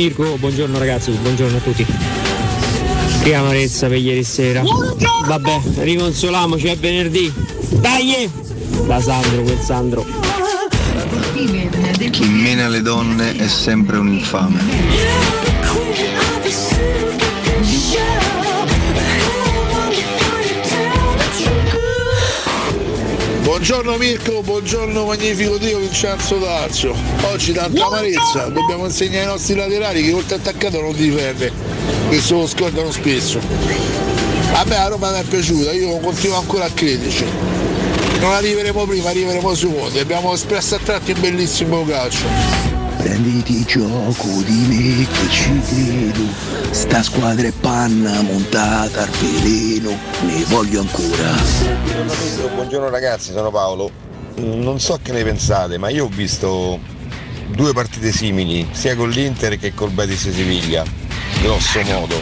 Mirko, buongiorno ragazzi, buongiorno a tutti. Che amarezza per ieri sera. Buongiorno. Vabbè, riconsoliamoci, è venerdì. Dai! Da Sandro, quel Sandro. Chi mena le donne è sempre un infame. Buongiorno Mirko, buongiorno magnifico Dio Vincenzo Dazio. Oggi tanta amarezza, dobbiamo insegnare ai nostri laterali che oltre attaccato non difende. Questo lo scordano spesso. A me la Roma mi è piaciuta, io continuo ancora a crederci. Non arriveremo prima, arriveremo secondi. Abbiamo espresso a tratti un bellissimo calcio. Prenditi gioco di me che ci credo, sta squadra è panna montata al veleno, ne voglio ancora. Buongiorno ragazzi, sono Paolo. Non so che ne pensate, ma io ho visto due partite simili, sia con l'Inter che col Betis Siviglia, grosso modo.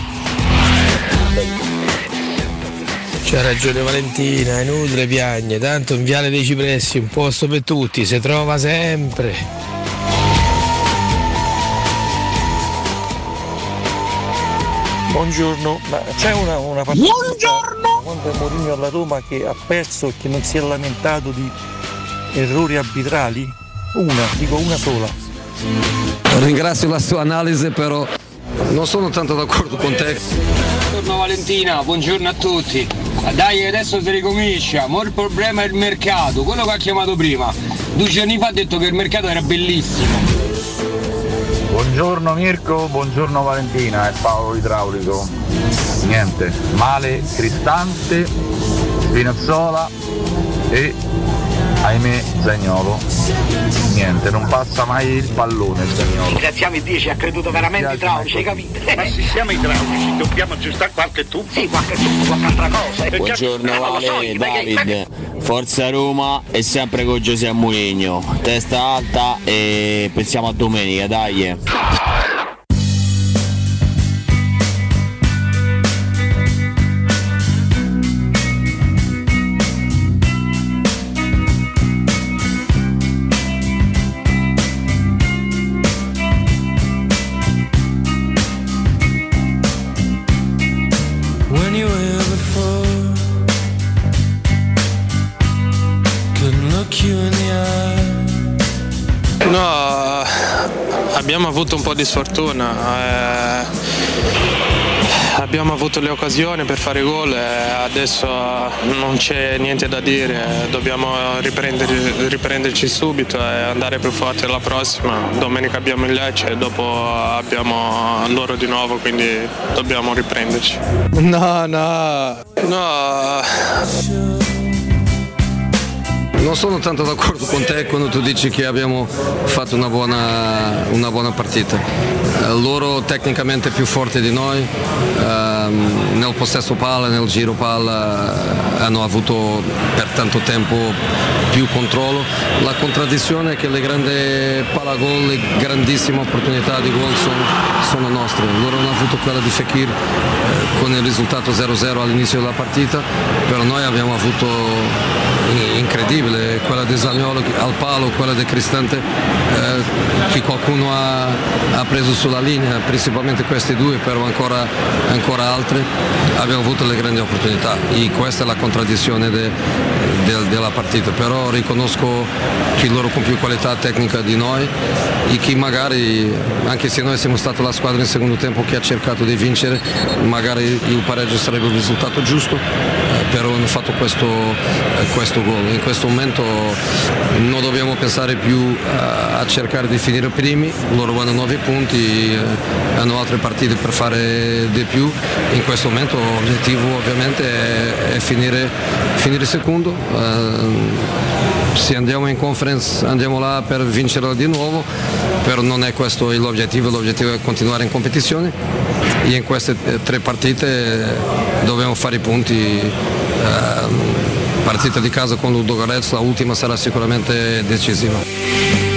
C'ha ragione Valentina, è inutile piagne, tanto in Viale dei Cipressi un posto per tutti, si trova sempre. Buongiorno, ma c'è una, una partita Buongiorno! È Mourinho alla Roma che ha perso e che non si è lamentato di errori arbitrali? Una, dico una sola. Ringrazio la sua analisi, però non sono tanto d'accordo con te. Buongiorno Valentina, buongiorno a tutti. Dai, adesso si ricomincia. Mo il problema è il mercato, quello che ha chiamato prima. Due giorni fa ha detto che il mercato era bellissimo. Buongiorno Mirko, buongiorno Valentina, è Paolo Idraulico. Niente, male Cristante, Spinazzola e ahimè Zagnolo. Niente, non passa mai il pallone il Zagnolo. Ringraziamo Dio, ci ha creduto veramente idraulici, hai capito? Ma se siamo idraulici dobbiamo aggiustare qualche tubo. Sì, qualche tubo, qualche altra cosa. eh. Buongiorno Eh, so, Vale, perché- David, Forza Roma e sempre con Giuseppe Mourinho, testa alta e pensiamo a domenica, dai. Avuto un po' di sfortuna. eh, abbiamo avuto le occasioni per fare gol e adesso non c'è niente da dire, dobbiamo riprendere- riprenderci subito e andare più forti alla prossima. Domenica abbiamo il Lecce e dopo abbiamo loro di nuovo, quindi dobbiamo riprenderci. No, no, no. Non sono tanto d'accordo con te quando tu dici che abbiamo fatto una buona, una buona partita. Eh, loro tecnicamente più forti di noi, ehm, nel possesso palla, nel giro palla eh, hanno avuto per tanto tempo più controllo. La contraddizione è che le grandi palagol, le grandissime opportunità di gol sono, sono nostre. Loro hanno avuto quella di Fekir eh, con il risultato 0-0 all'inizio della partita, però noi abbiamo avuto incredibile, quella di Zagnolo al palo, quella di Cristante eh, che qualcuno ha, ha preso sulla linea, principalmente questi due, però ancora, ancora altre, abbiamo avuto le grandi opportunità. E questa è la contraddizione de- del- della partita, però riconosco che loro con più qualità tecnica di noi e che magari, anche se noi siamo stati la squadra in secondo tempo che ha cercato di vincere, magari il pareggio sarebbe il risultato giusto, eh, però hanno fatto questo, eh, questo gol. In questo momento non dobbiamo pensare più a, a cercare di finire primi, loro hanno 9 punti, eh, hanno altre partite per fare di più, in questo momento l'obiettivo ovviamente è, è finire, finire secondo. eh, se andiamo in conference andiamo là per vincerla di nuovo, però non è questo l'obiettivo, l'obiettivo è continuare in competizione e in queste eh, tre partite eh, dobbiamo fare i punti. Partita di casa con Ludogorets, la ultima sarà sicuramente decisiva.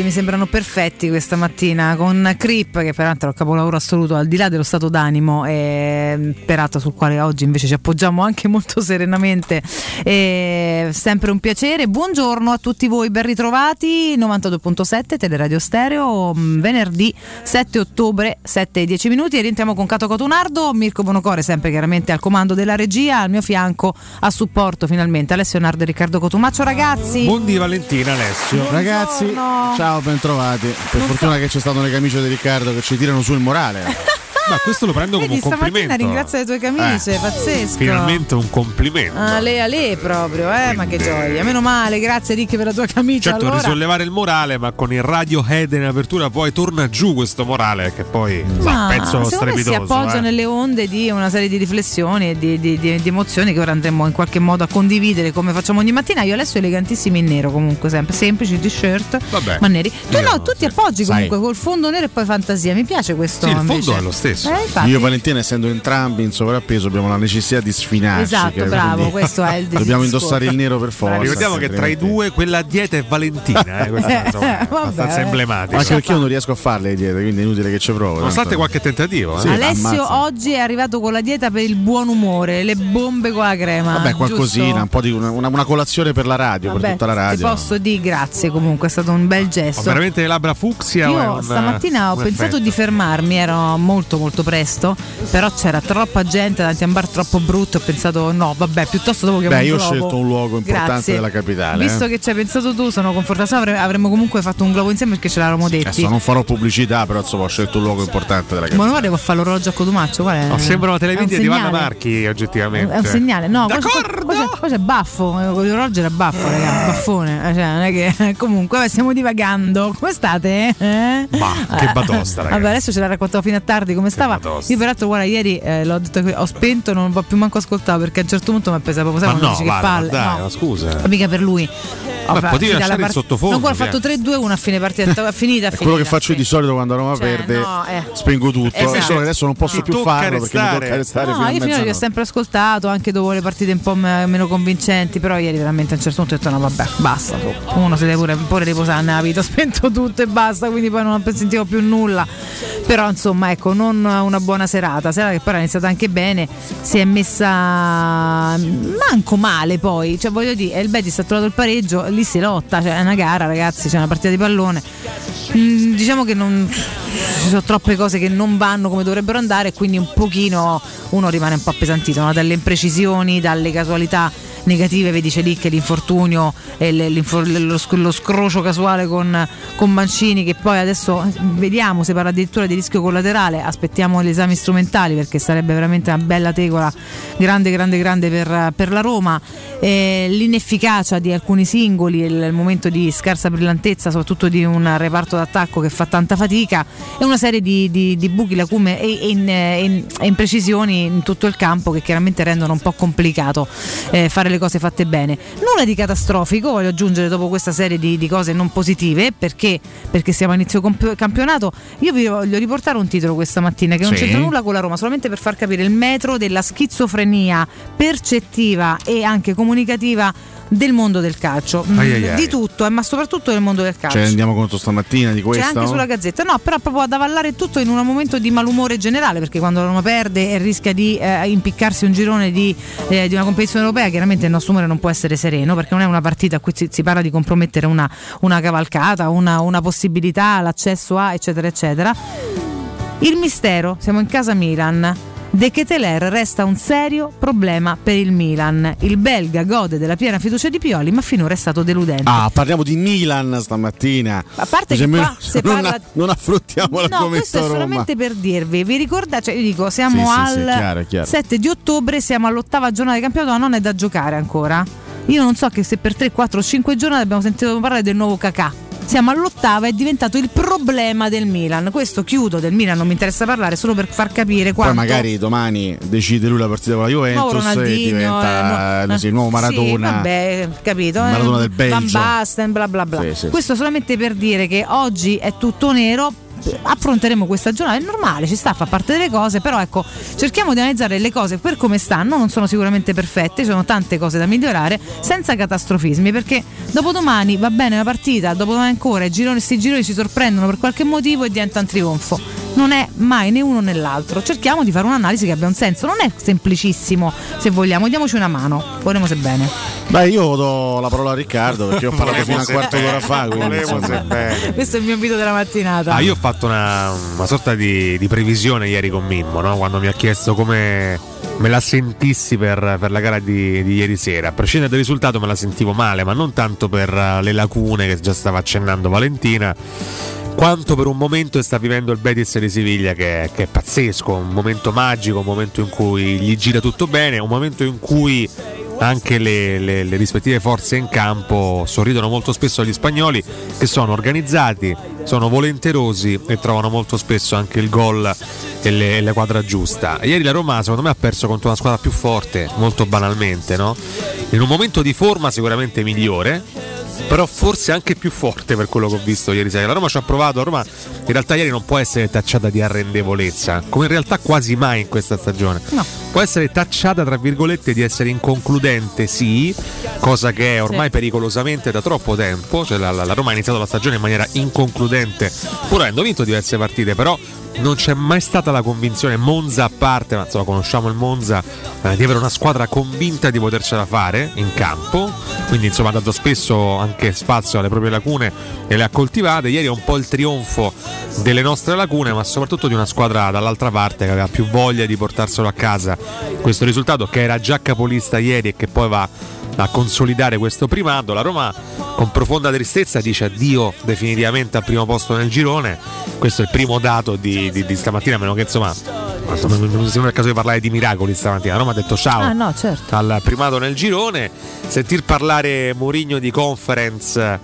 Radiohead mi sembrano perfetti questa mattina con Creep che peraltro è il capolavoro assoluto al di là dello stato d'animo e peraltro sul quale oggi invece ci appoggiamo anche molto serenamente. E sempre un piacere. Buongiorno a tutti voi ben ritrovati. 92.7 Teleradio Stereo mm, venerdì 7 ottobre 7 e 10 minuti. E rientriamo con Cato Cotunardo. Mirko Bonocore sempre chiaramente al comando della regia. Al mio fianco a supporto finalmente Alessio Nardo e Riccardo Cotumaccio ragazzi. Buondì Valentina Alessio. Ragazzi, ciao, bentrovati. Per fortuna che c'è stato le camicie di Riccardo che ci tirano su il morale. Ma questo lo prendo come Vedi, un stamattina complimento. ringrazia le tue camicie, Eh. pazzesco. Finalmente un complimento. Ale ale proprio, eh, ma che gioia. Meno male, grazie Rick per la tua camicia. Certo, allora. risollevare il morale, ma con il Radiohead in apertura poi torna giù questo morale che poi Ma sa, pezzo strepitoso. si appoggia eh. nelle onde di una serie di riflessioni e di, di- di- di emozioni che ora andremo in qualche modo a condividere come facciamo ogni mattina. Io adesso elegantissimi in nero comunque sempre, semplici t-shirt, Vabbè, ma neri. Tu no, tu ti appoggi Sai. comunque col fondo nero e poi fantasia. Mi piace questo. Sì, il fondo invece. è lo stesso. Eh, infatti. Io e Valentina, essendo entrambi in sovrappeso, abbiamo la necessità di sfinarci. Esatto, bravo, quindi questo è il Dobbiamo discorso. indossare il nero per forza. Ricordiamo che tra i due quella a dieta è Valentina, eh, questa, insomma, è Vabbè. abbastanza emblematica. Anche perché io non riesco a farle le diete, quindi è inutile che ci provo. Nonostante qualche tentativo. eh. Sì, Alessio ammazza. oggi è arrivato con la dieta per il buon umore, le bombe con la crema. Vabbè, giusto? qualcosina, un po' di una, una- una colazione per la radio, per Vabbè, tutta la Ti radio. posso dire grazie comunque, è stato un bel gesto. Ho veramente le labbra fucsia. Io un- stamattina ho pensato effetto? di fermarmi, ero molto molto presto, però c'era troppa gente davanti a un bar troppo brutto, ho pensato no, vabbè, piuttosto dopo che Beh, un io ho globo. scelto un luogo importante Grazie. della capitale. Visto eh. che ci hai pensato tu, sono confortata, se no avre- avremmo comunque fatto un globo insieme perché ce l'avevamo detti. Adesso non farò pubblicità, però insomma ho scelto un luogo importante della Ma capitale. non guarda che fa l'orologio a Cotumaccio, qual è? No, sembra una È un televideo di Vanna. Marchi, oggettivamente. È un segnale, no, qua- qua c'è, qua c'è baffo, eh, con l'orologio era baffo, raga, baffone, eh, cioè, non è che comunque stiamo divagando. Come state? Eh? Ma che Eh, batosta, ragazzi. Vabbè, adesso ce la raccontavo fino a tardi come stava. batosta. Io peraltro guarda, ieri eh, l'ho detto che ho spento, non l'ho più manco ascoltato perché a un certo punto mi ha preso proprio sai Ma no, dici che guarda, ma palle. dai, no. ma scusa. Mica per lui. Ho fa- potevi finita lasciare la il part- sottofondo, No, guarda, ho fatto via. 3-2-1 a fine partita. È finita, È quello che faccio io di solito quando Roma Cioè, perde, no, eh. spengo tutto. Esatto. Solo che adesso non posso più farlo perché mi tocca restare No, fino a io finora li ho sempre ascoltato anche dopo le partite un po' me- meno convincenti, però ieri veramente a un certo punto ho detto no vabbè, basta. Uno si deve pure, pure riposare nella vita, ho spento tutto e basta, quindi poi non sentivo più nulla. Però insomma, ecco, non una buona serata, serata che poi era iniziata anche bene, si è messa manco male poi, cioè voglio dire, il Betis ha trovato il pareggio, lì si lotta, cioè è una gara ragazzi, c'è una partita di pallone. Mm, diciamo che non ci sono troppe cose che non vanno come dovrebbero andare e quindi un pochino uno rimane un po' appesantito no? dalle imprecisioni, dalle casualità negative, vedi c'è lì che l'infortunio e lo, sc- lo scrocio casuale con, con Mancini che poi adesso vediamo, si parla addirittura di rischio collaterale, aspettiamo gli esami strumentali perché sarebbe veramente una bella tegola grande grande grande per, per la Roma, Eh, l'inefficacia di alcuni singoli, il, il momento di scarsa brillantezza soprattutto di un reparto d'attacco che fa tanta fatica e una serie di, di- di buchi, lacume e, e in- e imprecisioni in tutto il campo che chiaramente rendono un po' complicato eh, fare le cose fatte bene. Nulla di catastrofico, voglio aggiungere dopo questa serie di, di cose non positive perché, perché siamo a inizio comp- campionato. Io vi voglio riportare un titolo questa mattina che non Sì. c'entra nulla con la Roma, solamente per far capire il metro della schizofrenia percettiva e anche comunicativa del mondo del calcio. Mm, Ai ai ai. Di tutto, eh, ma soprattutto del mondo del calcio. Cioè, andiamo conto stamattina di C'è questo? anche sulla gazzetta, no, però proprio ad avallare tutto in un momento di malumore generale, perché quando la Roma perde e rischia di eh, impiccarsi un girone di, eh, di una competizione europea, chiaramente il nostro umore non può essere sereno, perché non è una partita a cui si, si parla di compromettere una, una cavalcata, una, una possibilità, l'accesso a, eccetera, eccetera. Il mistero, siamo in casa Milan. De Keteler resta un serio problema per il Milan. Il belga gode della piena fiducia di Pioli, ma finora è stato deludente. Ah, parliamo di Milan stamattina. A parte che qua si non, parla- non affrontiamo No, questo è solamente per dirvi, vi ricordate, cioè io dico, siamo Sì, al sì, chiaro, chiaro. 7 di ottobre, siamo all'ottava giornata di campionato, ma non è da giocare ancora. Io non so che se per 3, 4 o 5 giornate abbiamo sentito parlare del nuovo Kakà. Siamo all'ottava, è diventato il problema del Milan. Questo chiudo del Milan, non mi interessa parlare, solo per far capire Poi quanto magari domani decide lui la partita con la Juventus e Ronaldinho, diventa eh, no- sì, il nuovo Sì, Maradona. vabbè, capito? Maradona eh, del Belgio. Van Basten, bla bla bla. Sì, sì, Questo solamente per dire che oggi è tutto nero. Affronteremo questa giornata, è normale, ci sta, fa parte delle cose, però ecco, cerchiamo di analizzare le cose per come stanno, non sono sicuramente perfette, ci sono tante cose da migliorare, senza catastrofismi, perché dopodomani va bene la partita, dopodomani ancora, i gironi, questi gironi ci sorprendono per qualche motivo e diventa un trionfo. Non è mai né uno né l'altro. Cerchiamo di fare un'analisi che abbia un senso. Non è semplicissimo, se vogliamo, diamoci una mano. Vorremmo se bene. Beh, io do la parola a Riccardo perché ho parlato fino a un quarto d'ora fa. Quindi, Volevo insomma. se bene. Questo è il mio invito della mattinata. Ah, io ho fatto una, una sorta di, di previsione ieri con Mimmo, no? quando mi ha chiesto come me la sentissi per, per la gara di, di ieri sera. A prescindere dal risultato me la sentivo male, ma non tanto per eh, le lacune che già stava accennando Valentina, quanto per un momento sta vivendo il Betis di Siviglia che, che è pazzesco, un momento magico, un momento in cui gli gira tutto bene, un momento in cui anche le, le- le rispettive forze in campo sorridono molto spesso agli spagnoli che sono organizzati, sono volenterosi e trovano molto spesso anche il gol e, le- e la quadra giusta. Ieri la Roma secondo me ha perso contro una squadra più forte, molto banalmente, no? in un momento di forma sicuramente migliore. Però forse anche più forte per quello che ho visto ieri sera. La Roma ci ha provato, la Roma in realtà ieri non può essere tacciata di arrendevolezza, come in realtà quasi mai in questa stagione. Può essere tacciata, tra virgolette, di essere inconcludente, sì, cosa che è ormai Sì. pericolosamente da troppo tempo. Cioè la, la- la Roma ha iniziato la stagione in maniera inconcludente, pur avendo vinto diverse partite, però non c'è mai stata la convinzione, Monza a parte, ma insomma conosciamo il Monza, eh, di avere una squadra convinta di potercela fare in campo, quindi insomma ha dato spesso anche spazio alle proprie lacune e le ha coltivate. Ieri è un po' il trionfo delle nostre lacune, ma soprattutto di una squadra dall'altra parte che aveva più voglia di portarselo a casa questo risultato che era già capolista ieri e che poi va a consolidare questo primato. La Roma con profonda tristezza dice addio definitivamente al primo posto nel girone. Questo è il primo dato di, di- di stamattina, a meno che insomma non sembra il caso di parlare di miracoli stamattina. Roma ha detto ciao Ah no, certo. al primato nel girone. Sentir parlare Mourinho di conference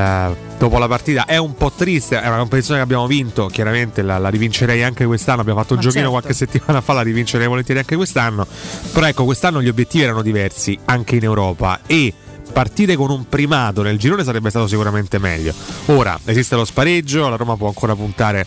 eh, dopo la partita è un po' triste. È una competizione che abbiamo vinto. Chiaramente la, la rivincerei anche quest'anno. Abbiamo fatto un Ma giochino certo. qualche settimana fa, la rivincerei volentieri anche quest'anno. Però ecco, quest'anno gli obiettivi erano diversi anche in Europa e. Partire con un primato nel girone sarebbe stato sicuramente meglio. Ora esiste lo spareggio, la Roma può ancora puntare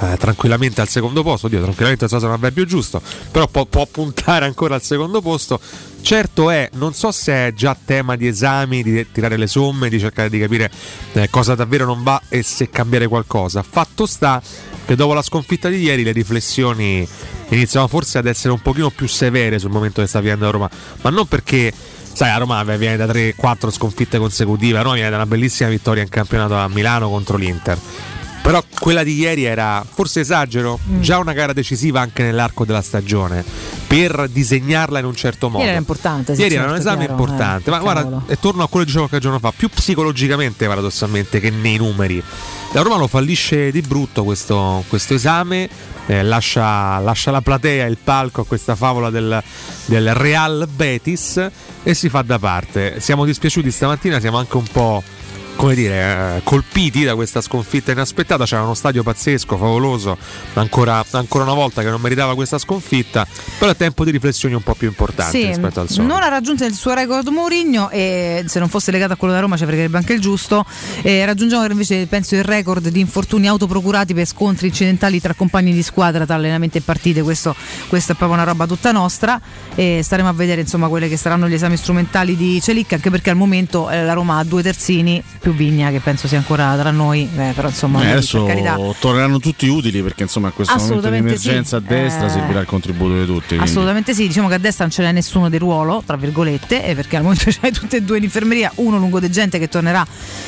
eh, tranquillamente al secondo posto. Oddio, tranquillamente so se non è più giusto, però può, può puntare ancora al secondo posto. Certo è, non so se è già tema di esami, di tirare le somme, di cercare di capire eh, cosa davvero non va e se cambiare qualcosa. Fatto sta che dopo la sconfitta di ieri le riflessioni iniziano forse ad essere un pochino più severe sul momento che sta vivendo Roma, ma non perché sai la Roma viene da 3-4 sconfitte consecutive, la Roma viene da una bellissima vittoria in campionato a Milano contro l'Inter. Però quella di ieri era, forse esagero, Mm. già una gara decisiva anche nell'arco della stagione per disegnarla in un certo modo. Ieri era importante, sì, Ieri era un certo, esame chiaro, importante, eh, ma guarda, cavolo. e torno a quello che dicevo qualche giorno fa, più psicologicamente paradossalmente che nei numeri. La Roma lo fallisce di brutto questo, questo esame, eh, lascia, lascia la platea, il palco a questa favola del, del Real Betis e si fa da parte. Siamo dispiaciuti stamattina, siamo anche un po' come dire, eh, colpiti da questa sconfitta inaspettata. C'era uno stadio pazzesco, favoloso, ancora, ancora una volta che non meritava questa sconfitta, però è tempo di riflessioni un po' più importanti Sì, rispetto al solito. non ha raggiunto il suo record Mourinho e se non fosse legato a quello da Roma ci fregherebbe anche il giusto. E raggiungiamo invece penso il record di infortuni autoprocurati per scontri incidentali tra compagni di squadra tra allenamenti e partite. Questo, questa è proprio una roba tutta nostra. E staremo a vedere insomma quelli che saranno gli esami strumentali di Celic, anche perché al momento eh, la Roma ha due terzini più Vigna che penso sia ancora tra noi. Eh, però insomma Eh, adesso torneranno tutti utili perché insomma a questo momento di Assolutamente sì. emergenza a destra Eh, servirà il contributo di tutti. quindi. Assolutamente sì, diciamo che a destra non ce n'è nessuno di ruolo, tra virgolette, eh, perché al momento c'hai tutte e due in infermeria, uno lungo de gente che tornerà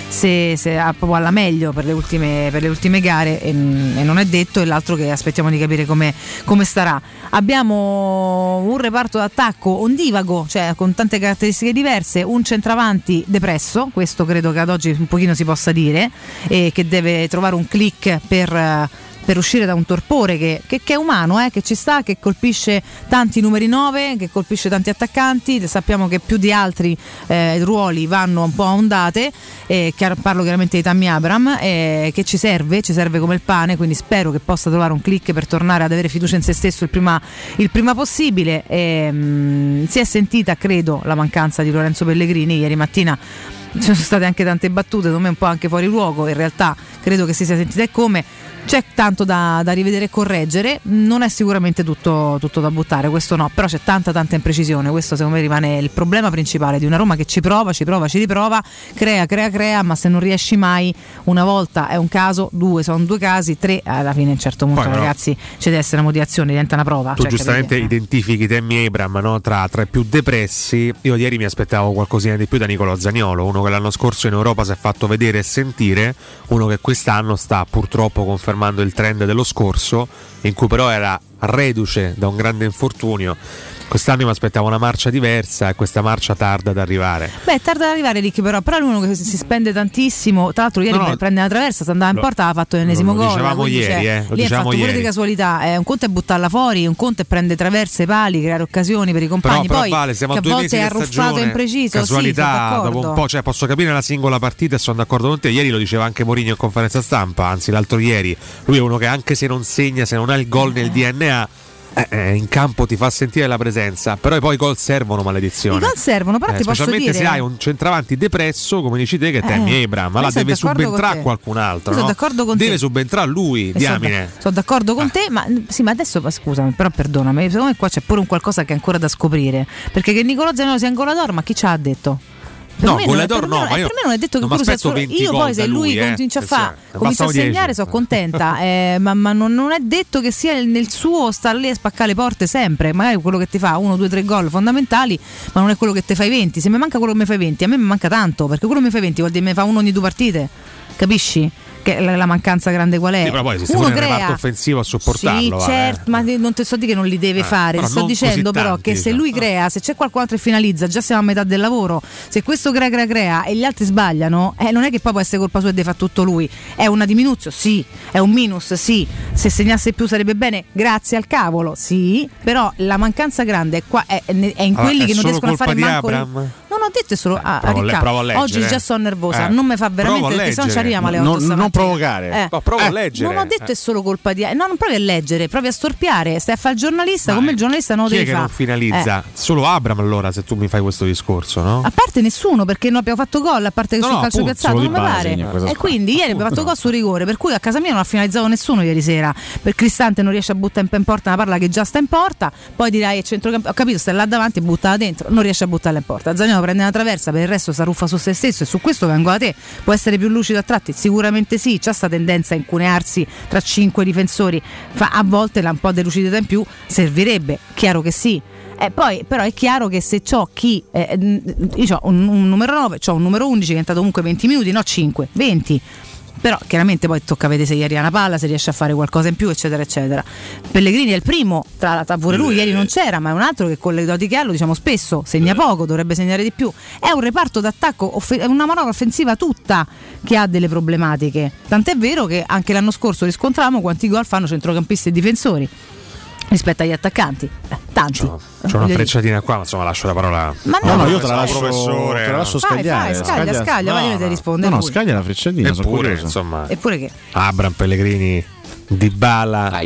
se, se proprio alla meglio per le ultime, per le ultime gare e, e non è detto, e l'altro che aspettiamo di capire come, come starà. Abbiamo un reparto d'attacco ondivago, cioè con tante caratteristiche diverse, un centravanti depresso, questo credo che ad oggi un pochino si possa dire, e che deve trovare un click per... per uscire da un torpore che, che- che è umano, eh, che ci sta, che colpisce tanti numeri 9, che colpisce tanti attaccanti. Sappiamo che più di altri eh, ruoli vanno un po' a ondate. eh, parlo chiaramente di Tammy Abram, eh, che ci serve, ci serve come il pane. Quindi spero che possa trovare un click per tornare ad avere fiducia in se stesso il prima, il prima possibile. Ehm, si è sentita, credo, la mancanza di Lorenzo Pellegrini ieri mattina ci sono state anche tante battute, secondo me un po' anche fuori luogo, in realtà credo che si sia sentita e come. C'è tanto da, da rivedere e correggere, non è sicuramente tutto, tutto da buttare, questo no, però c'è tanta tanta imprecisione, questo secondo me rimane il problema principale di una Roma che ci prova, ci prova, ci riprova, crea, crea, crea, ma se non riesci mai una volta è un caso, due sono due casi, tre alla fine a un certo punto Poi ragazzi ci deve essere una motivazione, diventa una prova. Tu cioè, giustamente capite? identifichi Tammy Abram no? tra, tra i più depressi. Io ieri mi aspettavo qualcosina di più da Nicolo Zaniolo, uno che l'anno scorso in Europa si è fatto vedere e sentire, uno che quest'anno sta purtroppo confermando il trend dello scorso, in cui però era reduce da un grande infortunio. Quest'anno mi aspettavo una marcia diversa e questa marcia tarda ad arrivare. Beh, tarda ad arrivare Ricky, però, però è uno che si spende tantissimo. Tra l'altro, ieri No, no. prende la traversa, se andava in Lo- porta, aveva fatto l'ennesimo lo gol. dicevamo ieri, eh, lo lì ha dicevamo fatto pure ieri. di casualità. Eh, un conto è buttarla fuori, un conto è prendere traverse, pali, creare occasioni per i compagni. però, Poi Vale, siamo che a a due volte mesi è arruffato stagione, e impreciso. casualità sì, dopo un po', cioè posso capire la singola partita e sono d'accordo con te. Ieri lo diceva anche Mourinho in conferenza stampa, anzi l'altro ieri. Lui è uno che anche se non segna, se non ha il gol nel DNA, eh, eh, in campo ti fa sentire la presenza. Però poi i gol servono, maledizione. I gol servono, però Eh, ti posso specialmente dire. se hai un centravanti depresso, come dici te, che è Tammy Eh, Abram, ma ma là sono deve subentrare qualcun altro. Io sono no? d'accordo con deve te. subentrare lui, E sono, diamine. sono d'accordo con te, ma sì, ma adesso ma scusami, però perdonami, secondo me qua c'è pure un qualcosa che è ancora da scoprire. Perché che Nicolò Zanello sia un goleador, ma chi ci ha detto? Per No, è- goleador no, è- ma io per me non è detto che sia m'aspetto solo 20 io poi se lui lui, eh. comincia a Attenzione, fare comincia a segnare 10. sono contenta eh, ma, ma non, non è detto che sia nel suo stare lì a spaccare le porte sempre magari quello che ti fa uno, due, tre gol fondamentali ma non è quello che ti fa i 20 se mi manca quello che mi fa i 20 a me mi manca tanto perché quello che mi fa i 20 vuol dire che mi fa uno ogni due partite capisci? Che la, la mancanza grande qual è? Sì, però poi esiste Uno crea. reparto offensivo a supportarlo. Sì, certo, eh. ma non ti sto di che non li deve Eh, fare, sto non dicendo però tanti, che se diciamo. lui crea, se c'è qualcun altro che finalizza, già siamo a metà del lavoro. Se questo crea, crea, crea e gli altri sbagliano, eh, non è che poi può essere colpa sua e deve fare tutto lui. È una diminuzione? Sì. È un minus? Sì. Se segnasse più sarebbe bene? Grazie al cavolo? Sì. Però la mancanza grande è, qua, è, è in Allora, quelli è che non riescono a fare manco. Abram? Non ho detto solo a, a a le- a Oggi già eh. sono nervosa, Eh. non mi fa veramente perché se no ci arriviamo alle Non- 8 non stamattina. Provocare. Eh. No, provo a leggere. Non ho detto Eh. è solo colpa di. No, non provi a leggere, provi a storpiare. Stai a fare il giornalista, come il giornalista non lo Chi è devi che fare. non finalizza? Eh. Solo Abram allora se tu mi fai questo discorso, no? A parte nessuno, perché non abbiamo fatto gol, a parte che No, sul no, calcio appunto, piazzato, non mi pare. E quindi ieri abbiamo fatto gol su rigore, per cui a casa mia non ha finalizzato nessuno ieri sera. Per Cristante non riesce a buttare in porta una palla che già sta in porta, poi dirai è centrocampo. Ho capito, stai là davanti e buttala dentro, non riesce a buttarla in porta. Zagnolo prende una traversa, per il resto si arruffa su se stesso e su questo vengo da te. Può essere più lucido a tratti? Sicuramente sì, c'è sta tendenza a incunearsi tra cinque difensori. Fa- a volte la un po' di lucidità in più servirebbe, chiaro che sì. Eh, poi però è chiaro che se ho chi eh, io ho un, un numero 9, ho un numero 11 che è entrato comunque 20 minuti, no 5, 20. Però chiaramente poi tocca vedere se ieri ha una palla, se riesce a fare qualcosa in più, eccetera, eccetera. Pellegrini è il primo, tra l'altro pure lui ieri non c'era, ma è un altro che con le doti che ha lo diciamo spesso, segna poco, dovrebbe segnare di più. È un reparto d'attacco, è una manovra offensiva tutta che ha delle problematiche. Tant'è vero che anche l'anno scorso riscontravamo quanti gol fanno centrocampisti e difensori rispetto agli attaccanti. Eh, tanti. C'ho una frecciatina qua, ma insomma lascio la parola. Ma No, no, no, io te la lascio, professore. te la lascio Fai, scagliare. fai, scaglia, scaglia, vai, io te rispondo, No, no, lui. scaglia la frecciatina, Eppure, insomma, Eppure che? Abram Pellegrini, Dybala,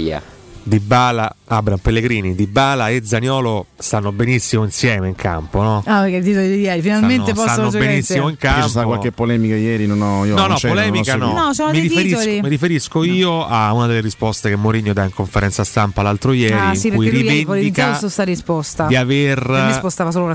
Dybala, Abram Pellegrini, Dybala e Zaniolo stanno benissimo insieme in campo, no? Ah, perché il titolo di ieri, finalmente Stanno, possono stanno benissimo in campo. C'è stata qualche polemica ieri, non ho, io No, non no, c'ero, non ho polemica no. No, sono mi, dei riferisco, mi riferisco io a una delle risposte che Mourinho dà in conferenza stampa l'altro ieri, Ah, sì, in cui rivendica su sta risposta. di aver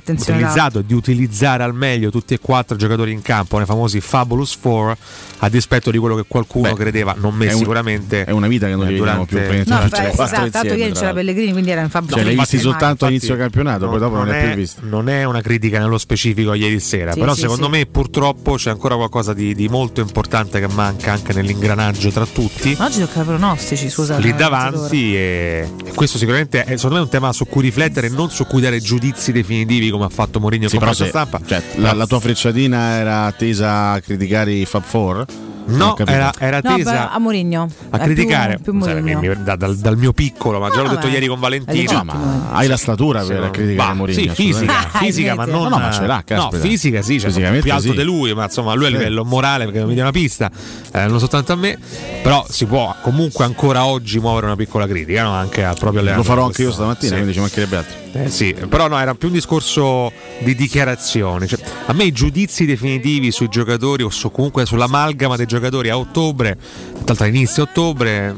utilizzato di utilizzare al meglio tutti e quattro i giocatori in campo, nei famosi Fabulous Four, a dispetto di quello che qualcuno Beh, credeva, non me è un- sicuramente. È una vita che non eh, li vediamo durante- più No, beh, esatto, ieri c'era Pellegrini, quindi era in fabbrica. Cioè, l'hai visti soltanto infatti- all'inizio campionato, poi dopo non, ha è, più visti. non è una critica nello specifico a ieri sera, Sì, però sì, secondo sì. me purtroppo c'è ancora qualcosa di, di molto importante che manca anche nell'ingranaggio tra tutti. Ma oggi tocca i pronostici, scusa. Lì davanti e, e questo sicuramente è secondo me un tema su cui riflettere e non su cui dare giudizi definitivi come ha fatto Mourinho Sì, con la stampa. cioè, la, la tua frecciatina era tesa a criticare i Fab Four? No, era, era No, tesa a Mourinho. a criticare più, più mi- mi- da- dal, dal mio piccolo, ma già l'ho No, detto beh, ieri con Valentino. No, ma hai la statura per non- criticare bah, Mourinho. Sì, fisica, assolutamente. fisica, ma non. No, no, ma ce l'ha, No, fisica sì, cioè, più alto sì. di lui, ma insomma, lui a livello morale, perché non mi dia una pista, eh, non soltanto a me. Però si può comunque ancora oggi muovere una piccola critica, no? Anche al proprio Lo farò anche io stamattina, sì. quindi ci mancherebbe altro. Eh sì, però no, era più un discorso di dichiarazioni. Cioè, a me i giudizi definitivi sui giocatori o su, comunque sull'amalgama dei giocatori a ottobre, tra l'altro inizio ottobre,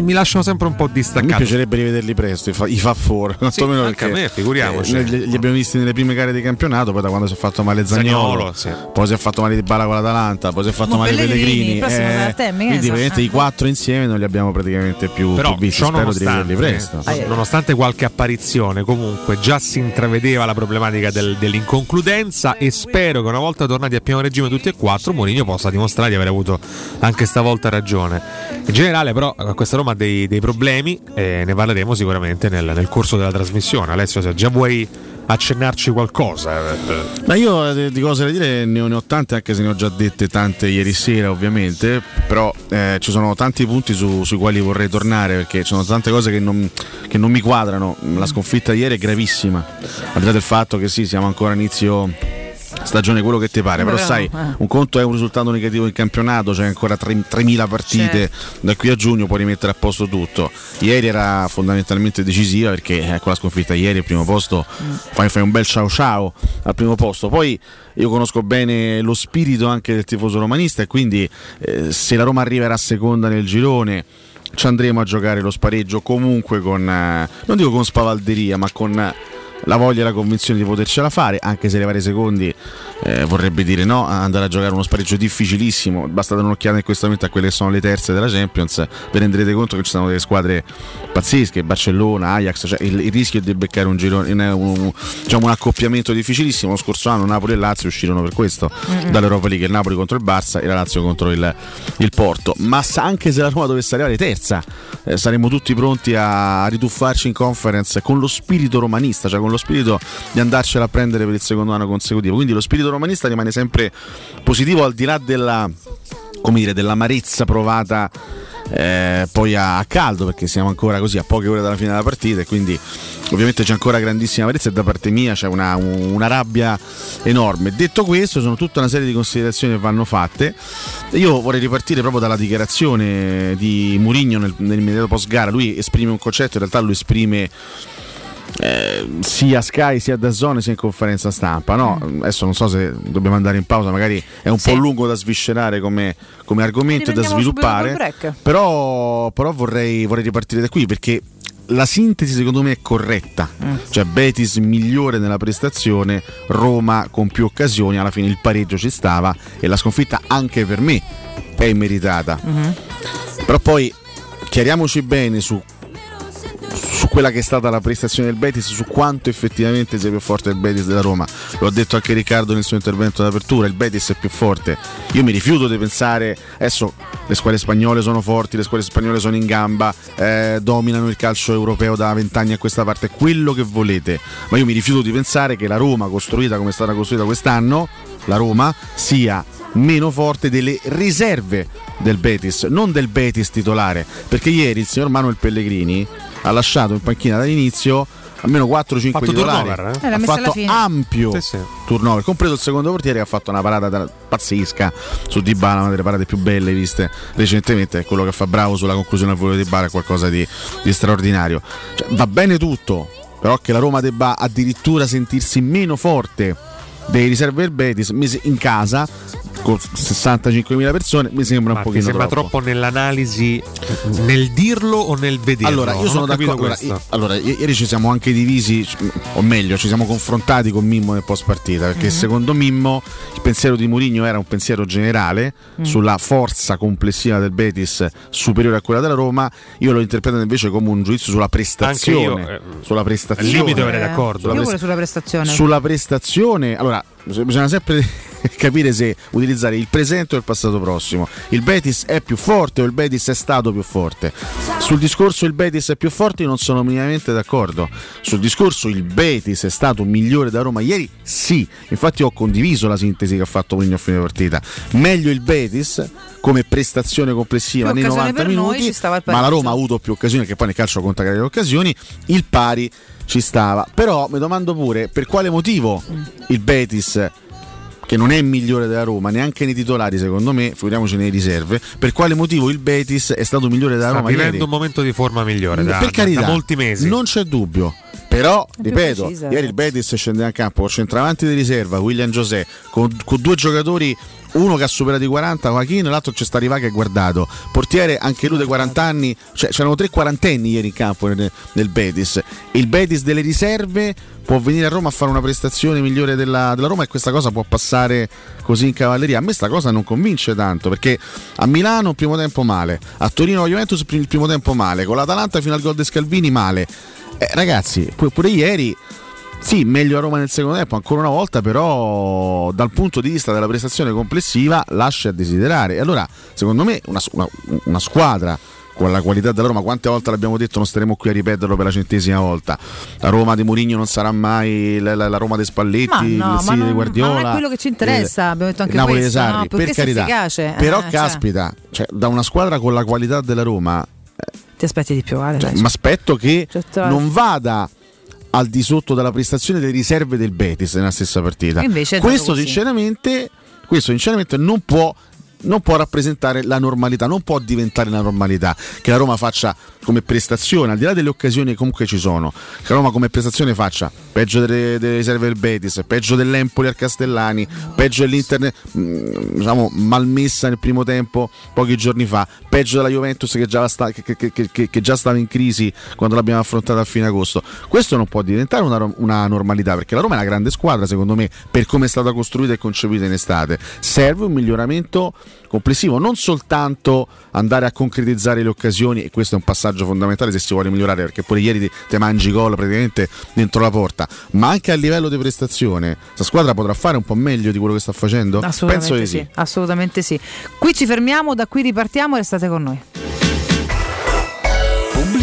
mi lasciano sempre un po' A me distaccato. piacerebbe rivederli presto, i fa, for, quantomeno anche perché, a me, figuriamoci. eh, li, li abbiamo visti nelle prime gare di campionato, poi da quando si è fatto male Zagnolo, Zaniolo, sì. poi si è fatto male Di Bala con l'Atalanta, poi si è fatto Mo male Pellegrini, ne quindi so. praticamente Ah. i quattro insieme non li abbiamo praticamente più, Però più visti. Spero di nonostante, rivederli presto. eh, nonostante qualche apparizione, comunque già si intravedeva la problematica del- dell'inconcludenza e spero che una volta tornati a pieno regime tutti e quattro, Mourinho possa dimostrare di aver avuto anche stavolta ragione. In generale, però, a questa Roma ha dei, dei problemi e ne parleremo sicuramente nel, nel corso della trasmissione. Alessio, se già vuoi accennarci qualcosa. eh, Ma io eh, di cose da dire ne ho, ne ho tante, anche se ne ho già dette tante ieri sera, ovviamente. Però eh, ci sono tanti punti su- sui quali vorrei tornare perché ci sono tante cose che non, che non mi quadrano. La sconfitta di ieri è gravissima. Al di là del fatto che sì, siamo ancora inizio stagione quello che ti pare, però Però, sai, eh. un conto è un risultato negativo in campionato, c'è ancora 3 3.000 partite, da qui a giugno puoi rimettere a posto tutto. Ieri era fondamentalmente decisiva perché eh, con la sconfitta ieri al primo posto fai, fai un bel ciao ciao al primo posto. Poi io conosco bene lo spirito anche del tifoso romanista e quindi eh, se la Roma arriverà seconda nel girone ci andremo a giocare lo spareggio comunque con, eh, non dico con spavalderia, ma con la voglia e la convinzione di potercela fare, anche se arrivare secondi eh, vorrebbe dire no, andare a giocare uno spareggio difficilissimo, basta dare un'occhiata in questo momento a quelle che sono le terze della Champions, vi renderete conto che ci sono delle squadre pazzesche, Barcellona, Ajax, cioè il, il rischio di beccare un, girone, un, un- diciamo un accoppiamento difficilissimo, lo scorso anno Napoli e Lazio uscirono per questo Mm-mm. dall'Europa League, il Napoli contro il Barça e la Lazio contro il, il Porto, ma anche se la Roma dovesse arrivare terza, eh, saremmo tutti pronti a rituffarci in conference con lo spirito romanista, cioè con lo spirito di andarcela a prendere per il secondo anno consecutivo. Quindi lo spirito romanista rimane sempre positivo al di là della, come dire, dell'amarezza provata eh, poi a, a caldo perché siamo ancora così a poche ore dalla fine della partita e quindi ovviamente c'è ancora grandissima amarezza e da parte mia c'è una, un- una rabbia enorme. Detto questo, sono tutta una serie di considerazioni che vanno fatte. Io vorrei ripartire proprio dalla dichiarazione di Murigno nel, nell'immediato post gara. Lui esprime un concetto, in realtà lo esprime eh, sia Sky sia da Zone sia in conferenza stampa. No? Adesso non so se dobbiamo andare in pausa, magari è un po' lungo da sviscerare come, come argomento e da sviluppare. Però, però vorrei, vorrei ripartire da qui perché la sintesi secondo me è corretta. Cioè Betis migliore nella prestazione, Roma con più occasioni, alla fine il pareggio ci stava e la sconfitta anche per me è immeritata. Però poi chiariamoci bene su, su quella che è stata la prestazione del Betis, su quanto effettivamente sia più forte il Betis della Roma. Lo ha detto anche Riccardo nel suo intervento d'apertura, il Betis è più forte. Io mi rifiuto di pensare, adesso le squadre spagnole sono forti, le squadre spagnole sono in gamba, eh, dominano il calcio europeo da vent'anni a questa parte, quello che volete. Ma io mi rifiuto di pensare che la Roma, costruita come è stata costruita quest'anno, la Roma sia meno forte delle riserve del Betis, non del Betis titolare, perché ieri il signor Manuel Pellegrini ha lasciato in panchina dall'inizio almeno 4-5 Fatto titolari. turnover, eh? Eh, ha fatto ampio Sì, sì. turnover, compreso il secondo portiere che ha fatto una parata da- pazzesca su Dybala, una delle parate più belle viste recentemente, è quello che fa bravo sulla conclusione al volo di Dybala è qualcosa di, di straordinario. Cioè, va bene tutto, però che la Roma debba addirittura sentirsi meno forte dei riserve del Betis mese- in casa con 65.000 persone mi sembra Ma un pochino sembra troppo. troppo nell'analisi nel dirlo o nel vederlo? Allora, io Non sono d'accordo. Allora, i- allora, i- ieri ci siamo anche divisi, c- o meglio, ci siamo confrontati con Mimmo nel post partita. Perché Mhm. secondo Mimmo il pensiero di Mourinho era un pensiero generale Mm. sulla forza complessiva del Betis superiore a quella della Roma. Io l'ho interpretato invece come un giudizio sulla prestazione. Anche io, eh, sulla prestazione. al limite avrei d'accordo. Sulla pure sulla prestazione. sulla prestazione, allora bisogna sempre capire se utilizzare il presente o il passato prossimo. Il Betis è più forte o il Betis è stato più forte? Sul discorso il Betis è più forte non sono minimamente d'accordo. Sul discorso il Betis è stato migliore da Roma ieri? Sì, infatti ho condiviso la sintesi che ha fatto Mourinho a fine partita. Meglio il Betis come prestazione complessiva Più nei occasioni 90 per noi, minuti, ma la. Roma ha avuto più occasioni, che poi nel calcio conta le occasioni, il pari ci stava. Però mi domando pure per quale motivo il Betis che non è migliore della Roma, neanche nei titolari secondo me, figuriamoci nei riserve, per quale motivo il Betis è stato migliore della Sta Roma vivendo ieri? un momento di forma migliore da, per carità, da molti mesi. non c'è dubbio. Però, ripeto, precisa, ieri il Betis scendeva in campo con centravanti di riserva, William José, con, con due giocatori, uno che ha superato i 40, Joaquin, e l'altro c'è sta Riva che è guardato. Portiere, anche lui dei 40 anni, cioè c'erano tre quarantenni ieri in campo nel, nel Betis. Il Betis delle riserve può venire a Roma a fare una prestazione migliore della, della Roma e questa cosa può passare così in cavalleria. A me sta cosa non convince tanto perché a Milano primo tempo male, a Torino Juventus il primo tempo male, con l'Atalanta fino al gol di Scalvini male. Eh, ragazzi, pu- pure ieri sì, meglio a Roma nel secondo tempo, ancora una volta, però dal punto di vista della prestazione complessiva lascia a desiderare. E allora, secondo me, una, una- una squadra con la qualità della Roma, quante volte l'abbiamo detto, non staremo qui a ripeterlo per la centesima volta. La Roma di Mourinho non sarà mai la, la- la Roma dei Spalletti, Ma no, il ma non- di ma Guardiola. non è quello che ci interessa, eh, abbiamo detto anche Napoli questo, Sarri, no? per carità. Però, eh, cioè. caspita, cioè, da una squadra con la qualità della Roma, Ti aspetti di più, Ale. cioè, mi aspetto che Certo. non vada al di sotto della prestazione delle riserve del Betis nella stessa partita. Questo, sinceramente, questo sinceramente non può non può rappresentare la normalità, non può diventare la normalità che la Roma faccia come prestazione, al di là delle occasioni comunque ci sono, che Roma come prestazione faccia peggio delle, delle riserve del Betis, peggio dell'Empoli al Castellani, peggio dell'Inter mh, diciamo malmessa nel primo tempo pochi giorni fa, peggio della Juventus che già, sta- che- che- che- già stava in crisi quando l'abbiamo affrontata a fine agosto. Questo non può diventare una, una normalità perché la Roma è una grande squadra secondo me per come è stata costruita e concepita in estate. Serve un miglioramento complessivo, non soltanto andare a concretizzare le occasioni e questo è un passaggio fondamentale se si vuole migliorare perché pure ieri ti, te mangi gol praticamente dentro la porta, ma anche a livello di prestazione. Questa squadra potrà fare un po' meglio di quello che sta facendo? Assolutamente Penso di sì, assolutamente sì. Qui ci fermiamo, da qui ripartiamo e restate con noi.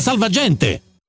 Salvagente!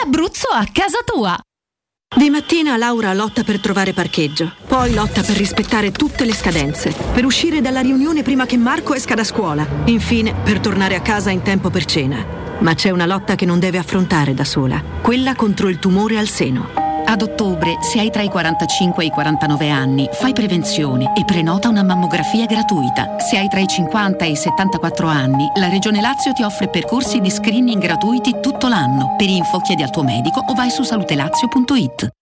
l'Abruzzo a casa tua. Di mattina Laura lotta per trovare parcheggio, poi lotta per rispettare tutte le scadenze, per uscire dalla riunione prima che Marco esca da scuola, infine per tornare a casa in tempo per cena. Ma c'è una lotta che non deve affrontare da sola, quella contro il tumore al seno. Ad ottobre, se hai tra i 45 e i 49 anni, fai prevenzione e prenota una mammografia gratuita. Se hai tra i 50 e i 74 anni, la Regione Lazio ti offre percorsi di screening gratuiti tutto l'anno. Per info chiedi al tuo medico o vai su salutelazio.it.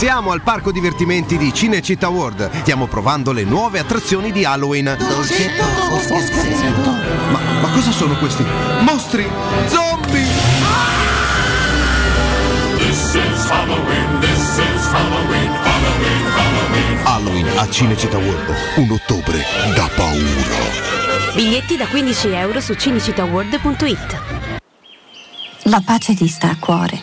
Siamo al parco divertimenti di Cinecittà World. Stiamo provando le nuove attrazioni di Halloween. Ma, ma cosa sono questi? Mostri! Zombie! This is Halloween, this is Halloween, Halloween, Halloween. Halloween a Cinecittà World. Un ottobre da paura. Biglietti da 15 euro su cinecittàworld.it. La pace ti sta a cuore,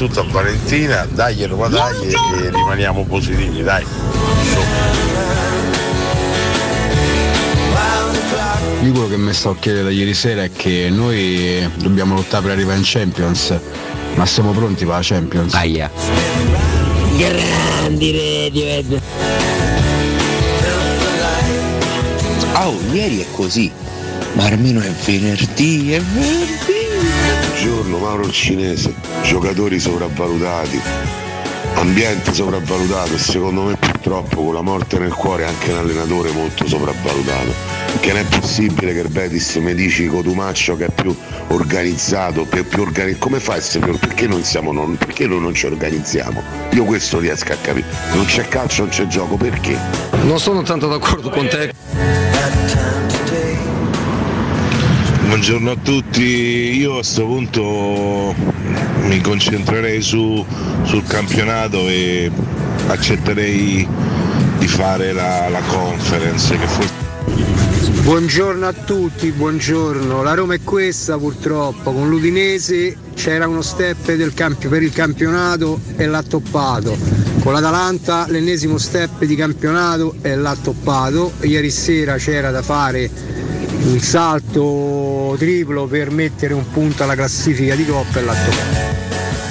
soprattutto a Valentina, dai Roma dai e rimaniamo positivi, dai. Io quello che mi sto chiedendo da ieri sera è che noi dobbiamo lottare per arrivare in Champions, ma siamo pronti per la Champions? Aia. Grandi Radiohead. Oh, ieri è così, ma almeno è venerdì, è venerdì. Buongiorno Mauro il cinese, giocatori sopravvalutati, ambiente sopravvalutato e secondo me purtroppo con la morte nel cuore anche un allenatore molto sopravvalutato. Che non è possibile che il Betis mi dici Cotumaccio che è più organizzato, più, più organi- come fa a essere più perché non siamo non, perché noi non ci organizziamo? Io questo riesco a capire. Non c'è calcio, non c'è gioco, perché? Non sono tanto d'accordo con te. Buongiorno a tutti, io a questo punto mi concentrerei su- sul campionato e accetterei di fare la, la conference che forse Buongiorno a tutti, buongiorno. La Roma è questa purtroppo, con l'Udinese c'era uno step del campi- per il campionato e l'ha toppato. Con l'Atalanta l'ennesimo step di campionato e l'ha toppato. Ieri sera c'era da fare un salto triplo per mettere un punto alla classifica di Coppa e l'ha toppato.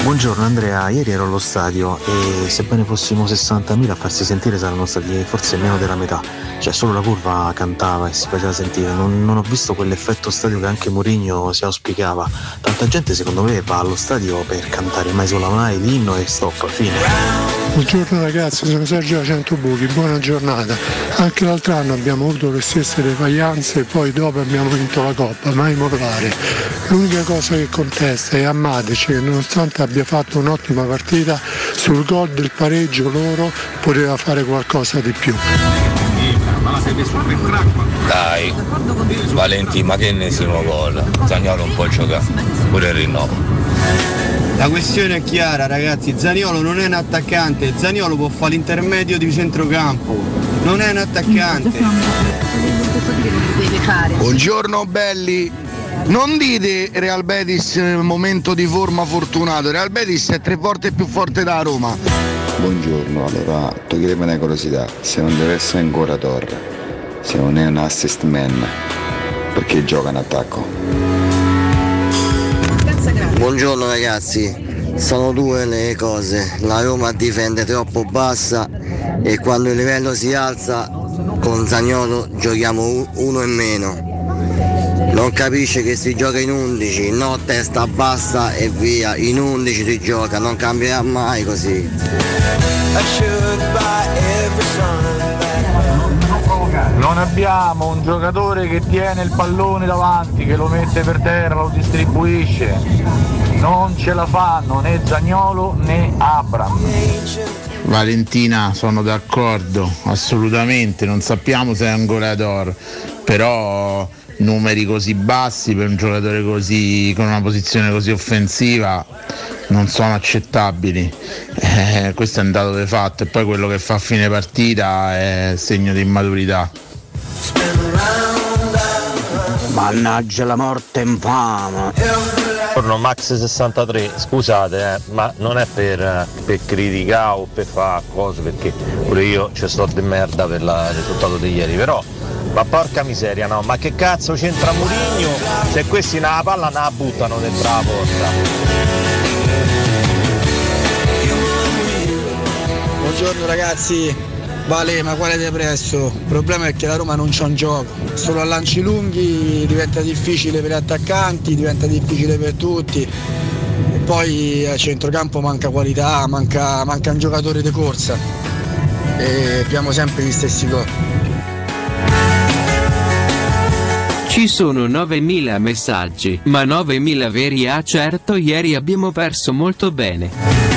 Buongiorno Andrea, ieri ero allo stadio e sebbene fossimo 60.000 a farsi sentire saranno stati forse meno della metà, cioè solo la curva cantava e si faceva sentire, non, non ho visto quell'effetto stadio che anche Mourinho si auspicava, tanta gente secondo me va allo stadio per cantare mai sulla mai l'inno e stop, fine. Buongiorno ragazzi, sono Sergio da Centobuchi, buona giornata. Anche l'altro anno abbiamo avuto le stesse defaglianze e poi dopo abbiamo vinto la Coppa, mai mollare. L'unica cosa che contesta è Amatic che nonostante abbia fatto un'ottima partita, sul gol del pareggio loro poteva fare qualcosa di più. Dai, Valentino, ma che ennesimo gol? Zagnolo un po' giocare, pure il rinnovo. La questione è chiara ragazzi, Zaniolo non è un attaccante, Zaniolo può fare l'intermedio di centrocampo, non è un attaccante. Buongiorno belli. Non dite Real Betis nel momento di forma fortunato, Real Betis è tre volte più forte da Roma. Buongiorno, allora toglieremo una curiosità, se non deve essere ancora Torre, se non è un assist man, perché gioca in attacco? Buongiorno ragazzi, sono due le cose, la Roma difende troppo bassa e quando il livello si alza con Zagnolo giochiamo uno in meno. Non capisce che si gioca in 11, no testa bassa e via, in 11 si gioca, non cambierà mai così. Non abbiamo un giocatore che tiene il pallone davanti, che lo mette per terra, lo distribuisce. Non ce la fanno né Zagnolo né Abram. Valentina, sono d'accordo, assolutamente, non sappiamo se è un goleador, però numeri così bassi per un giocatore così con una posizione così offensiva non sono accettabili. Eh, questo è un dato di fatto e poi quello che fa a fine partita è segno di immaturità. Mannaggia la morte infame. Buongiorno Max63, scusate eh, ma non è per, per criticare o per fare cose perché pure io ci sto di merda per la- il risultato di ieri, però ma porca miseria no, ma che cazzo c'entra Murigno se questi nella palla la buttano dentro la porta? Buongiorno ragazzi, Vale, ma quale depresso? Il problema è che la Roma non c'ha un gioco, solo a lanci lunghi diventa difficile per gli attaccanti, diventa difficile per tutti. E poi a centrocampo manca qualità, manca, manca un giocatore di corsa. E abbiamo sempre gli stessi gol. Ci sono 9000 messaggi, ma 9000 veri ah certo ieri abbiamo perso molto bene.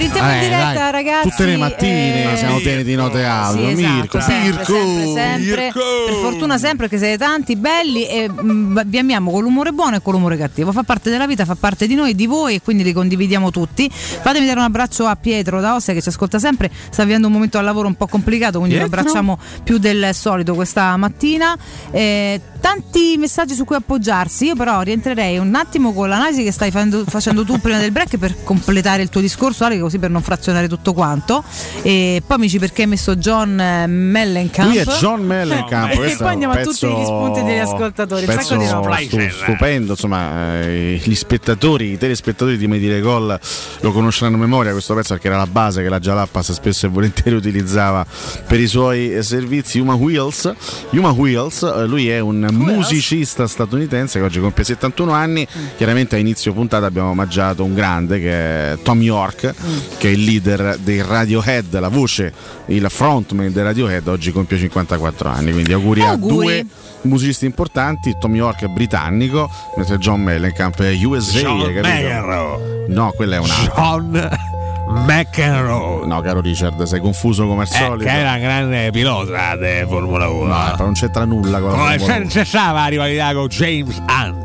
Rientriamo in Vabbè, diretta, dai, ragazzi. Tutte le mattine eh, siamo pieni di note audio. Sì, esatto, Mirko, sempre, Mirko, sempre, sempre. Mirko. Per fortuna sempre che siete tanti, belli e mm, vi amiamo con l'umore buono e con l'umore cattivo. Fa parte della vita, fa parte di noi, di voi e quindi li condividiamo tutti. Fatemi dare un abbraccio a Pietro da Ostia che ci ascolta sempre. Sta vivendo un momento al lavoro un po' complicato, quindi lo Pietro? abbracciamo più del solito questa mattina. Eh, tanti messaggi su cui appoggiarsi. Io però rientrerei un attimo con l'analisi che stai facendo, facendo tu prima del break per completare il tuo discorso, Ale, così per non frazionare tutto quanto. E poi mi dici perché hai messo John eh, Mellencamp. Lui è John Mellencamp. e poi andiamo a tutti gli spunti degli ascoltatori. Pezzo di stu- stupendo, insomma, eh, gli spettatori, i telespettatori di Medire Gol lo conosceranno a memoria questo pezzo perché era la base che la Jalappas spesso e volentieri utilizzava per i suoi eh, servizi. Human Wheels, Human Wheels eh, lui è un musicista statunitense che oggi compie 71 anni. Chiaramente a inizio puntata abbiamo omaggiato un grande che è Tom York, che è il leader dei Radiohead, la voce, il frontman dei Radiohead, oggi compie 54 anni. Quindi auguri, a Auguri. due musicisti importanti. Tom York è britannico, mentre John Mellencamp è USA. John. No, quella è una. John McEnroe. No, caro Richard, sei confuso come al Eh, solito. che era un grande pilota di Formula 1. No, non c'entra nulla con la Formula se- uno. se stava la rivalità con James Hunt.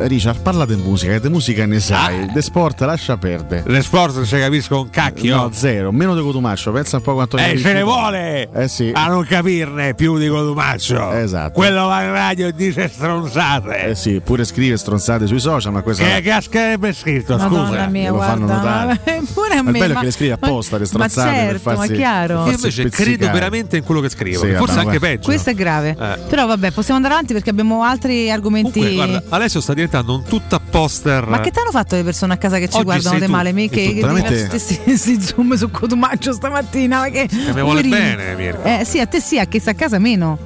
Eh, Richard, parla di musica, che di musica ne sai. De sport lascia perdere. Le sport non si capisco un cacchio. No, zero, meno di Cotumaccio, pensa un po' quanto ne Eh, ce ne vuole Eh sì. a non capirne più di Cotumaccio. Esatto. Quello va in radio e dice stronzate. Eh sì, pure scrive stronzate sui social, ma questo Che, che ha scritto Madonna scusa. mia, lo fanno guarda, notare. pure a me, bello ma- che le scrive ma- apposta le ma stronzate per certo, farsi- ma chiaro. Io invece credo veramente in quello che scrivo. Sì, forse vabbè, anche peggio. Questo è grave. Eh. Però vabbè, possiamo andare avanti perché abbiamo altri argomenti. Comunque, guarda, Alessio sta diventando un tutta poster. Ma che ti hanno fatto le persone a casa che ci Oggi guardano tu. male? Me che, veramente- si, si, si zoom su Cotumaccio stamattina? Ma che, mi vuole bene, Mirko. Eh sì, a te sì, a chi sta a casa meno.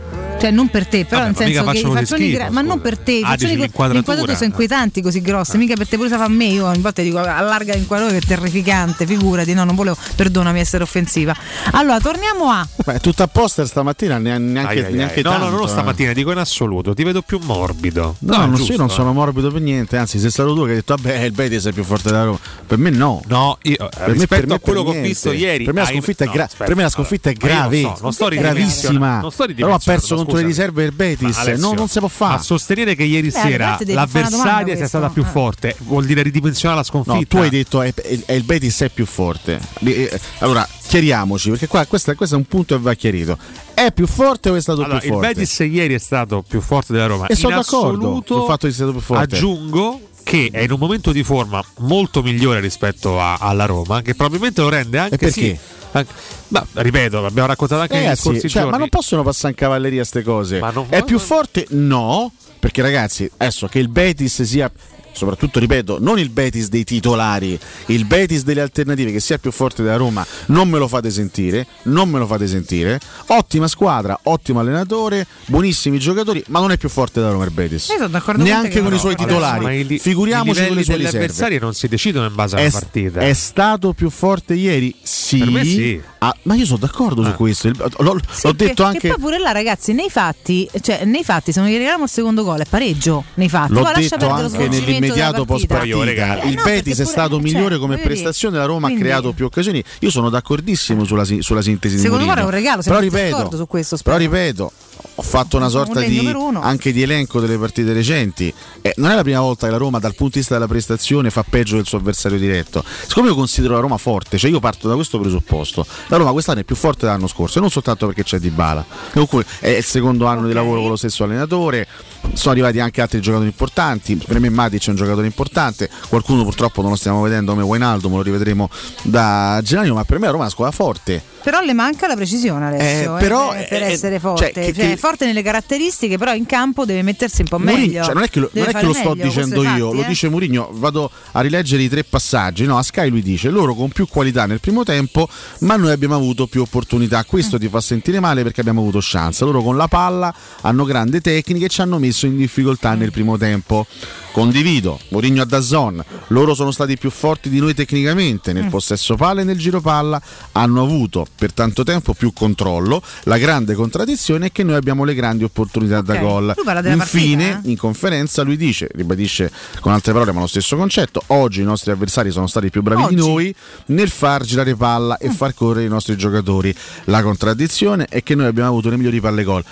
Cioè, non per te, però Vabbè, nel senso che faccioni schifo, gra- ma non per te, Ah, co- le inquadrature sono inquietanti così grosse, mica per te pure se fa a me, io ogni volta dico allarga l'inquadratura che è terrificante, figurati, no, non volevo, perdonami essere offensiva. Allora, torniamo a Beh, tutto a poster stamattina ne- neanche, Ai, ai, ai. neanche no, tanto, no, non eh. stamattina, dico in assoluto, ti vedo più morbido. No, è non, giusto, io non eh. sono morbido per niente, anzi sei stato tu che hai detto vabbè il Betis è più forte della Roma. Per me no. No, io per rispetto a per quello che ho visto ieri, Per me la sconfitta, no, è, gra- aspetta, per me la sconfitta è allora, grave, non so, non sto gravissima. non sto La Roma ha perso ridimensionando, contro le riserve del Betis, Alessio, non, non si può fare. sostenere che ieri Beh, sera l'avversaria sia stata più Eh. forte vuol dire ridimensionare la No, sconfitta. tu hai detto è, è- è il Betis è più forte. Eh, Allora, chiariamoci, perché qua questo, questo è un punto che va chiarito. È più forte o è stato Allora, più il forte? Betis ieri è stato più forte della Roma. E sono In d'accordo assoluto, sul fatto di essere stato più forte. Aggiungo che è in un momento di forma molto migliore rispetto a- alla Roma, che probabilmente lo rende anche E perché? sì. anche- ma, ripeto, l'abbiamo raccontato anche Ragazzi, scorsi cioè, ma non possono passare in cavalleria queste cose. non- è più forte? No, perché ragazzi, adesso che il Betis sia soprattutto ripeto, non il Betis dei titolari, il Betis delle alternative che sia più forte della Roma, non me lo fate sentire, non me lo fate sentire. Ottima squadra, ottimo allenatore, buonissimi giocatori, ma non è più forte della Roma il Betis. Con Neanche che con no. i suoi Adesso, titolari. li- Figuriamoci con le sue riserve. avversari non si decidono in base alla È, partita. è stato più forte ieri? Sì. Per me sì. Ah, ma io sono d'accordo su questo. L'ho, Sì, l'ho detto che anche. poi pure là, ragazzi, nei fatti, cioè, nei fatti, se non gli regaliamo il secondo gol è pareggio. Nei fatti, L'ho poi lascia detto perdere lo svolgimento nell'immediato della post partita. Eh, Il no, Betis è stato cioè, migliore come dire, prestazione. La Roma quindi- ha creato più occasioni. Io sono d'accordissimo sulla, sulla sintesi di Secondo me è un regalo, Però ripeto, questo. però spero. ripeto, ho fatto una sorta un di, anche di elenco delle partite recenti. Eh, non è la prima volta che la Roma, dal punto di vista della prestazione, fa peggio del suo avversario diretto. Siccome io considero la Roma forte, cioè io parto da questo presupposto. La Roma quest'anno è più forte dell'anno scorso, e non soltanto perché c'è Dybala. Comunque è il secondo anno di lavoro con lo stesso allenatore. Sono arrivati anche altri giocatori importanti. Per me Matic è un giocatore importante. Qualcuno purtroppo non lo stiamo vedendo come Wijnaldum, lo rivedremo da gennaio, ma per me la Roma è una squadra forte. Però le manca la precisione Eh, eh, però, per, per eh, essere cioè, forte. che- Cioè, che- è forte nelle caratteristiche, però in campo deve mettersi un po' meglio. cioè, non è che lo, non è che lo sto meglio, dicendo io, fatti, lo eh. dice Mourinho. Vado a rileggere i tre passaggi. No, a Sky lui dice: loro con più qualità nel primo tempo, ma noi abbiamo avuto più opportunità. Questo ti fa sentire male perché abbiamo avuto chance. Loro con la palla hanno grande tecnica e ci hanno messo in difficoltà nel primo tempo. Condivido, Mourinho a Dazon, loro sono stati più forti di noi tecnicamente nel possesso palla e nel giro palla, hanno avuto per tanto tempo più controllo, la grande contraddizione è che noi abbiamo le grandi opportunità da Ok. gol. Infine, partita, eh? in conferenza lui dice, ribadisce con altre parole ma lo stesso concetto, oggi i nostri avversari sono stati più bravi Oggi. Mm. di noi nel far girare palla e far correre i nostri giocatori. La contraddizione è che noi abbiamo avuto le migliori palle gol.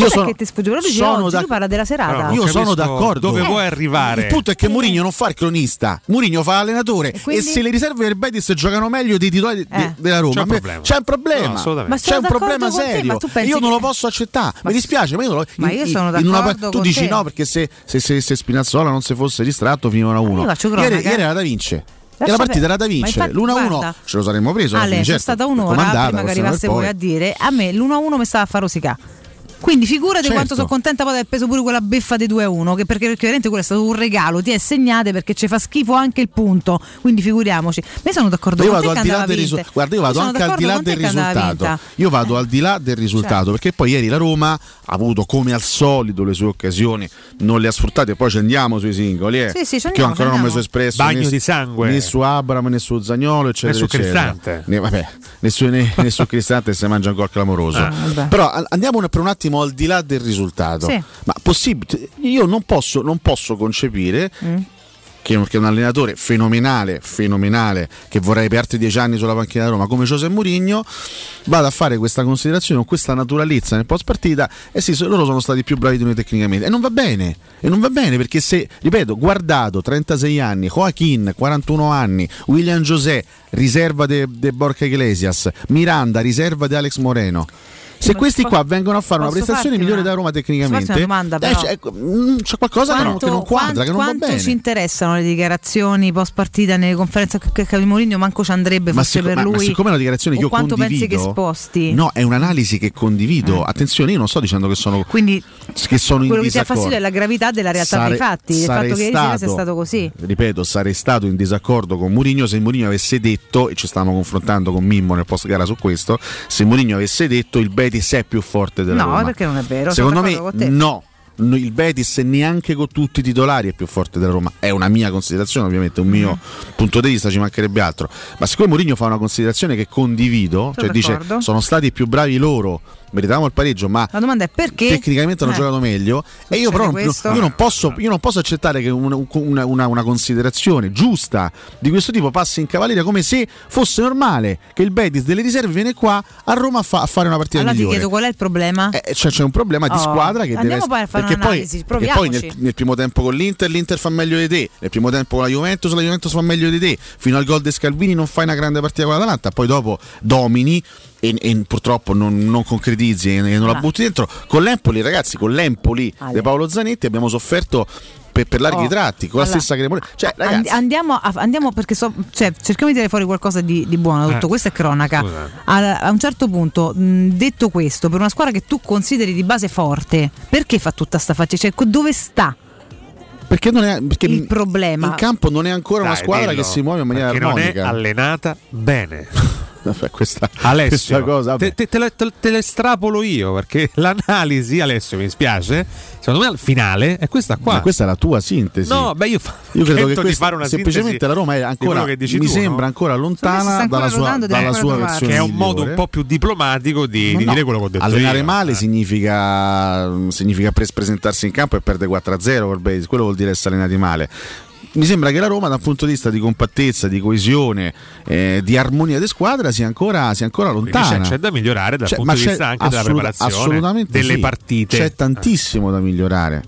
Cos'è che ti sfugge? Dici sono oggi, da- parla della serata. io sono d'accordo. dove Eh, vuoi arrivare. Il punto è che Mourinho non fa il cronista, Mourinho fa l'allenatore e, quindi? se le riserve del Betis giocano meglio dei titolari de- Eh. della Roma, C'è un problema. c'è un problema. No. Ma c'è sono un d'accordo problema te, serio. pensi io non lo posso accettare. Mi dispiace, ma io, lo- Ma io sono in una d'accordo tu dici te. no perché se, se, se, se Spinazzola non si fosse distratto finivano a uno. Io Ieri, era da vincere. E Lascia la partita era da vincere. infatti, L'1-1 guarda. ce lo saremmo preso. Ale, fine, certo, stata per un'ora prima che arrivasse voi poi. a dire a me l'1-1 mi stava a fare rosicà. Quindi figurati Certo. quanto sono contenta poi di aver preso pure quella beffa dei 2-1, che perché, perché veramente quello è stato un regalo, ti è segnate perché ci fa schifo anche il punto, quindi figuriamoci. Ma io sono d'accordo Io con vado te al di là del risultato. Guarda, io vado anche al di là del risultato. Io vado al di là del risultato perché poi ieri la Roma ha avuto come al solito le sue occasioni, non le ha sfruttate. Poi ci andiamo sui singoli. Eh, Sì, sì, ci che io andiamo, ancora non mi andiamo. sono espresso Bagno né, di sangue. né su Abram né su Zagnolo, eccetera. Né su. Cristante. Né, vabbè, né su, né- né su Cristante se mangia un gol clamoroso. Ah. Però a- andiamo per un attimo al di là del risultato. Sì. Ma possibile, io non posso, non posso concepire Mm. che, che un allenatore fenomenale, fenomenale, che vorrei per altri dieci anni sulla panchina da Roma, come José Mourinho, vada a fare questa considerazione con questa naturalezza nel post partita e sì, loro sono stati più bravi di noi tecnicamente. E non va bene, e non va bene perché se, ripeto, guardato 36 anni, Joaquin 41 anni, William José, riserva de, de Borca Iglesias, Miranda, riserva di Alex Moreno. Se questi qua vengono a fare una prestazione migliore una- da Roma tecnicamente, una domanda, eh, c'è, mm, c'è qualcosa che non- che non quadra, che non va quanto bene. ci interessano le dichiarazioni post partita nelle conferenze che, che Mourinho manco ci andrebbe Ma, forse sic- per ma- lui ma siccome è una dichiarazione che io quanto condivido, pensi che sposti no, è un'analisi che condivido. Eh. Attenzione, io non sto dicendo che sono, quindi che sono in quello che ti ha fastidio è la gravità della realtà Sare- dei fatti il fatto che sia stato così Ripeto, sarei stato in disaccordo con Mourinho se Mourinho avesse detto, e ci stavamo confrontando con Mimmo nel post gara su questo, se Mourinho avesse detto il Betis Betis è più forte della No, Roma. perché non è vero. Secondo me no. No, Il Betis neanche con tutti i titolari è più forte della Roma. È una mia considerazione, ovviamente, un mio Mm. punto di vista, ci mancherebbe altro. Ma siccome Mourinho fa una considerazione che condivido, Sono cioè dice d'accordo. sono stati più bravi loro, meritavamo il pareggio, ma La domanda è perché? tecnicamente hanno Eh. giocato meglio e io Succede però non, io non posso, io non posso accettare che una, una- una- una considerazione giusta di questo tipo passi in cavalleria come se fosse normale che il Betis delle riserve viene qua a Roma a, fa- a fare una partita Allora ti migliore. chiedo qual è il problema? Eh, cioè c'è un problema di Oh, squadra che andiamo deve poi a fare perché poi, un'analisi, perché poi nel, proviamoci. nel primo tempo con l'Inter l'Inter fa meglio di te nel primo tempo con la Juventus la Juventus fa meglio di te fino al gol di Scalvini non fai una grande partita con l'Atalanta poi dopo domini e, e purtroppo non, non concretizzi e, non la Ah. butti dentro. Con l'Empoli ragazzi con l'Empoli di Paolo Zanetti abbiamo sofferto per, per larghi Oh, tratti con allora, la stessa cremola cioè And- ragazzi. andiamo, a- andiamo perché so- cioè, cerchiamo di tirare fuori qualcosa di, di buono da tutto Eh, questo è cronaca. A, a un certo punto mh, detto questo per una squadra che tu consideri di base forte perché fa tutta sta faccia? Cioè, dove sta? Perché non è perché il problema. in campo non è ancora una Dai, squadra dillo, che si muove in maniera perché non è armonica. allenata bene. Questa, Alessio, questa cosa te, te- te le, te- te le estrapolo io perché l'analisi, Alessio, mi spiace, secondo me al finale è questa qua. Ma questa è la tua sintesi. No, beh, io, fa- Io credo che di questa- fare una semplicemente sintesi la Roma è ancora, quello che dici mi tu, sembra no? ancora lontana dalla sua, dalla sua versione che è un modo migliore. un po' più diplomatico di, di No, dire quello che ho detto allenare io. male Eh. significa, significa pres- presentarsi in campo e perdere 4-0 col Betis, quello vuol dire essere allenati male. Mi sembra che la Roma, dal punto di vista di compattezza, di coesione, eh, di armonia di squadra, sia ancora, sia ancora lontana. c'è, c'è da migliorare dal Cioè, punto ma di c'è vista anche della assoluta- preparazione assolutamente delle sì. partite. C'è tantissimo da migliorare.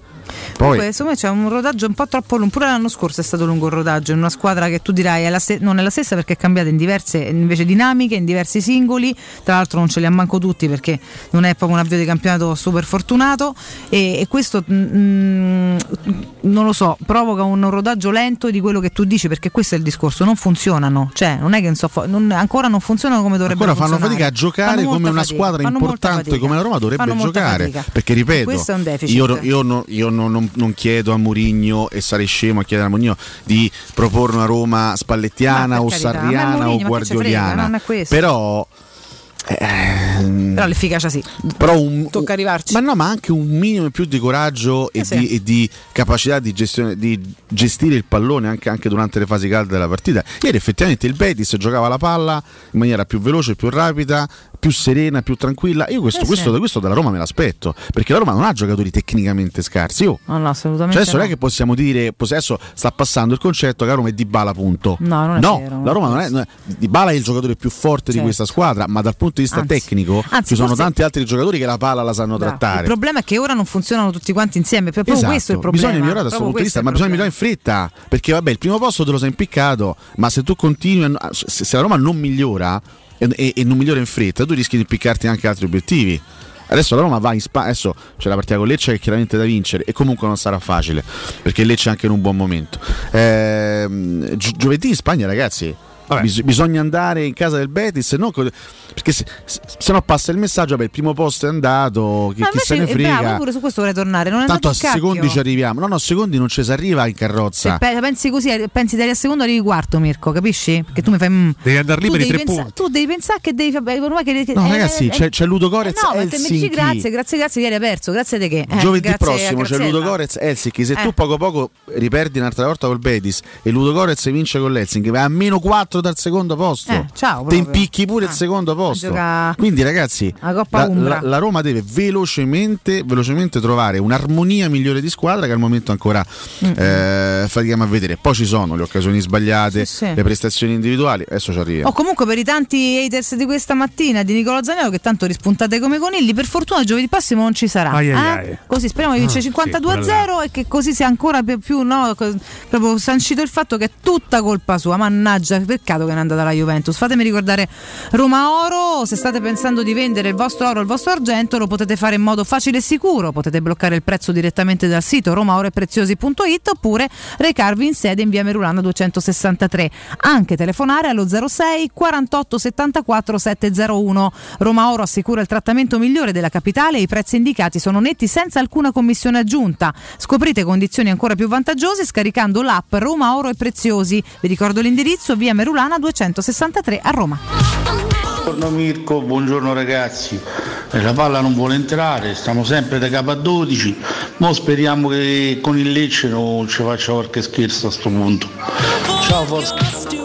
Poi, Comunque, me c'è un rodaggio un po' troppo lungo. Pure l'anno scorso è stato lungo il rodaggio in una squadra che tu dirai è la ste- non è la stessa perché è cambiata in diverse invece dinamiche, in diversi singoli. Tra l'altro non ce li ha manco tutti perché non è proprio un avvio di campionato super fortunato. E, e questo mm, non lo so, provoca un rodaggio lento di quello che tu dici perché questo è il discorso. Non funzionano, cioè non è che so, non- ancora non funzionano come dovrebbero ancora fanno funzionare. fatica a giocare Fanno come una fatica, squadra fanno importante come la Roma dovrebbe Fanno giocare. fatica. Perché ripeto, io, io no- io non, non- non chiedo a Mourinho e sarei scemo a chiedere a Mourinho di proporre una Roma spallettiana o carità, sarriana Mourinho, o guardioliana. frega, non. Però ehm, Però l'efficacia sì. però un, Tocca arrivarci. ma no, ma anche un minimo in più di coraggio e, Eh sì. di, e di capacità di, gestione, di gestire il pallone anche, anche durante le fasi calde della partita. Ieri effettivamente il Betis giocava la palla in maniera più veloce, più rapida, più serena, più tranquilla. Io questo, Eh sì. questo, dalla Roma me l'aspetto, perché la Roma non ha giocatori tecnicamente scarsi. Oh. No, no, assolutamente. Cioè adesso non no. è che possiamo dire, adesso sta passando il concetto che la Roma è Di Bala punto. No, non è vero. la Roma non è, non è- Di Bala è il giocatore più forte di Certo. questa squadra, ma dal punto di vista Anzi. tecnico Anzi, ci sono tanti altri giocatori che la palla la sanno Bravo. trattare. Il problema è che ora non funzionano tutti quanti insieme. Proprio Esatto, questo è il problema. bisogna migliorare da questo punto di vista, ma bisogna migliorare in fretta. Perché vabbè, il primo posto te lo sei impiccato, ma se tu continui, se la Roma non migliora e, e- non migliora in fretta, tu rischi di impiccarti anche altri obiettivi. Adesso la Roma va in Spagna, adesso c'è la partita con Lecce che è chiaramente da vincere e comunque non sarà facile perché Lecce è anche in un buon momento. Ehm, gi- giovedì in Spagna ragazzi, bis- bisogna andare in casa del Betis, no? Perché se, se- se no passa il messaggio, vabbè il primo posto è andato, chi, chi se ne eh, frega. bravo, pure su questo vorrei tornare. Non è Tanto a a secondi ci arriviamo. No, no, secondi non ci si arriva in carrozza. Se pe- pensi così, pensi di arrivare a secondo, arrivi quarto, Mirko, capisci? Perché tu mi fai. mm. Devi andare lì Tu per i tre pensa- punti. Tu devi pensare che devi. vabbè, ormai che- che- No, eh, ragazzi, eh, c'è, c'è Ludo Gorez eh, no, mi dici Helsinki. grazie, grazie, grazie, ieri hai perso, grazie di che? Eh, Giovedì prossimo a c'è. Ludo Gorez Helsinki. Se Eh. tu poco poco riperdi un'altra volta col Betis e Ludo Gorez vince con l'Helsinki, vai a meno 4 dal secondo posto. Eh, ciao, Te impicchi pure il Ah, secondo posto. Quindi, ragazzi, La Coppa la, la- la Roma deve velocemente, velocemente trovare un'armonia migliore di squadra che al momento ancora Mm. eh, fatichiamo a vedere. Poi ci sono le occasioni sbagliate, Sì, sì. le prestazioni individuali. Adesso ci arriviamo. O comunque per i tanti haters di questa mattina di Nicola Zaniolo che tanto rispuntate come conigli, per fortuna giovedì prossimo non ci sarà. Ai, ai, eh? ai. Così speriamo di vincere Ah, 52-0 e che così sia ancora più, più, no, proprio sancito il fatto che è tutta colpa sua. Mannaggia, peccato che non è andata alla Juventus. Fatemi ricordare Roma Oro, se state pensando di vendere il vostro oro o il vostro argento lo potete fare in modo facile e sicuro, potete bloccare il prezzo direttamente dal sito romaoroepreziosi.it oppure recarvi in sede in via Merulana 263. Anche telefonare allo 06 48 74 701. Roma Oro assicura il trattamento migliore della capitale e i prezzi indicati sono netti senza alcuna commissione aggiunta. Scoprite condizioni ancora più vantaggiose scaricando l'app Roma Oro e Preziosi. Vi ricordo l'indirizzo via Merulana 263 a Roma. Buongiorno Mirko, buongiorno ragazzi. e la palla non vuole entrare, stiamo sempre da capo a 12, mo speriamo che con il Lecce non ci faccia qualche scherzo a sto punto. Ciao forza.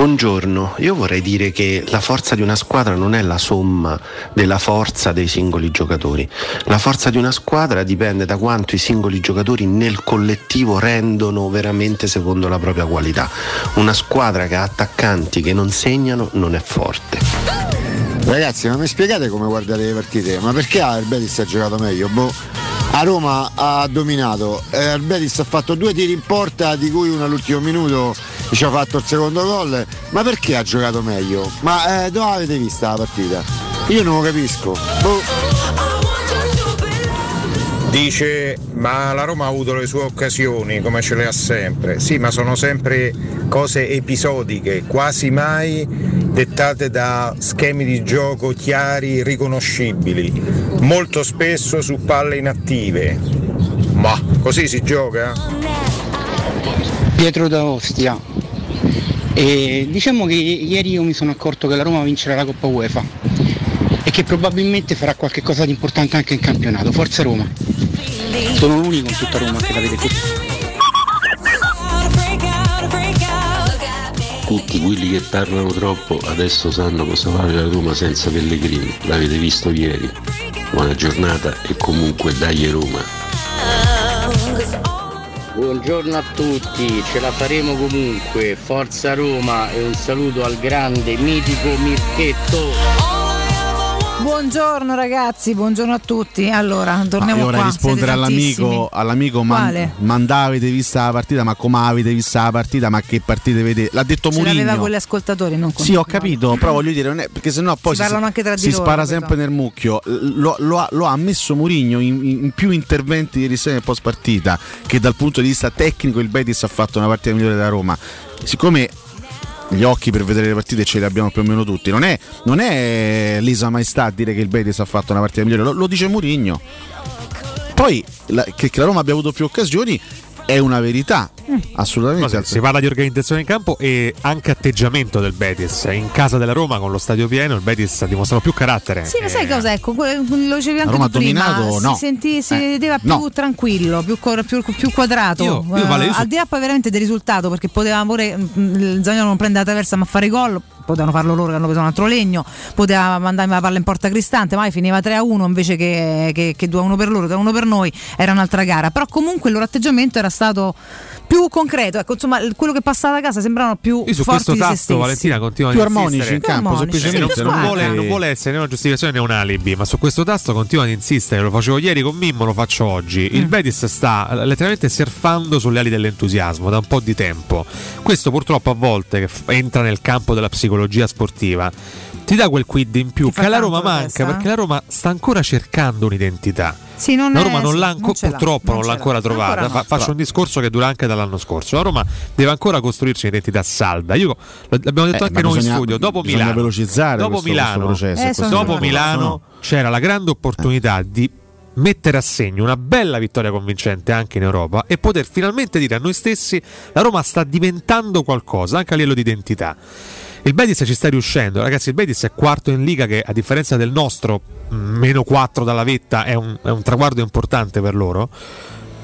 Buongiorno, io vorrei dire che la forza di una squadra non è la somma della forza dei singoli giocatori. La forza di una squadra dipende da quanto i singoli giocatori nel collettivo rendono veramente secondo la propria qualità. Una squadra che ha attaccanti che non segnano non è forte. Ragazzi, ma mi spiegate come guardare le partite? Ma perché Betis ha giocato meglio? Boh. A Roma ha dominato, eh, ha fatto due tiri in porta, di cui uno all'ultimo minuto ci ha fatto il secondo gol. Ma perché ha giocato meglio? Ma eh, dove avete vista la partita? Io non lo capisco. Boh. Dice ma la Roma ha avuto le sue occasioni come ce le ha sempre. Sì, ma sono sempre cose episodiche, quasi mai dettate da schemi di gioco chiari, riconoscibili, molto spesso su palle inattive. Ma così si gioca? Pietro da Ostia. E diciamo che ieri io mi sono accorto che la Roma vincerà la Coppa UEFA e che probabilmente farà qualche cosa di importante anche in campionato. Forza Roma. Sono l'unico in tutta Roma che la vede così. Tutti quelli che parlano troppo adesso sanno cosa fare la Roma senza Pellegrini. L'avete visto ieri. Buona giornata e comunque dai Roma. Buongiorno a tutti, ce la faremo comunque. Forza Roma e un saluto al grande mitico Mirchetto. Buongiorno ragazzi, buongiorno a tutti. Allora, Ma torniamo io vorrei qua. rispondere all'amico, all'amico Quale? man, Mandà avete vista la partita, ma come avete vista la partita, ma che partite vedete? L'ha detto Ce l'aveva con gli ascoltatori, non con Sì, ho capito, però voglio dire, non è- perché sennò poi Si di si loro, spara sempre nel mucchio. Lo, lo ha, lo ha ammesso Mourinho in, in più interventi ieri sera nel post partita, che dal punto di vista tecnico il Betis ha fatto una partita migliore della Roma. Siccome gli occhi per vedere le partite ce li abbiamo più o meno tutti, non è, non è Lisa Maestà a dire che il Betis ha fatto una partita migliore, lo, lo dice Mourinho. Poi la- che la Roma abbia avuto più occasioni è una verità, assolutamente. Cosa- Si parla di organizzazione in campo e anche atteggiamento del Betis. In casa della Roma con lo stadio pieno il Betis ha dimostrato più carattere. Sì, ma sai Eh, cosa? Ecco, lo dicevi anche Roma tu prima. dominato? No. Si, senti- si Eh, vedeva più no. tranquillo, più, più- più quadrato. Io- io, Vale, io Eh, so- Al di là poi veramente del risultato, perché poteva pure mm, il Zagnolo non prende la traversa ma fare gol. Potevano farlo loro che hanno preso un altro legno, poteva mandare la palla in porta cristante, mai finiva 3-1 invece che, che, che 2-1 per loro, 3-1 per noi, era un'altra gara. Però comunque il loro atteggiamento era stato più concreto. Ecco, insomma, quello che passava da casa sembravano più Io su forti questo tasto. Valentina continua Più ad armonici insistere. in campo, semplicemente, non, non vuole, non vuole essere né una giustificazione né un alibi, ma su questo tasto continua ad insistere. Lo facevo ieri con Mimmo, lo faccio oggi. Il Mm. Betis sta letteralmente surfando sulle ali dell'entusiasmo da un po' di tempo. Questo purtroppo a volte entra nel campo della psicologia sportiva. Ti dà quel quid in più che alla tanto Roma la manca testa, eh? perché la Roma sta ancora cercando un'identità. Sì, non la è- Roma non l'ha sì, anco- non ce l'ha, purtroppo non l'ha ancora trovata. Ancora no. Fa- faccio un discorso che dura anche dall'anno scorso. La Roma deve ancora costruirsi un'identità salda. Io l'abbiamo detto Eh, anche noi in bisogna- studio. Dopo Milano, velocizzare dopo questo- Milano, questo processo, eh, dopo Milano no? c'era la grande opportunità di mettere a segno una bella vittoria convincente anche in Europa e poter finalmente dire a noi stessi la Roma sta diventando qualcosa anche a livello di identità. Il Betis ci sta riuscendo, ragazzi. Il Betis è quarto in liga, che a differenza del nostro, mh, meno 4 dalla vetta, è un, è un traguardo importante per loro.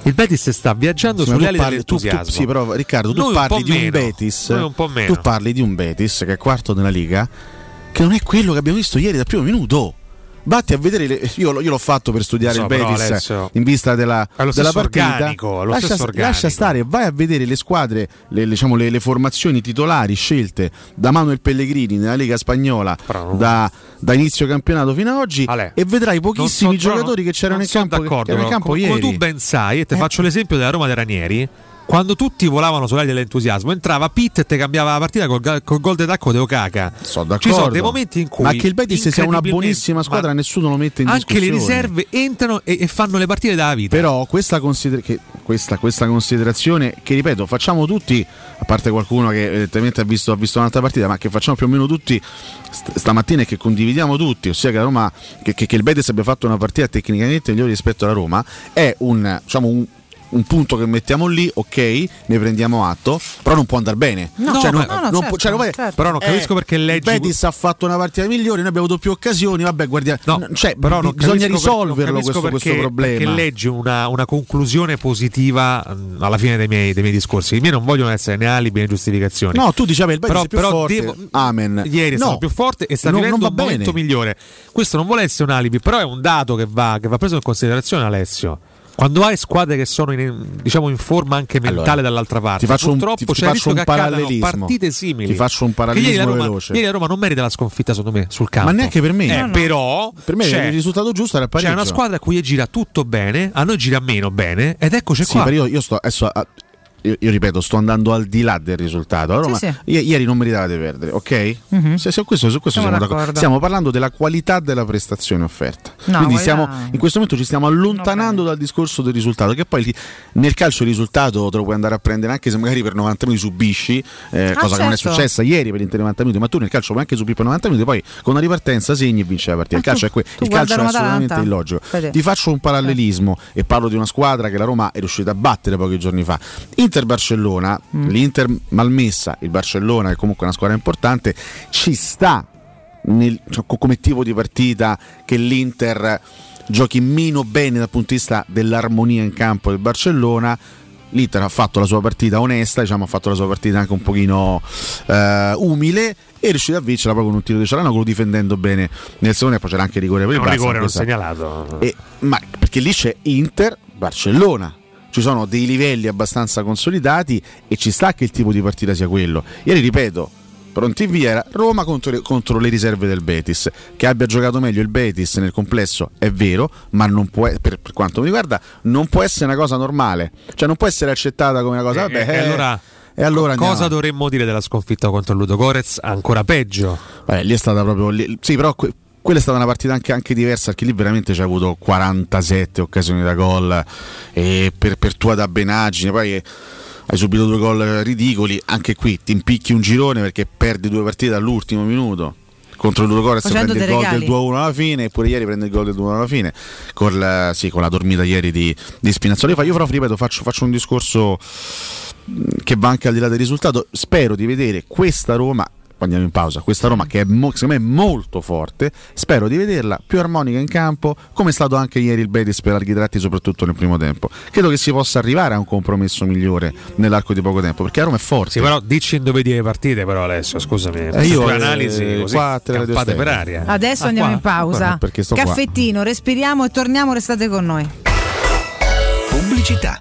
Il Betis sta viaggiando Sì, sulle ali parli- tu- tu- dell'entusiasmo. sì, però Riccardo, tu un parli un meno, Betis. un. Tu parli di un Betis che è quarto nella Liga, che non è quello che abbiamo visto ieri dal primo minuto. Vatti a vedere, le- io, l'ho- io l'ho fatto per studiare so, il Betis Alessio, in vista della, della stesso partita. organico, lascia, lascia stare, vai a vedere le squadre, le, diciamo, le, le formazioni titolari scelte da Manuel Pellegrini nella Lega Spagnola da, da inizio campionato fino ad oggi e vedrai pochissimi Non so- giocatori no, che c'erano non in campo, che d'accordo, erano in campo come, ieri. come tu ben sai, e te faccio l'esempio della Roma dei Ranieri. Quando tutti volavano sull'aria dell'entusiasmo, entrava Pitt e te cambiava la partita col, col gol di tacco di Okaka. Ci sono dei momenti in cui. Ma che il Betis sia una buonissima squadra, nessuno lo mette in Anche le discussione. riserve entrano e, e fanno le partite dalla vita. Però questa, consider- che- questa, questa considerazione, che ripeto, facciamo tutti, a parte qualcuno che evidentemente ha visto, ha visto un'altra partita, ma che facciamo più o meno tutti st- stamattina e che condividiamo tutti, ossia che, la Roma, che, che- che il Betis abbia fatto una partita tecnicamente migliore rispetto alla Roma, è un, diciamo, un, un punto che mettiamo lì, ok, ne prendiamo atto, però non può andare bene. No, Cioè, no, non- no, non certo, può- cioè, certo. Però non capisco perché leggi. Betis ha fatto una partita migliore, noi abbiamo avuto più occasioni, vabbè, guardiamo. No, cioè, però non bisogna per- risolverlo capisco questo, questo perché- problema. Perché leggi una, una conclusione positiva mh, alla fine dei miei, dei miei discorsi. I miei non vogliono essere né alibi né giustificazioni. No, tu dicevi il Betis però, è più però forte. devo- Amen. Ieri è No, stato più forte e sta non- vivendo non un momento migliore. Questo non vuole essere un alibi, però è un dato che va, che va preso in considerazione, Alessio. Quando hai squadre che sono in, diciamo in forma anche mentale Allora, dall'altra parte, ti faccio un- purtroppo ti- ti c'è faccio un parallelismo. partite simili. Ti faccio un Che ieri la parallelismo Roma, veloce. ieri la Roma non merita la sconfitta, secondo me, sul campo. Ma neanche per me. Eh, No, no. Però Per me c'è, il risultato giusto era il c'è una squadra a cui gira tutto bene, a noi gira meno bene, ed eccoci Sì, qua. però io, io sto adesso a- io, io ripeto, sto andando al di là del risultato. La Roma Sì, sì. ieri non meritava di perdere, ok? Mhm. Se, se questo, su questo Siamo siamo, d'accordo. Stiamo parlando della qualità della prestazione offerta. No, Quindi stiamo, in questo momento ci stiamo allontanando dal discorso del risultato, che poi nel calcio il risultato te lo puoi andare a prendere anche se magari per 90 minuti subisci, eh, cosa che non è certo. successa ieri per interi 90 minuti, ma tu nel calcio puoi anche subire per 90 minuti, poi con una ripartenza segni e vinci la partita. Il Ma calcio tu- è, que- il calcio è assolutamente Roma-Atalanta? illogico. Vedi. Ti faccio un parallelismo e parlo di una squadra che la Roma è riuscita a battere pochi giorni fa. Inter-Barcellona, Mm. l'Inter malmessa, il Barcellona è comunque una squadra importante, ci sta nel- cioè, co- come tipo di partita che l'Inter giochi meno bene dal punto di vista dell'armonia in campo del Barcellona. L'Inter ha fatto la sua partita onesta, diciamo, ha fatto la sua partita anche un pochino eh, umile e è riuscito a vincerla proprio con un tiro di Cialanoglu difendendo bene nel secondo e poi c'era anche rigore per il un rigore non segnalato. e- ma perché lì c'è Inter, Barcellona. Ci sono dei livelli abbastanza consolidati e ci sta che il tipo di partita sia quello. Ieri ripeto, pronti via era Roma contro le, contro le riserve del Betis. Che abbia giocato meglio il Betis nel complesso è vero, ma non può, per, per quanto mi riguarda, non può essere una cosa normale. Cioè non può essere accettata come una cosa. E- Vabbè, e eh, allora, e allora cosa andiamo. dovremmo dire della sconfitta contro il Ludo Gorez? Ancora peggio. Vabbè, lì è stata proprio. lì- sì, però quella è stata una partita anche, anche diversa perché lì veramente c'è avuto 47 occasioni da gol e per, per tua dabbenaggine. Poi eh, hai subito due gol ridicoli. Anche qui ti impicchi un girone perché perdi due partite all'ultimo minuto. Contro il Ludogorets prende il gol del regali. 2-1 alla fine, eppure ieri prende il gol del 2-1 alla fine. Con la, sì, con la dormita ieri di, di Spinazzola. Io però ripeto, faccio, faccio un discorso mh, che va anche al di là del risultato. Spero di vedere questa Roma. Poi Andiamo in pausa. Questa Roma che è mo- secondo me è molto forte. Spero di vederla più armonica in campo, come è stato anche ieri il Betis per larghi tratti, soprattutto nel primo tempo. Credo che si possa arrivare a un compromesso migliore nell'arco di poco tempo, perché la Roma è forte. Sì, però dici in dove dire le partite, però Alessio, scusami. Eh, io, tue eh, analisi così qua campate per aria. Adesso Ah, andiamo qua? in pausa. Sto qua. Caffettino, respiriamo e torniamo, restate con noi. Pubblicità.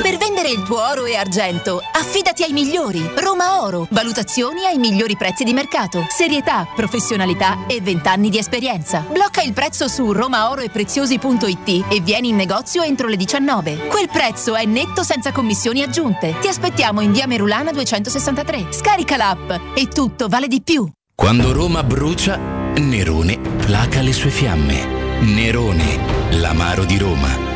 Per vendere il tuo oro e argento, affidati ai migliori. Roma Oro. Valutazioni ai migliori prezzi di mercato. Serietà, professionalità e 20 anni di esperienza. Blocca il prezzo su romaoroepreziosi.it e vieni in negozio entro le 19. Quel prezzo è netto senza commissioni aggiunte. Ti aspettiamo in via Merulana 263. Scarica l'app e tutto vale di più. Quando Roma brucia, Nerone placa le sue fiamme. Nerone, l'amaro di Roma.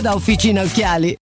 da Officina Occhiali.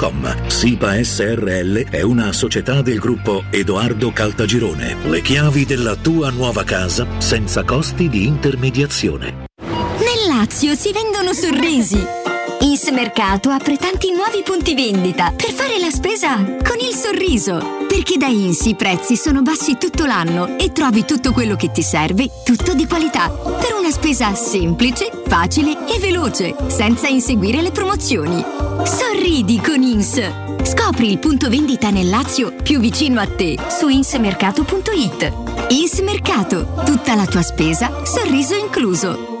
www.keicalt.com. SIPA SRL è una società del gruppo Edoardo Caltagirone. Le chiavi della tua nuova casa senza costi di intermediazione. Nel Lazio si vendono sorrisi. Ins Mercato apre tanti nuovi punti vendita per fare la spesa con il sorriso. Perché da Ins i prezzi sono bassi tutto l'anno e trovi tutto quello che ti serve, tutto di qualità. Per una spesa semplice, facile e veloce, senza inseguire le promozioni. Sorridi con Ins. Scopri il punto vendita nel Lazio più vicino a te su insmercato.it. Ins Mercato, tutta la tua spesa, sorriso incluso.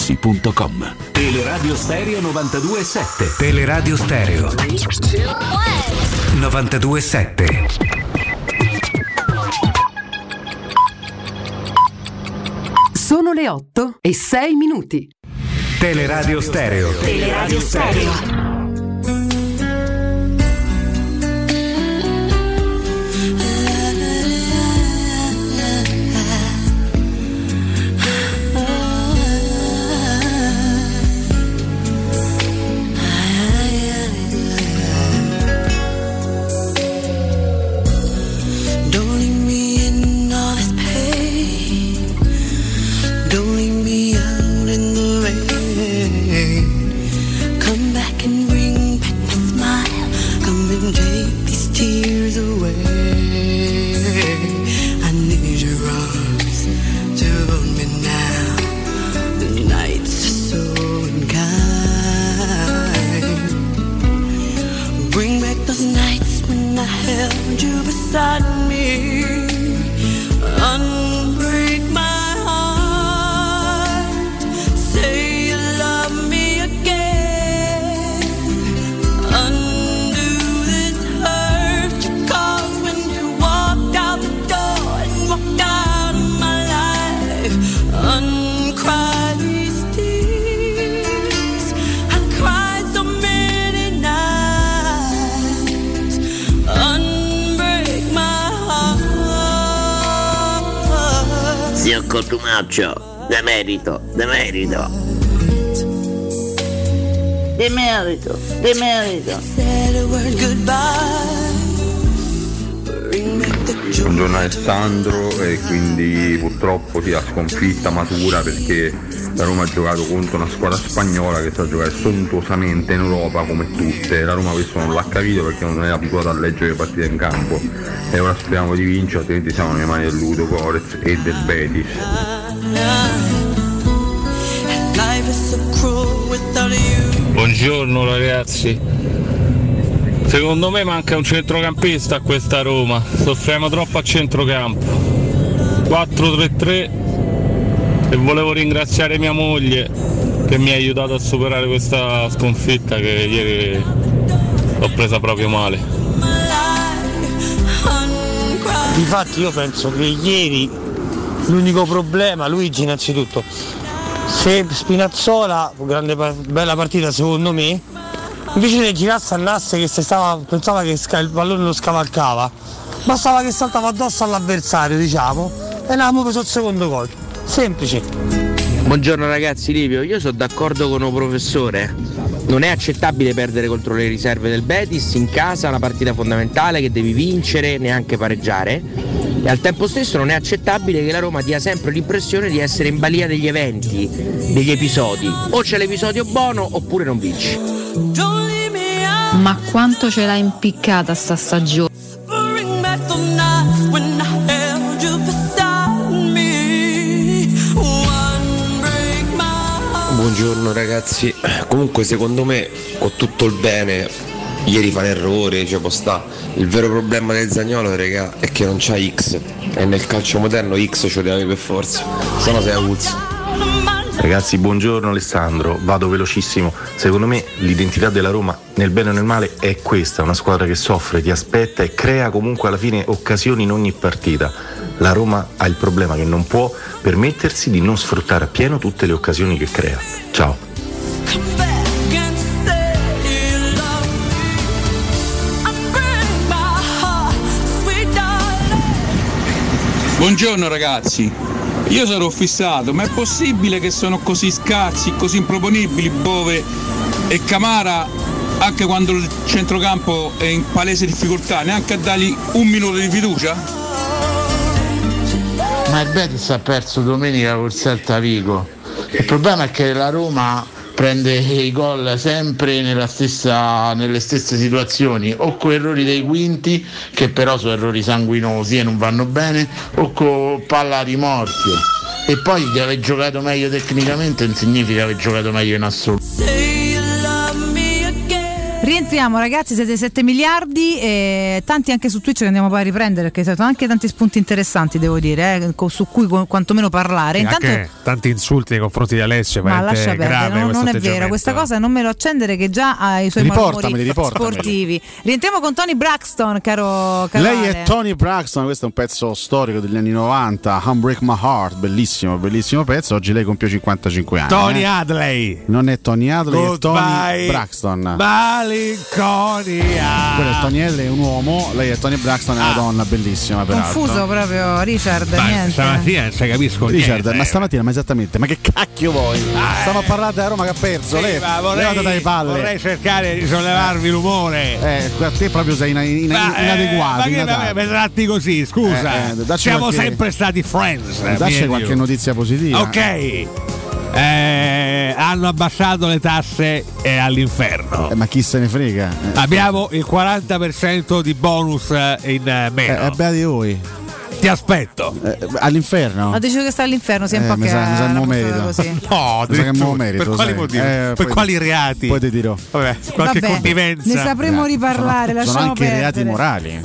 artigianamaterassi.com. Teleradio Stereo 92.7 Teleradio Stereo 92.7 Sono le 8 e 6 minuti. Teleradio Stereo Teleradio Stereo. Demerito, demerito. Demerito, demerito. A. Buongiorno Alessandro e quindi purtroppo si ha sconfitta matura perché la Roma ha giocato contro una squadra spagnola che sa giocare sontuosamente in Europa come tutte. La Roma questo non l'ha capito perché non è abituata a leggere le partite in campo e ora speriamo di vincere altrimenti siamo nelle mani del Ludo Corez e del Betis. Buongiorno ragazzi. Secondo me manca un centrocampista a questa Roma. Soffriamo troppo a centrocampo. 4-3-3 e volevo ringraziare mia moglie che mi ha aiutato a superare questa sconfitta che ieri l'ho presa proprio male. Difatti io penso che ieri l'unico problema, Luigi innanzitutto, se Spinazzola, grande, bella partita secondo me, invece di girarsi all'asse che stava, pensava che il pallone lo scavalcava, bastava che saltava addosso all'avversario, diciamo, e avevamo preso il secondo gol. Semplice. Buongiorno ragazzi, Livio, io sono d'accordo con un professore. Non è accettabile perdere contro le riserve del Betis in casa, una partita fondamentale che devi vincere, neanche pareggiare. E al tempo stesso non è accettabile che la Roma dia sempre l'impressione di essere in balia degli eventi, degli episodi. O c'è l'episodio buono oppure non vinci. Ma quanto ce l'ha impiccata sta stagione? Ragazzi, comunque secondo me con tutto il bene, ieri fa un errore, ci può sta. Il vero problema del Zagnolo raga, è che non c'ha X e nel calcio moderno X ce lo deve per forza, se no sei aguzzi. Ragazzi, buongiorno Alessandro, vado velocissimo. Secondo me l'identità della Roma, nel bene o nel male, è questa, una squadra che soffre, ti aspetta e crea comunque alla fine occasioni in ogni partita. La Roma ha il problema che non può permettersi di non sfruttare appieno tutte le occasioni che crea. Ciao. Buongiorno ragazzi, io sarò fissato, ma è possibile che sono così scarsi, così improponibili Bove e Camara anche quando il centrocampo è in palese difficoltà, neanche a dargli un minuto di fiducia? Ma il Betis ha perso domenica col Celta Vigo. Il problema è che la Roma prende i gol sempre stessa- nelle stesse situazioni, o con errori dei quinti, che però sono errori sanguinosi e non vanno bene, o con palla a rimorchio. E poi di aver giocato meglio tecnicamente non significa aver giocato meglio in assoluto. Rientriamo ragazzi, siete 7 miliardi e tanti anche su Twitch che andiamo poi a riprendere perché sono anche tanti spunti interessanti devo dire, eh, su cui qu- quantomeno parlare. E Intanto anche tanti insulti nei confronti di Alessio, ma lascia perdere, grave non, è vero, questa cosa non me lo accendere che già ha i suoi Riportameli, sportivi. Rientriamo con Tony Braxton, caro, caro Lei è Tony Braxton, questo è un pezzo storico degli anni 90, Unbreak My Heart, bellissimo, bellissimo pezzo. Oggi lei compie 55 anni. Tony eh. Adley. Non è Tony Adley, è Tony Goodbye. Braxton. Malinconia. Quello è Tony Adley, è un uomo, lei è Tony Braxton, è una donna bellissima peraltro. Confuso proprio Richard, Ma niente. stamattina non capisco Richard, niente. ma stamattina, ma esattamente, ma che cacchio vuoi? Stiamo a parlare della Roma che ha perso, Sì, lei vorrei, dalle palle. vorrei cercare di sollevarvi l'umore. Eh, a te proprio sei ina- ina- Ma, eh, inadeguato. ma che mi tratti così, scusa. Eh, eh, Siamo qualche- sempre stati friends. Dacci qualche Dio. notizia positiva. Ok. Eh, hanno abbassato le tasse eh, all'inferno. Eh, ma chi se ne frega? Abbiamo il 40% di bonus eh, in eh, meno. eh, eh, beati voi. Ti aspetto. Eh, all'inferno? Ha deciso che sta all'inferno, sia un Eh, po' mi che sa- mi sa merito. così. No, Mi sa che è un nuovo merito, Per quali sai. motivi? Eh, per poi- quali reati? Poi ti dirò. Vabbè, qualche Vabbè, connivenza. Ne sapremo riparlare, sono lasciamo anche perdere. reati morali.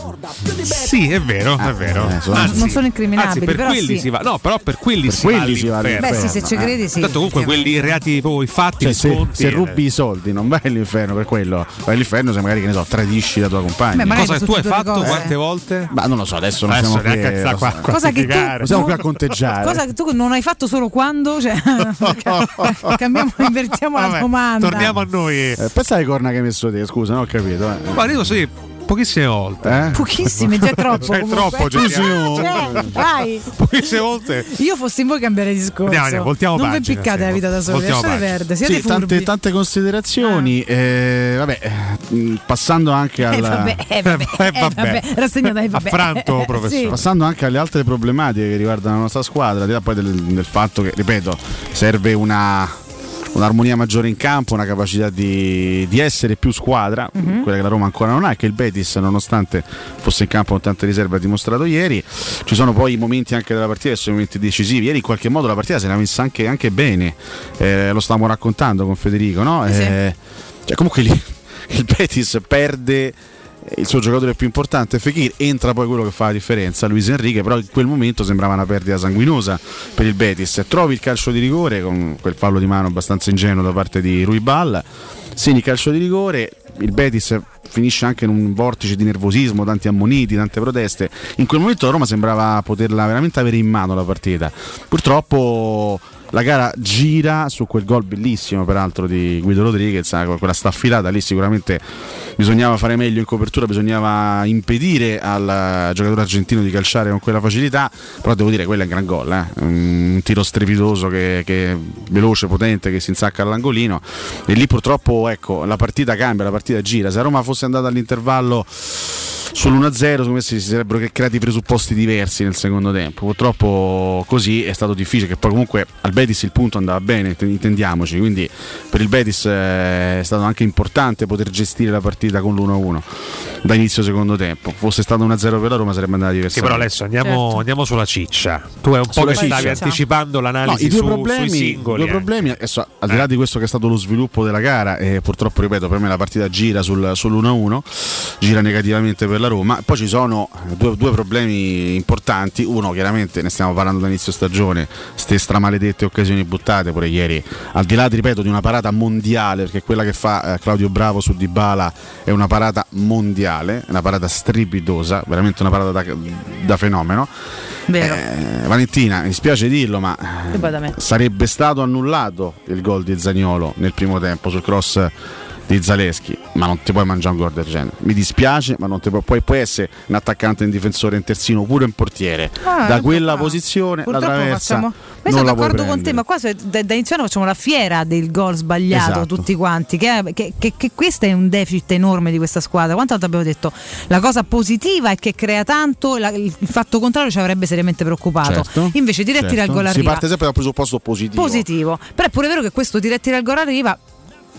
Sì, è vero, è vero. eh, sono- Anzi- non sono incriminabili, anzi, per però quelli sì. si va. No, però per quelli Per si va quelli si va all'inferno. Beh, sì, se ci credi, sì. Tanto comunque quelli reati proprio i fatti, Cioè, se, se eh. rubi i soldi non vai all'inferno per quello, vai all'inferno se magari che ne so, tradisci la tua compagna. Cosa su tu hai fatto quante volte? Ma non lo so, adesso non siamo qui. Sta qua so. a Cosa che tu. Non siamo qui a conteggiare. Cosa che tu non hai fatto solo quando? Cioè, cambiamo, invertiamo la Vabbè, domanda. Torniamo a noi. Eh, pensa alle corna che hai messo te, scusa, non ho capito. eh. Ma io sì, pochissime volte. Eh? Pochissime, già è troppo. Già è comunque. troppo, già. Cioè, vai. Pochissime volte. Io fossi in voi cambiare discorso. Andiamo, andiamo, voltiamo non vi pagina, impiccate sì, la vita da soli, voltiamo lasciate pagina. perdere, siete Sì, tante, furbi. tante considerazioni. eh, vabbè, eh, mh, passando anche Eh, al. vabbè, eh, vabbè, Eh, eh, vabbè. vabbè, rassegnato ai vabbè. Affranto, Eh, professore. sì. Passando anche alle altre problematiche che riguardano la nostra squadra, al di là poi del, del fatto che, ripeto, serve una, un'armonia maggiore in campo, una capacità di, di essere più squadra, Mhm. quella che la Roma ancora non ha, che il Betis, nonostante fosse in campo con tante riserve, ha dimostrato ieri. Ci sono poi i momenti anche della partita che sono i momenti decisivi. Ieri in qualche modo la partita se l'ha messa anche, anche bene, Eh, lo stavamo raccontando con Federico, no? Sì, sì. Eh, Cioè, comunque lì, il Betis perde il suo giocatore più importante Fekir entra poi quello che fa la differenza Luis Enrique però in quel momento sembrava una perdita sanguinosa per il Betis. Trovi il calcio di rigore con quel fallo di mano abbastanza ingenuo da parte di Rui Ball. Segni il calcio di rigore il Betis finisce anche in un vortice di nervosismo tanti ammoniti, tante proteste. In quel momento Roma sembrava poterla veramente avere in mano la partita. Purtroppo la gara gira su quel gol bellissimo peraltro di Guido Rodriguez, eh, quella staffilata lì sicuramente bisognava fare meglio in copertura, bisognava impedire al giocatore argentino di calciare con quella facilità, però devo dire quello è un gran gol, eh? un tiro strepitoso che, che veloce, potente, che si insacca all'angolino e lì purtroppo ecco, la partita cambia, la partita gira, se Roma fosse andata all'intervallo sull'1-0 secondo me si sarebbero creati presupposti diversi nel secondo tempo purtroppo così è stato difficile che poi comunque al Betis il punto andava bene intendiamoci quindi per il Betis eh, è stato anche importante poter gestire la partita con l'1-1 da inizio secondo tempo fosse stato 1-0 per la Roma sarebbe andata Sì, diversamente però adesso andiamo, Certo. andiamo sulla ciccia. Tu è un po' che stavi ciccia. anticipando No, l'analisi i due su- problemi, sui singoli. due eh. problemi adesso, al di là di questo che è stato lo sviluppo della gara, e purtroppo ripeto, per me la partita gira sul, sull'1-1, gira negativamente per la Roma. Poi ci sono due, due problemi importanti. Uno, chiaramente, ne stiamo parlando da inizio stagione, ste stramaledette occasioni buttate pure ieri. Al di là, ripeto, di una parata mondiale, perché quella che fa eh, Claudio Bravo su Dybala è una parata mondiale, una parata strepitosa, veramente una parata da, da fenomeno. Vero. Eh, Valentina, mi spiace dirlo, ma me. sarebbe stato annullato il gol di Zagnolo nel primo tempo sul cross di Zaleschi, ma non ti puoi mangiare un gol del genere. Mi dispiace, ma non ti puoi, puoi, puoi essere un attaccante, un difensore, un terzino, pure un portiere. Ah, da quella qua. posizione la Purtroppo traversa. facciamo- Ma sono la d'accordo con te, ma qua da, da iniziare facciamo la fiera del gol sbagliato Esatto. tutti quanti, che, che- che- che questo è un deficit enorme di questa squadra. Quante volte abbiamo detto la cosa positiva è che crea tanto, la- il, fatto contrario ci avrebbe seriamente preoccupato. Certo, Invece diretti certo. al gol Si arriva. parte sempre dal presupposto positivo. positivo. Però è pure vero che questo diretti al gol arriva.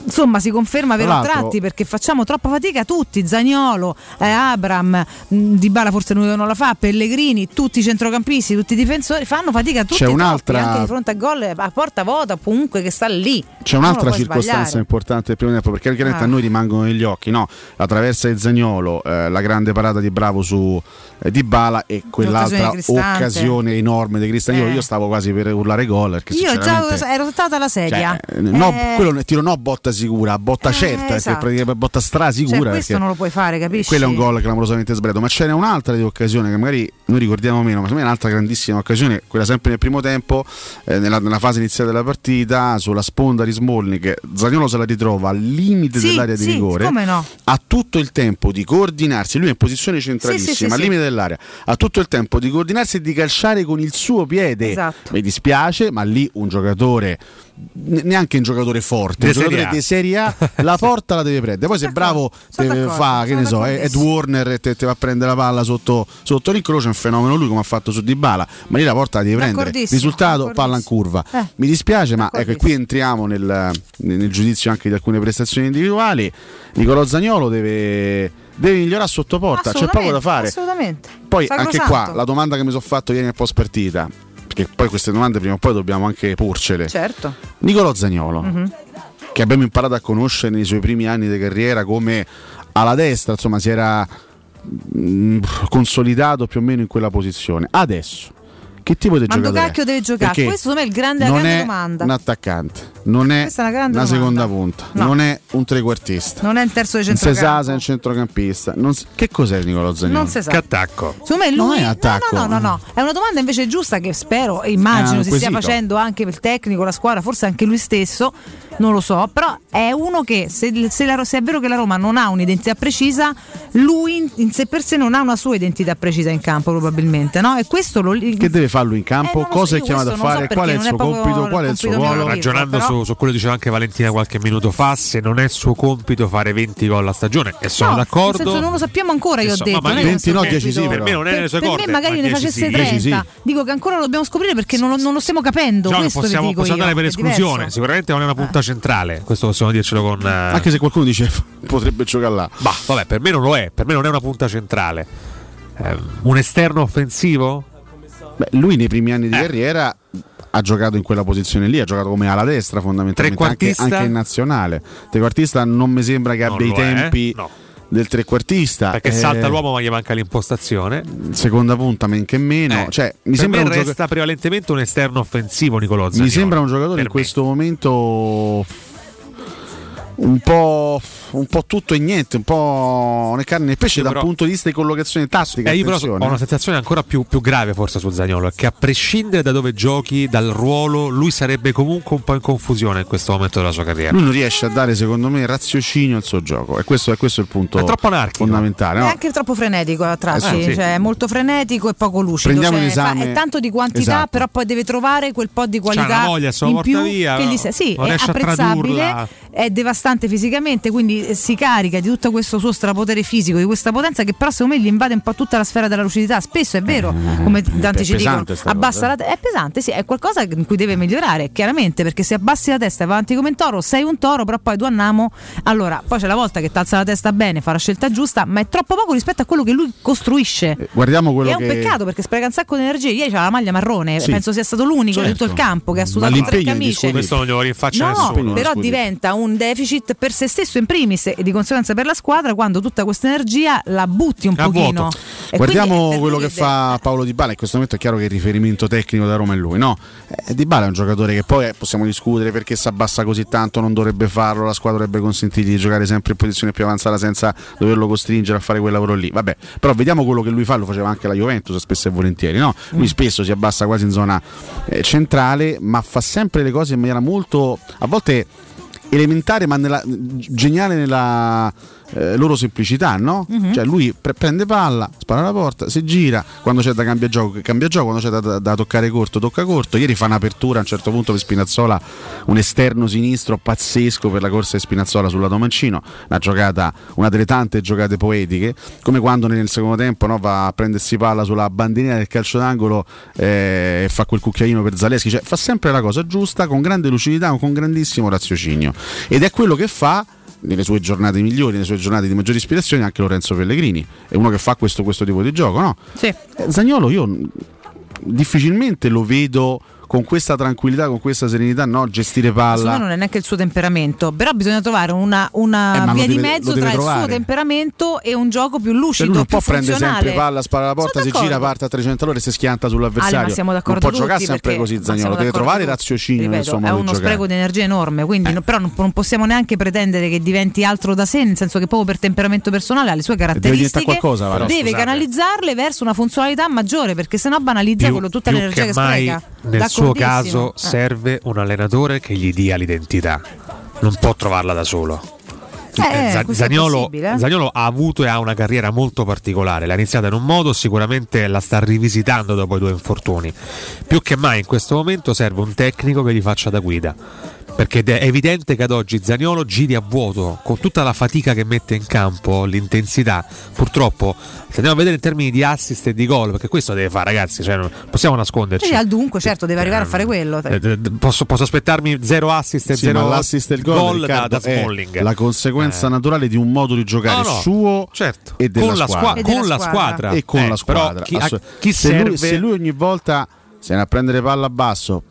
Insomma, si conferma per tratti perché facciamo troppa fatica tutti. Zagnolo, eh, Abram, mh, Di Bala forse non la fa, Pellegrini, tutti i centrocampisti, tutti i difensori fanno fatica tutti C'è troppi, un'altra- anche di fronte a gol a porta vuota comunque che sta lì. C'è un'altra circostanza sbagliare. importante del primo tempo perché chiaramente Ah. a noi rimangono negli occhi no? la traversa di Zagnolo, eh, la grande parata di Bravo su eh, Di Bala e quell'altra occasione enorme di Cristante. Io, Eh. io stavo quasi per urlare gol perché Io già ero stata alla sedia. cioè, no, Eh, quello ne tiro no botta sicura, botta certa, perché esatto. botta cioè, strasicura. questo perché non lo puoi fare, capisci? quello è un gol clamorosamente sbagliato, ma ce n'è un'altra di occasione che magari noi ricordiamo meno, ma secondo me è un'altra grandissima occasione, quella sempre nel primo tempo, eh, nella, nella fase iniziale della partita, sulla sponda di Smolnik, Zagnolo se la ritrova al limite Sì, dell'area sì, di rigore, come no? ha tutto il tempo di coordinarsi, lui è in posizione centralissima, Sì, sì, sì, al sì. limite dell'area, ha tutto il tempo di coordinarsi e di calciare con il suo piede. Esatto. Mi dispiace, ma lì un giocatore neanche un giocatore forte, De un giocatore Serie A. di Serie A, la porta la deve prendere. Poi se bravo te fa, che ne so, Ed. Warner e te, te va a prendere la palla sotto, sotto l'incrocio, è un fenomeno lui come ha fatto su Dybala, ma lì la porta la devi prendere. Risultato, palla in curva. Eh. Mi dispiace, ma ecco, qui entriamo nel, nel giudizio anche di alcune prestazioni individuali. Nicolò Zagnolo deve, deve migliorare sotto porta, c'è poco da fare. Assolutamente. Poi anche Sacrosanto. qua la domanda che mi sono fatto ieri nel post partita, perché poi queste domande prima o poi dobbiamo anche porcele. Certo. Nicolò Zagnolo, Mhm. che abbiamo imparato a conoscere nei suoi primi anni di carriera come alla destra, insomma, si era mm, consolidato più o meno in quella posizione. Adesso, che tipo di Quando giocatore? cacchio deve giocare? Perché Questo secondo me è il grande- non grande è domanda. un attaccante, non è Questa è una una seconda punta, No. non è un trequartista. Non è il terzo di Non si sa se è un centrocampista. Non si- Che cos'è Nicolò Zagnolo? Non si sa. Che attacco. Secondo me Non lui è attacco. No, no, no, no, no. È una domanda invece giusta che spero e immagino Eh, si stia facendo anche per il tecnico, la squadra, forse anche lui stesso, non lo so, però è uno che se, se la- se è vero che la Roma non ha un'identità precisa, lui in, in sé per sé non ha una sua identità precisa in campo probabilmente, no? E questo lo Che deve fare lui in campo? Eh, Cosa so, è chiamato a fare? so Qual è il suo compito? Qual è il suo ruolo? Ragionando però- su, su quello che diceva anche Valentina qualche minuto fa, se non è il suo compito fare 20 gol a stagione, e sono No, d'accordo. Senso, non lo sappiamo ancora, io ho detto. ma non è io- il nostro 20 no, compito. 10 sì, per me non è nelle sue Per corde. me magari ma ne 10 facesse sì. 30. 10 sì. Dico che ancora lo dobbiamo scoprire perché non, lo- stiamo capendo. Possiamo, andare per esclusione. Sicuramente non è una punta centrale. Questo possiamo dircelo con. eh, Anche se qualcuno dice potrebbe giocare là. Bah, vabbè, per me non lo è. Per me non è una punta centrale. Eh, un esterno offensivo? Beh, lui nei primi anni di Eh. carriera ha giocato in quella posizione lì, ha giocato come ala destra fondamentalmente anche, anche in nazionale. Trequartista non mi sembra che abbia i tempi no. del trequartista. Perché Eh, salta l'uomo ma gli manca l'impostazione. Seconda punta, men che meno. Eh, Cioè, mi sembra me un gioca- resta prevalentemente un esterno offensivo Nicolò Mi Zaniolo. sembra un giocatore Per in me. questo momento un po', un po' tutto e niente, un po' né carne né pesce dal però- punto di vista di collocazione tattica. Eh, io però ho una sensazione ancora più, più grave forse su Zagnolo, che a prescindere da dove giochi, dal ruolo, lui sarebbe comunque un po' in confusione in questo momento della sua carriera. Lui non riesce a dare, secondo me, raziocinio al suo gioco. E questo, e questo è il punto È troppo anarchico. fondamentale. È no? anche troppo frenetico a tratti, Eh, sì. cioè è molto frenetico e poco lucido. Prendiamo cioè, in esame- fa- è tanto di quantità, Esatto. però poi deve trovare quel po' di qualità una voglia, in più via, che gli no? sa- Sì, è apprezzabile, è devastante fisicamente, quindi eh, si carica di tutto questo suo strapotere fisico, di questa potenza che però secondo me gli invade un po' tutta la sfera della lucidità. Spesso è vero, come tanti è ci dicono, abbassa la te- è pesante, sì, è qualcosa in cui deve migliorare, chiaramente, perché se abbassi la testa e va avanti come un toro, sei un toro, però poi tu annamo. Allora, poi c'è la volta che ti alza la testa bene, fa la scelta giusta, ma è troppo poco rispetto a quello che lui costruisce. Guardiamo quello E è un che. peccato perché spreca un sacco di energie. Ieri c'ha la maglia marrone, Sì. penso sia stato l'unico di Certo. tutto il campo che ha sudato tre camicie. Questo non glielo rinfaccia No, nessuno. però diventa un deficit per se stesso in primis e di conseguenza per la squadra quando tutta questa energia la butti un A pochino. vuoto. Guardiamo quello che fa Paolo Di Bala. In questo momento è chiaro che il riferimento tecnico da Roma è lui, no? Eh, di Bala è un giocatore che poi eh, possiamo discutere perché si abbassa così tanto, non dovrebbe farlo, la squadra dovrebbe consentirgli di giocare sempre in posizione più avanzata senza doverlo costringere a fare quel lavoro lì. Vabbè, però vediamo quello che lui fa, lo faceva anche la Juventus spesso e volentieri, no? Mm. Lui spesso si abbassa quasi in zona eh, centrale, ma fa sempre le cose in maniera molto a volte elementare ma nella- geniale nella eh, loro semplicità, no? Mhm. Cioè lui pre- prende palla, spara alla porta, si gira, quando c'è da cambia gioco, cambia gioco, quando c'è da, da- da toccare corto, tocca corto. Ieri fa un'apertura a un certo punto per Spinazzola, un esterno sinistro pazzesco per la corsa di Spinazzola sul lato mancino, una giocata, una delle tante giocate poetiche, come quando nel secondo tempo no, va a prendersi palla sulla bandierina del calcio d'angolo eh, e fa quel cucchiaino per Zaleschi, cioè fa sempre la cosa giusta, con grande lucidità, con grandissimo raziocinio. Ed è quello che fa nelle sue giornate migliori, nelle sue giornate di maggiore ispirazione anche Lorenzo Pellegrini, è uno che fa questo, questo tipo di gioco, no? Sì. Eh, Zagnolo io difficilmente lo vedo con questa tranquillità, con questa serenità, no? Gestire palla. non è neanche il suo temperamento, però bisogna trovare una, una Eh, ma via di deve- mezzo deve tra il suo trovare. temperamento e un gioco più Cioè, lucido, lui non può prendere sempre palla, spara alla porta, si gira, parte a 300 all'ore e si schianta sull'avversario. Ale, ma siamo non d'accordo può giocare sempre così ma Zagnolo, deve trovare tutti. raziocinio nel suo è modo di uno spreco di energia enorme, quindi no- però non, non possiamo neanche pretendere che diventi altro da sé, nel senso che proprio per temperamento personale ha le sue caratteristiche, qualcosa, però, deve scusate. canalizzarle verso una funzionalità maggiore, perché sennò banalizza più, quello, tutta l'energia che spreca. Nel suo caso Eh. serve un allenatore che gli dia l'identità. Non può trovarla da solo. Eh, Za- questo è Zaniolo, possibile, eh. Zaniolo ha avuto e ha una carriera molto particolare. L'ha iniziata in un modo sicuramente la sta rivisitando dopo i due infortuni. Più che mai in questo momento serve un tecnico che gli faccia da guida perché è evidente che ad oggi Zaniolo giri a vuoto con tutta la fatica che mette in campo, l'intensità. Purtroppo, se andiamo a vedere in termini di assist e di gol, perché questo deve fare, ragazzi, cioè, non possiamo nasconderci. Sì, al dunque, certo, deve arrivare a fare quello. Eh, eh, Posso, posso aspettarmi zero assist e Sì, zero l'assist e il gol, da, Riccardo, da è Smalling. la conseguenza Eh. naturale di un modo di giocare No, no, suo certo. e della Con la squadra. squa- E della con la squadra. squadra. e con Eh, la però squadra. chi- a- chi se, lui, serve- se lui ogni volta se ne a prendere palla a basso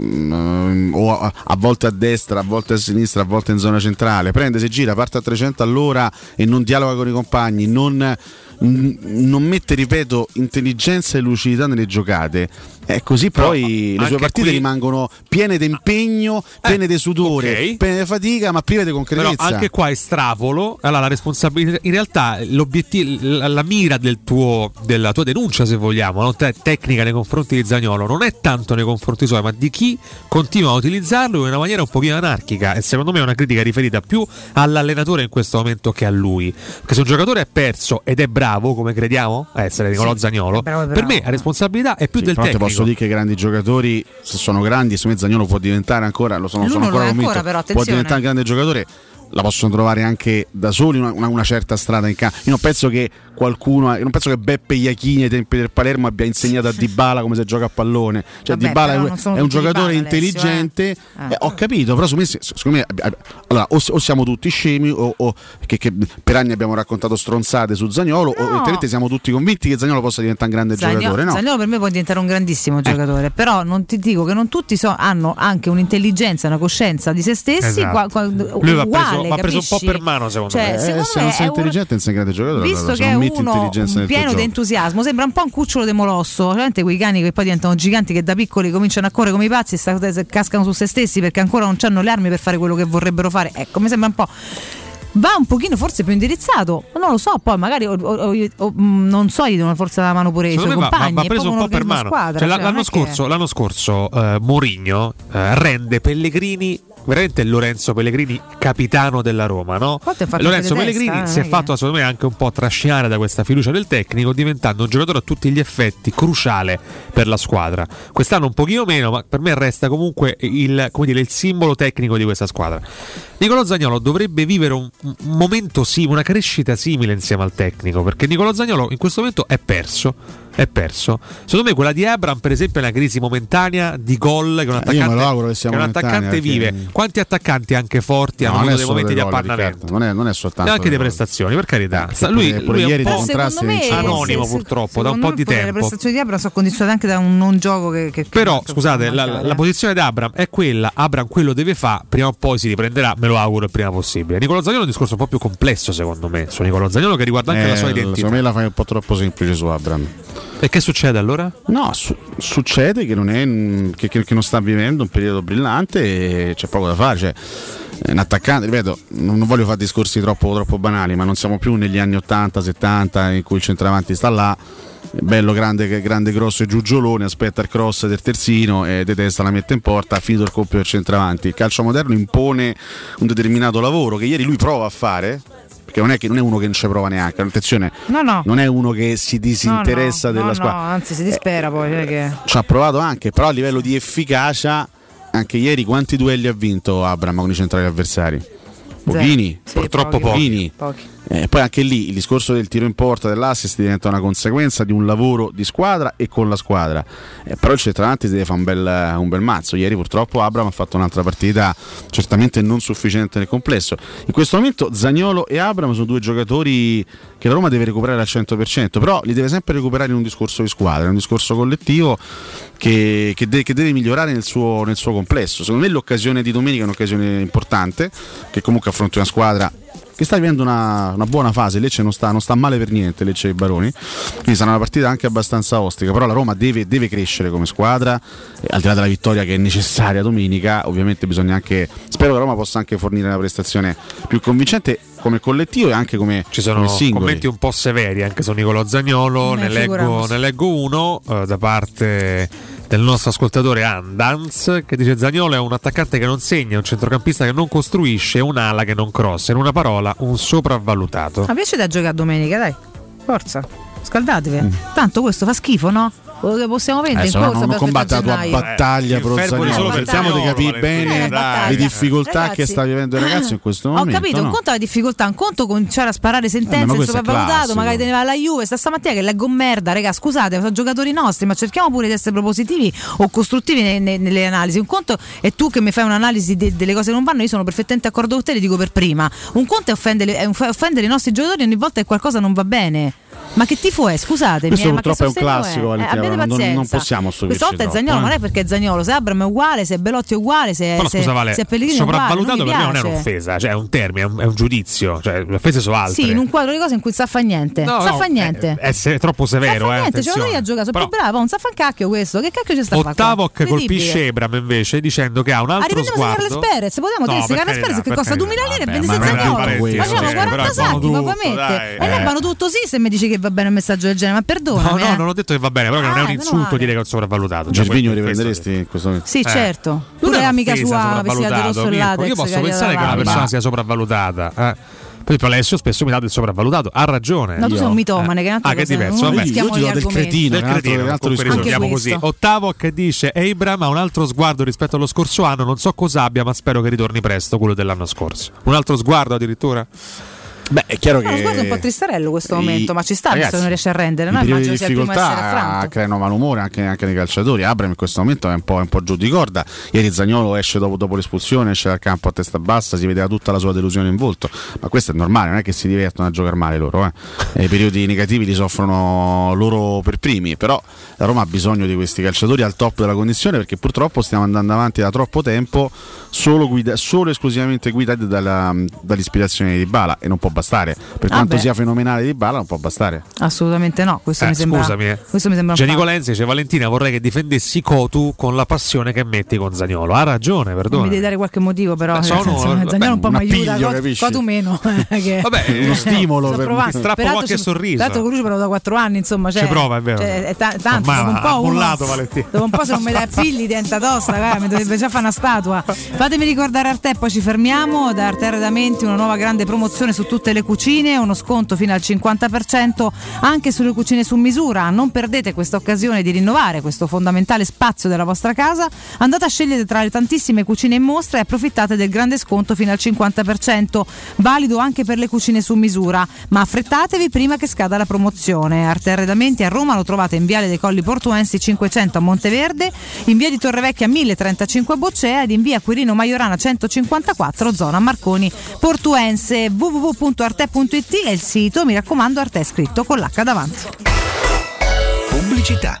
o a, a volte a destra, a volte a sinistra, a volte in zona centrale, prende, si gira, parte a 300 all'ora e non dialoga con i compagni, non, non mette, ripeto, intelligenza e lucidità nelle giocate. E così Però, poi le sue partite qui- rimangono piene di impegno, piene di sudore, ok. piene di fatica, ma prive di Però concretezza. anche qua è stravolo. Allora, la responsabilità, in realtà, l'obiettivo, la, la mira del tuo, della tua denuncia, se vogliamo, no? Te- tecnica nei confronti di Zagnolo, non è tanto nei confronti suoi, ma di chi continua a utilizzarlo in una maniera un pochino anarchica. E secondo me è una critica riferita più all'allenatore in questo momento che a lui. Perché se un giocatore è perso ed è bravo, come crediamo a essere Nicolò Sì, Zagnolo, bravo, per bravo. me la responsabilità è più Sì, del però te tecnico. posso dire che i grandi giocatori, se sono grandi, secondo me Zagnolo può diventare ancora, lo sono, sono ancora convinto, ancora, però, può diventare un grande giocatore. La possono trovare anche da soli una, una- una certa strada in campo. Io non penso che qualcuno, io non penso che Beppe Iachini ai tempi del Palermo abbia insegnato a Dybala come si gioca a pallone. Cioè Vabbè, Dybala è un, giocatore Dybala, Alessio, intelligente. eh. Eh, ho capito, però secondo me, secondo me, eh, allora, o, o siamo tutti scemi o, o che, che per anni abbiamo raccontato stronzate su Zagnolo o evidentemente siamo tutti convinti che Zagnolo possa diventare un grande Zagnolo, giocatore. No? Zaniolo per me può diventare un grandissimo giocatore, però non ti dico che non tutti so- hanno anche un'intelligenza, una coscienza di se stessi. Esatto. qua- qua- Lui va preso- uguale, va preso un po' per mano, secondo Cioè, me. Eh, secondo se me non sei un- intelligente un grande giocatore. Visto allora, se che è non metti uno intelligenza nel pieno di entusiasmo, sembra un po' un cucciolo di molosso, veramente quei cani che poi diventano giganti che da piccoli cominciano a correre come i pazzi e cascano su se stessi perché ancora non hanno le armi per fare quello che vorrebbero fare. Ecco, mi sembra un po'. Va un pochino forse più indirizzato, non lo so, poi magari o- o- o- o- mh, non so, gli devono forse la mano pure i suoi va, va- compagni. va è preso un po' per mano. squadra, Cioè, cioè, l'anno, è che- scorso, l'anno scorso eh, Mourinho eh, rende Pellegrini veramente Lorenzo Pellegrini capitano della Roma, no? Lorenzo Pellegrini testa, si è fatto secondo me anche un po' trascinare da questa fiducia del tecnico, diventando un giocatore a tutti gli effetti cruciale per la squadra. Quest'anno un pochino meno, ma per me resta comunque il, come dire, il simbolo tecnico di questa squadra. Nicolò Zagnolo dovrebbe vivere un, un momento simile, una crescita simile insieme al tecnico, perché Nicolò Zagnolo in questo momento è perso. È perso. Secondo me quella di Abram, per esempio, è una crisi momentanea di gol che un Eh, io me attaccante, lo auguro che che un attaccante perché- vive. Quanti attaccanti anche forti No, hanno avuto dei momenti di appannamento? Riccardo, non è, non è soltanto E anche gol. prestazioni, per carità. Eh, Sta- lui, pure- lui è ieri un po' contrasti me- anonimo se- purtroppo da un po' di pure Le tempo. prestazioni di Abram sono condizionate anche da un non gioco che, che- Però che- scusate, la, la- la posizione di Abram è quella, Abram quello deve fare, prima o poi si riprenderà, me lo auguro il prima possibile. Nicolò Zagnolo è un discorso un po' più complesso secondo me, su Nicolò Zagnolo che riguarda anche Eh, la sua identità. Secondo me la fai un po' troppo semplice su Abram. E che succede allora? No, su- succede che non, è, mm, che, che- non sta vivendo un periodo brillante e c'è poco da fare. Cioè, un attaccante, ripeto, non voglio fare discorsi troppo, troppo banali, ma non siamo più negli anni 80-70 in cui il centravanti sta là. Bello, grande, grande, grosso e giugiolone, aspetta il cross del terzino e detesta la mette in porta, ha finito il compito del centravanti. Il calcio moderno impone un determinato lavoro che ieri lui prova a fare, perché non è, che, non è uno che non ci prova neanche, attenzione, No, no. non è uno che si disinteressa No, della squadra. no, anzi, si dispera poi. non è che- Ci ha provato anche, però a livello di efficacia, anche ieri quanti duelli ha vinto Abram con i centrali avversari? Pochini, Sì, purtroppo pochi, pochini. pochi. Eh, poi anche lì il discorso del tiro in porta dell'assist diventa una conseguenza di un lavoro di squadra e con la squadra. Eh, però il centravanti si deve fare un bel, un bel mazzo. Ieri purtroppo Abram ha fatto un'altra partita certamente non sufficiente nel complesso. In questo momento Zagnolo e Abram sono due giocatori che la Roma deve recuperare al 100%, però li deve sempre recuperare in un discorso di squadra, in un discorso collettivo che, che de- che deve migliorare nel suo, nel suo complesso. Secondo me l'occasione di domenica è un'occasione importante, che comunque affronti una squadra che sta vivendo una, una buona fase, Lecce non sta, non sta male per niente, Lecce e Baroni, quindi sarà una partita anche abbastanza ostica, però la Roma deve, deve crescere come squadra, e al di là della vittoria che è necessaria domenica, ovviamente bisogna anche, spero che la Roma possa anche fornire una prestazione più convincente come collettivo e anche come, Ci sono come singoli. commenti un po' severi anche su Nicolò Zagnolo, Ne leggo, ne leggo uno eh, da parte del nostro ascoltatore Andans che dice Zagnolo è un attaccante che non segna, un centrocampista che non costruisce, un'ala che non crossa, in una parola un sopravvalutato. Ma piace da giocare domenica, dai. Forza, scaldatevi. Mm. Tanto questo fa schifo, no? Quello che possiamo vendere Adesso in non, corsa non per combatte la tua battaglia Eh, pro cerchiamo di capire bene dai. le difficoltà Ragazzi, che sta vivendo il ragazzo in questo momento. Ho capito, un no? conto è la difficoltà, un conto cominciare a sparare Eh, ma sentenze, questo è sopravvalutato, magari te ne va alla Juve, sta stamattina che leggo merda, raga, scusate, sono giocatori nostri, ma cerchiamo pure di essere propositivi o costruttivi ne- ne- nelle analisi. Un conto è tu che mi fai un'analisi de- delle cose che non vanno, io sono perfettamente d'accordo con te, le dico per prima. Un conto è offendere, è un- offendere i nostri giocatori ogni volta che qualcosa non va bene. Ma che tifo è? Scusatemi. Questo eh, purtroppo è un classico, è? Eh, abbiate non- non- possiamo stupirci Questa volta è Zagnolo, eh. non è perché è Zagnolo, se Abram è uguale, se Belotti è uguale, se, Però se, scusa Vale, se Pellegrini è uguale. sopravvalutato non per me non è un'offesa, cioè è un termine, è un, è un giudizio, cioè le offese sono altre. Sì, in un quadro di cose in cui sa fa niente. No, sa no, fa niente. È, è troppo severo, sa fa eh, niente, ce l'ho attenzione. io a giocare, sono Però più bravo, non sa fa un cacchio questo. Che cacchio ci sta Incredibile. colpisce Ebram invece dicendo che ha un altro sguardo. Carles Perez, potevamo No, per Carles Perez che costa carità. 2000 lire e Vabbè, vende ma senza non è gol. parecchio, Facciamo sì, però 40 è sacchi, ma E noi eh. vanno tutto sì se mi dici che va bene un messaggio del genere, ma No, perdonami. no, eh. non ho detto che va bene, però che non è un Ah, insulto meno dire che è un sopravvalutato. Cioè, Gervinho questo- riprenderesti in questo momento? Sì, Eh. certo. Pure è amica sua vestita di sopravvalutato, rosso Mirko. Io posso pensare che una persona sia sopravvalutata. eh. Per esempio, Alessio spesso mi dà del sopravvalutato, ha ragione. No, tu sei un mitomane, che è un'altra Ah, che è diverso, vabbè. rischiamo gli argomenti. Del cretino, un altro risolviamo Anche così. Ottavo che dice Abram ha un altro sguardo rispetto allo scorso anno, non so cosa abbia, ma spero che ritorni presto quello dell'anno scorso. Un altro sguardo addirittura? Beh, è chiaro No, guarda un po' tristarello questo I- momento, ma ci sta, ragazzi, che non riesce a rendere. No, immagino sia il primo a creano malumore anche, anche nei calciatori. Abram in questo momento è un po', è un po' giù di corda. Ieri Zagnolo esce dopo, dopo l'espulsione, esce dal campo a testa bassa, si vedeva tutta la sua delusione in volto. Ma questo è normale, non è che si divertono a giocare male loro. Eh. I periodi negativi li soffrono loro per primi. Però la Roma ha bisogno di questi calciatori al top della condizione perché purtroppo stiamo andando avanti da troppo tempo solo, guida- solo esclusivamente guidati dalla- dall'ispirazione di Bala e non può bastare. Per Ah quanto beh. sia fenomenale di Bala, non può bastare. Assolutamente no, questo Eh, mi sembra. scusami, eh. Questo mi sembra un Giannico fatto. Lenzi dice Valentina vorrei che difendessi Cotu con la passione che metti con Zagnolo. Ha ragione, Mi perdona. devi dare qualche motivo, però. Nel sono- vabbè, Zagnolo un po' mi aiuta, appiglio, co- capisci? co tu meno. eh, che- Vabbè, uno stimolo per-. Ti strappo qualche ci- sorriso. Con lui ci provo da quattro anni, insomma. Cioè, Ci prova, è vero. cioè, è ta- tanto, dopo un po' mollato, Valentina. Dopo un po' se non mi dai figli diventa tosta, mi dovrebbe già fare una statua. Fatemi ricordare Arte, poi ci fermiamo. Da Arte Arredamenti una nuova grande promozione su tutte le cucine, uno sconto fino al 50% anche sulle cucine su misura. Non perdete questa occasione di rinnovare questo fondamentale spazio della vostra casa. Andate a scegliere tra le tantissime cucine in mostra e approfittate del grande sconto fino al 50%, valido anche per le cucine su misura. Ma affrettatevi prima che scada la promozione. Arte Arredamenti a Roma lo trovate in Viale dei Colli Portuensi 500 a Monteverde, in Via di Torrevecchia 1035 a Boccea ed in Via Quirino Maiorana 154 zona Marconi Portuense. www.arte.it è il sito, mi raccomando Arte è scritto con l'H davanti. Pubblicità.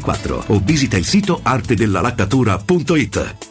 o visita il sito artedellalaccatura.it.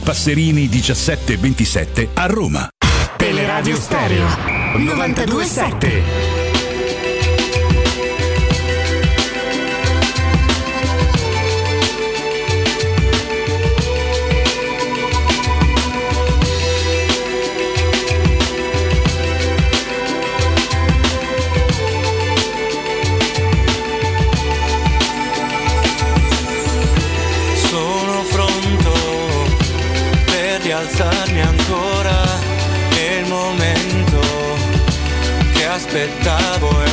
Passerini 1727 a Roma. Teleradio Stereo 927. Aspettavo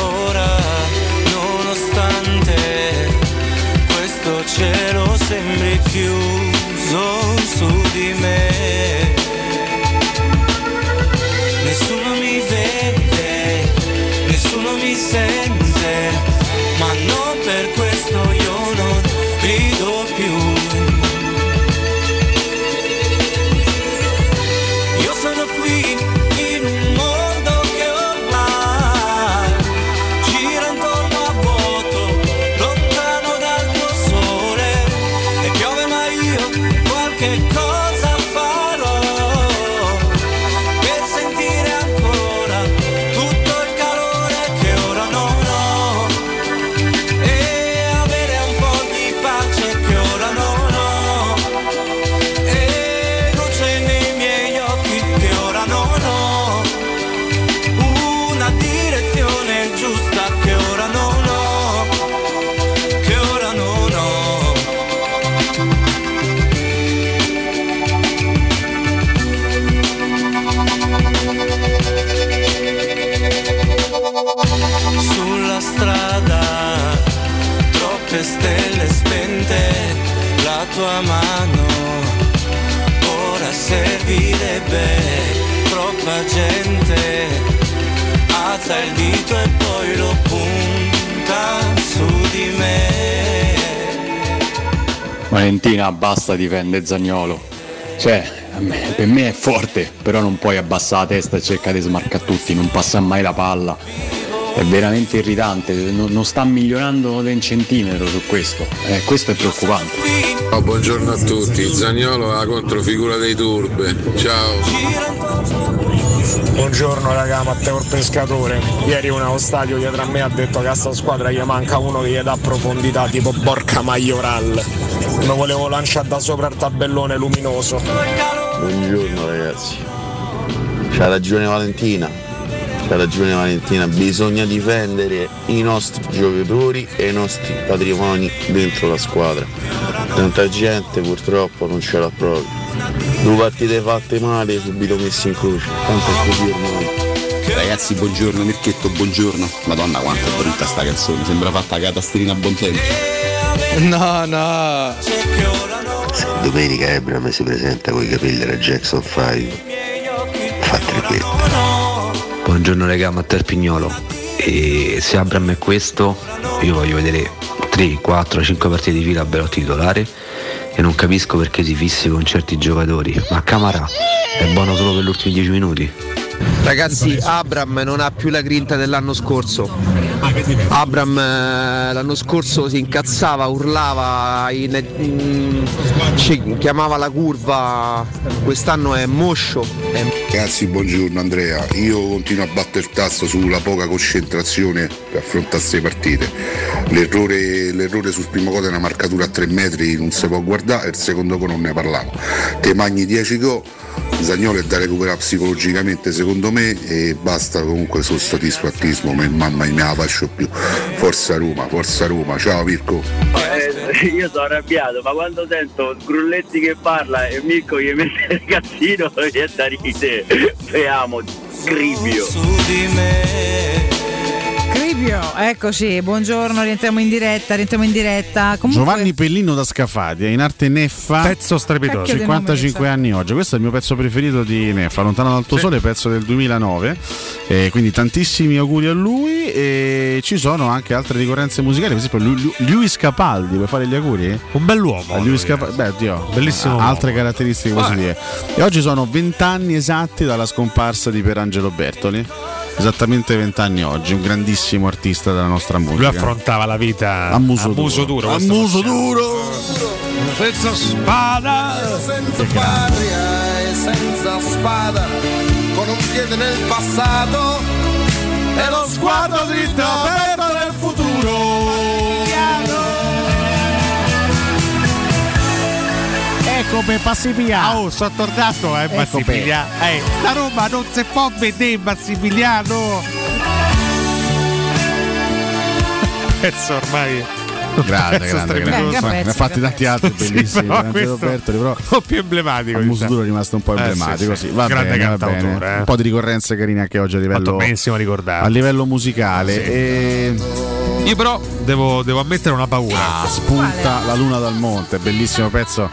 dito e poi lo punta su di me Valentina, basta difende Zagnolo. Cioè, per me è forte, però non puoi abbassare la testa e cercare di smarcare tutti, non passa mai la palla. È veramente irritante, non, non sta migliorando di un centimetro su questo. Eh, questo è preoccupante. Oh, buongiorno a tutti, Zagnolo è la controfigura dei turbe. Ciao. Buongiorno raga, Matteo il pescatore. Ieri uno allo stadio dietro a me ha detto che a sta squadra gli manca uno che gli dà profondità tipo Borca Majoral. Mi volevo lanciare da sopra il tabellone luminoso. Buongiorno ragazzi. C'ha ragione Valentina. C'ha ragione Valentina, bisogna difendere i nostri giocatori e i nostri patrimoni dentro la squadra. Tanta gente purtroppo non ce l'ha proprio. Due partite fatte male, subito messi in croce. Tanto è così ormai. Ragazzi, buongiorno, Mirchetto, buongiorno. Madonna, quanto è brutta sta canzone, sembra fatta a catastrina a buon tempo. No, no. Se domenica Ebram si presenta con i capelli da Jackson 5, fa tripletta. Buongiorno raga, Matteo Pignolo. E se Abram è questo, io voglio vedere 3, 4, 5 partite di fila a Belotti titolare e non capisco perché si fissi con certi giocatori. Ma Camara è buono solo per gli ultimi 10 minuti. Ragazzi, Abram non ha più la grinta dell'anno scorso. Abram eh, l'anno scorso si incazzava, urlava, in- mm, ci chiamava la curva. Quest'anno è moscio. Ragazzi, buongiorno Andrea. Io continuo a battere il tasto sulla poca concentrazione per affrontare queste partite. L'errore, l'errore sul primo gol è una marcatura a 3 metri, non si può guardare, il secondo gol non ne parliamo. Te magni 10 gol, Zagnolo è da recuperare psicologicamente secondo me e basta comunque sul soddisfattismo, ma mamma mia la faccio più. Forza Roma, forza Roma, ciao Mirko. Eh, io sono arrabbiato, ma quando sento Grulletti che parla e Mirko gli mette il cazzino è da ridere. Beamo, Gribio. Cribio, eccoci, buongiorno, rientriamo in diretta, rientriamo in diretta. Comunque, Giovanni Pellino da Scafati, è in arte Neffa. Pezzo strepitoso. Cacchio di 55 anni oggi. Questo è il mio pezzo preferito di Neffa, Lontano dal tuo sole, pezzo del 2009. Eh, quindi tantissimi auguri a lui. E ci sono anche altre ricorrenze musicali, per esempio Lu- Lu- Luis Capaldi. Vuoi fare gli auguri? Un bell'uomo. A Luis Capaldi, beh, oddio, Bellissimo ha altre caratteristiche Vabbè. positive. E oggi sono 20 anni esatti dalla scomparsa di Perangelo Bertoli. Esattamente 20 anni oggi, un grandissimo artista della nostra musica. Lui affrontava la vita A muso duro. duro. A muso possiamo- duro. Senza spada. senza patria e senza spada, con un piede nel passato e lo sguardo dritto aperto nel futuro. Ecco per Massimiliano. Oh, sono tornato, eh, Massimiliano. Eh, la Roma non si può vedere, Massimiliano. Pezzo ormai. Grande, Pezzo grande, grande. Ne ha fatti tanti altri Sì, bellissimi. però Bertoli, però un po' più emblematico. muso diciamo. duro è rimasto un po' Eh, emblematico. sì, sì. sì. Va Grande bene, va cantautore, bene. eh. Un po' di ricorrenze carine anche oggi a livello, a ricordare. a livello musicale. Sì. E Io però devo, devo ammettere una paura. ah, spunta la luna dal monte, bellissimo pezzo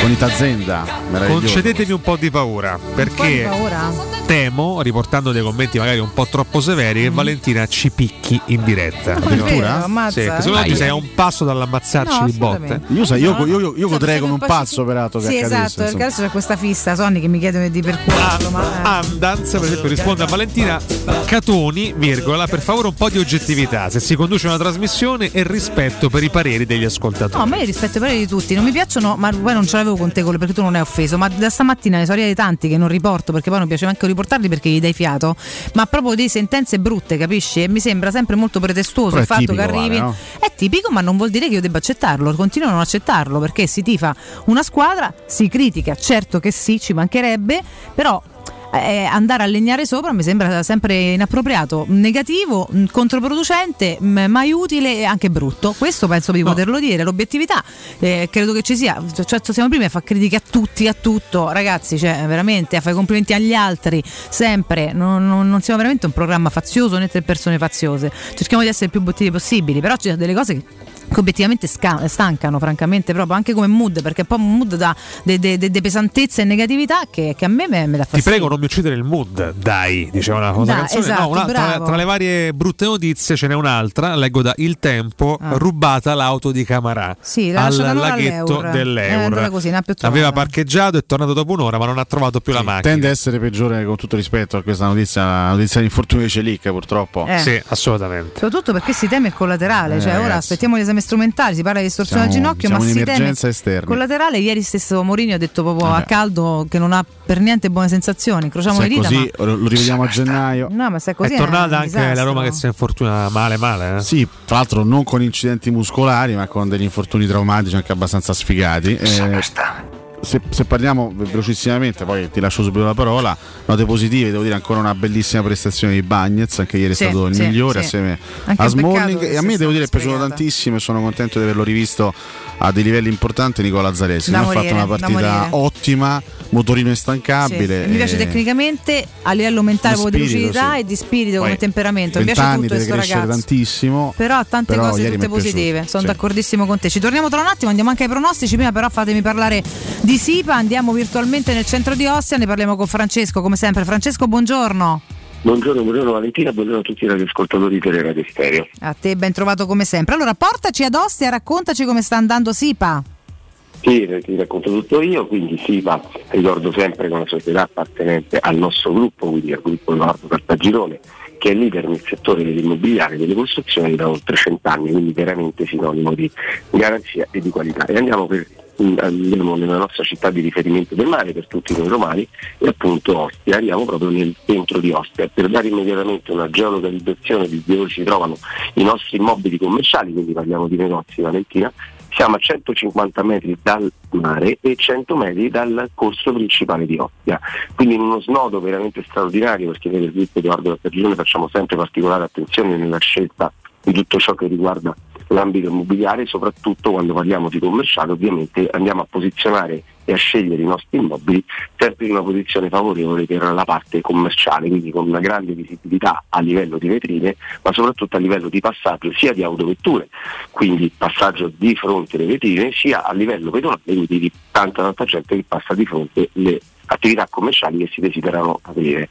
con Itazenda. Meraviglioso. Concedetemi un po' di paura perché paura? temo, riportando dei commenti magari un po' troppo severi, che Valentina ci picchi in diretta. Ma ammazza, Sì, eh? secondo me sei a un passo dall'ammazzarci No, di botte. Io, sai, io, io, io, io godrei come un pazzo peraltro Sì, accadesse, esatto, perché adesso c'è questa fissa, Sonny che mi chiedono di percorrerlo. ma, eh. Andans, per esempio, risponde a Valentina Catoni, virgola, per favore un po' di oggettività se si conduce una trasmissione e rispetto per i pareri degli ascoltatori. No, a me rispetto ai pareri di tutti, non mi piacciono, ma poi non ce l'avevo con te quello perché tu non hai offeso, ma da stamattina ne so di tanti che non riporto perché poi non piace neanche riportarli perché gli dai fiato, ma proprio di sentenze brutte, capisci? E mi sembra sempre molto pretestuoso Però il fatto tipico, che arrivi. vale, no? È tipico, ma non vuol dire che io debba accettarlo, continuo a non accettarlo perché si tifa una squadra, si critica, certo che sì, ci mancherebbe, però eh, andare a legnare sopra mi sembra sempre inappropriato, negativo, mh, controproducente, mai utile e anche brutto. Questo penso di poterlo dire. L'obiettività eh, credo che ci sia. Cioè, siamo prima a fare critiche a tutti, a tutto. Ragazzi, cioè, veramente a fare complimenti agli altri, sempre. Non, non- non siamo veramente un programma fazioso né tre persone faziose. Cerchiamo di essere il più obiettivi possibili, però ci sono delle cose che che obiettivamente sca- stancano francamente proprio anche come mood perché è un po' un mood da de, de- de- de pesantezza e negatività che, che a me me, me dà Ti fastidio prego, non mi uccidere il mood, dai, diceva una, una Dai, canzone. esatto, no, una- tra, tra le varie brutte notizie ce n'è un'altra, leggo da Il Tempo, Ah. rubata l'auto di Camarà Sì, l'ha al laghetto all'Eur. dell'Eur. Eh, così. Aveva parcheggiato, è tornato dopo un'ora, ma non ha trovato più la macchina. Tende a essere peggiore con tutto rispetto a questa notizia, la notizia di infortunio di Celic purtroppo. Eh. Sì, assolutamente. soprattutto perché si teme il collaterale Eh, cioè ora ragazzi. aspettiamo l'esame strumentale si parla di distorsione al ginocchio ma si teme esterna. collaterale ieri stesso Mourinho ha detto proprio a Vabbè. caldo che non ha per niente buone sensazioni incrociamo Se le è dita così, ma... lo rivediamo a gennaio. no ma se è così è tornata un anche la disastro. Roma che si è infortunata male male. Eh? Sì, tra l'altro non con incidenti muscolari, ma con degli infortuni traumatici anche abbastanza sfigati. Eh, se, se parliamo ve- velocissimamente, poi ti lascio subito la parola. Note positive, devo dire ancora una bellissima prestazione di Bagnez, anche ieri è Sì, stato il sì, migliore sì. assieme Anche a Smalling. E a me devo dire è piaciuto tantissimo e sono contento di averlo rivisto a dei livelli importanti Nicola Zaleschi. Da Ha fatto una partita ottima, motorino Sì, instancabile. mi piace eh, tecnicamente a livello mentale proprio di lucidità sì. e di spirito come Poi, temperamento mi 20 piace anni tutto questo ragazzo tantissimo. però ha tante però cose tutte positive sono Sì. d'accordissimo con te ci torniamo tra un attimo andiamo anche ai pronostici prima però fatemi parlare di Sipa andiamo virtualmente nel centro di Ostia ne parliamo con Francesco come sempre Francesco buongiorno Buongiorno, buongiorno Valentina, buongiorno a tutti i radioascoltatori di Teleradio Stereo. a te ben trovato come sempre allora portaci ad Ostia raccontaci come sta andando Sipa Sì, ti racconto tutto io, quindi SIPA ricordo sempre che è una società appartenente al nostro gruppo, quindi al gruppo Edoardo Cartagirone, che è leader nel settore dell'immobiliare e delle costruzioni da oltre cent'anni, quindi veramente sinonimo di garanzia e di qualità. E andiamo, per, andiamo nella nostra città di riferimento del mare per tutti noi romani e appunto Ostia, andiamo proprio nel centro di Ostia per dare immediatamente una geolocalizzazione di dove si trovano i nostri immobili commerciali, quindi parliamo di negozi Valentina, siamo a 150 metri dal mare e 100 metri dal corso principale di Ostia, quindi in uno snodo veramente straordinario perché noi del gruppo Edoardo Cartagione facciamo sempre particolare attenzione nella scelta di tutto ciò che riguarda l'ambito immobiliare, soprattutto quando parliamo di commerciale, ovviamente andiamo a posizionare e a scegliere i nostri immobili sempre in una posizione favorevole per la parte commerciale, quindi con una grande visibilità a livello di vetrine, ma soprattutto a livello di passaggio sia di autovetture, quindi passaggio di fronte alle vetrine, sia a livello pedonale, quindi di tanta tanta gente che passa di fronte alle attività commerciali che si desiderano aprire.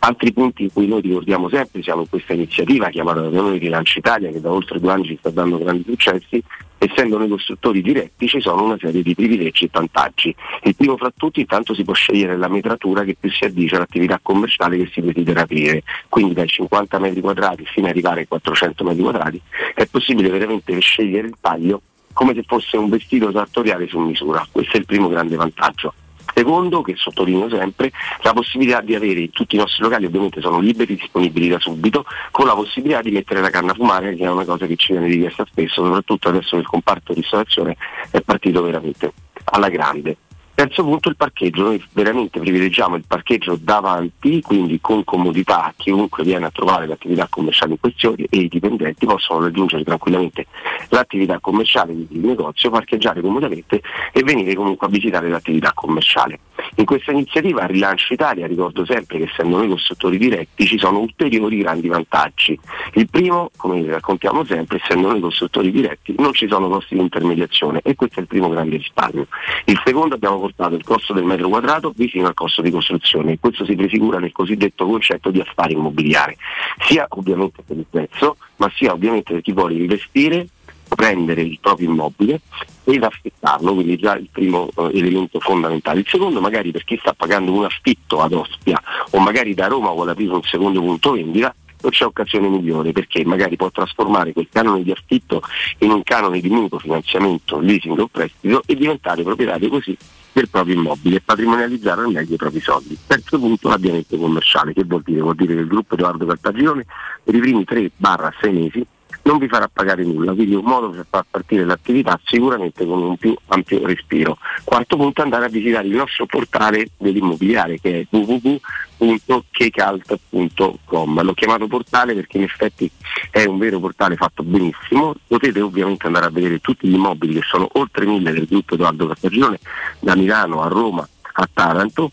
Altri punti in cui noi ricordiamo sempre siamo in questa iniziativa chiamata da noi Rilancio Italia che da oltre due anni ci sta dando grandi successi, essendo noi costruttori diretti ci sono una serie di privilegi e vantaggi. Il primo fra tutti intanto si può scegliere la metratura che più si addice all'attività commerciale che si desidera aprire, quindi dai 50 metri quadrati fino ad arrivare ai 400 metri quadrati è possibile veramente scegliere il taglio come se fosse un vestito sartoriale su misura, questo è il primo grande vantaggio. Secondo, che sottolineo sempre, la possibilità di avere tutti i nostri locali, ovviamente sono liberi, disponibili da subito, con la possibilità di mettere la canna a fumare, che è una cosa che ci viene richiesta spesso, soprattutto adesso che il comparto ristorazione è partito veramente alla grande. Terzo punto il parcheggio, noi veramente privilegiamo il parcheggio davanti, quindi con comodità chiunque viene a trovare l'attività commerciale in questione e i dipendenti possono raggiungere tranquillamente l'attività commerciale, il negozio, parcheggiare comodamente e venire comunque a visitare l'attività commerciale. In questa iniziativa Rilancio Italia ricordo sempre che essendo noi costruttori diretti ci sono ulteriori grandi vantaggi. Il primo, come raccontiamo sempre, essendo noi costruttori diretti non ci sono costi di intermediazione e questo è il primo grande risparmio. Il secondo abbiamo portato il costo del metro quadrato vicino al costo di costruzione e questo si prefigura nel cosiddetto concetto di affari immobiliari, sia ovviamente per il prezzo, ma sia ovviamente per chi vuole investire prendere il proprio immobile ed affittarlo, quindi già il primo eh, elemento fondamentale. Il secondo magari per chi sta pagando un affitto ad Ostia o magari da Roma vuole aprire un secondo punto vendita, non c'è occasione migliore perché magari può trasformare quel canone di affitto in un canone di mutuo, finanziamento, leasing o prestito e diventare proprietario così del proprio immobile e patrimonializzare al meglio i propri soldi. Terzo punto, l'avviamento commerciale, che vuol dire? Vuol dire che il gruppo Edoardo Cartagione per i primi 3-6 mesi non vi farà pagare nulla, quindi un modo per far partire l'attività sicuramente con un più ampio respiro. Quarto punto, andare a visitare il nostro portale dell'immobiliare che è www.kecalt.com. L'ho chiamato portale perché in effetti è un vero portale fatto benissimo, potete ovviamente andare a vedere tutti gli immobili che sono oltre mille del gruppo Edoardo Cartagione, da Milano a Roma a Taranto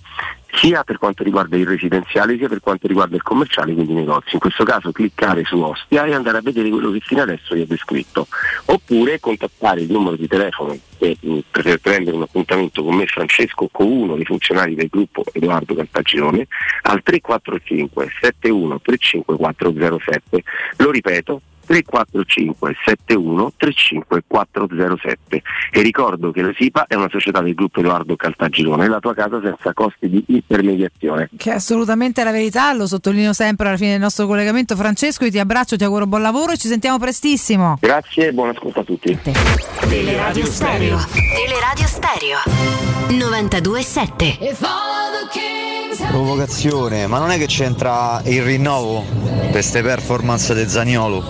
sia per quanto riguarda il residenziale sia per quanto riguarda il commerciale, quindi i negozi. In questo caso cliccare su Ostia e andare a vedere quello che fino adesso vi ho descritto. Oppure contattare il numero di telefono e, mh, per prendere un appuntamento con me Francesco con uno dei funzionari del gruppo Edoardo Cartagirone al 345 71 35407. Lo ripeto, 345 71 35 407 e ricordo che la SIPA è una società del gruppo Edoardo Caltagirone, la tua casa senza costi di intermediazione. Che è assolutamente la verità, lo sottolineo sempre alla fine del nostro collegamento. Francesco, io ti abbraccio, ti auguro buon lavoro e ci sentiamo prestissimo. Grazie e buon ascolto a tutti. Teleradio Stereo. Teleradio Stereo. 92.7. Provocazione, ma non è che c'entra il rinnovo per queste performance di Zaniolo?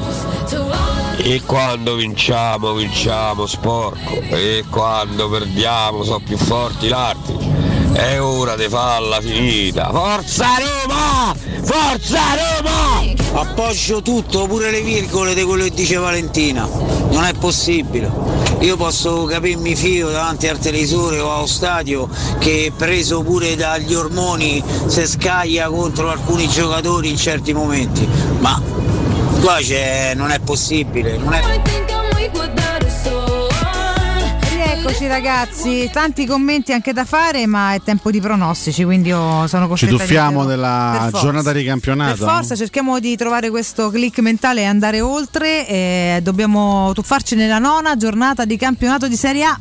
E quando vinciamo, vinciamo sporco. E quando perdiamo, sono più forti l'arbitro. È ora di farla finita. Forza Roma! Forza Roma! Appoggio tutto, pure le virgole di quello che dice Valentina. Non è possibile. Io posso capirmi fio davanti al televisore o allo stadio che preso pure dagli ormoni si scaglia contro alcuni giocatori in certi momenti. Ma qua c'è, non è possibile. Non è... Rieccoci ragazzi, tanti commenti anche da fare, ma è tempo di pronostici, quindi io sono Ci costretta tuffiamo della Per forza. giornata di campionato? Per forza cerchiamo di trovare questo click mentale e andare oltre. e dobbiamo tuffarci nella nona giornata di campionato di Serie A.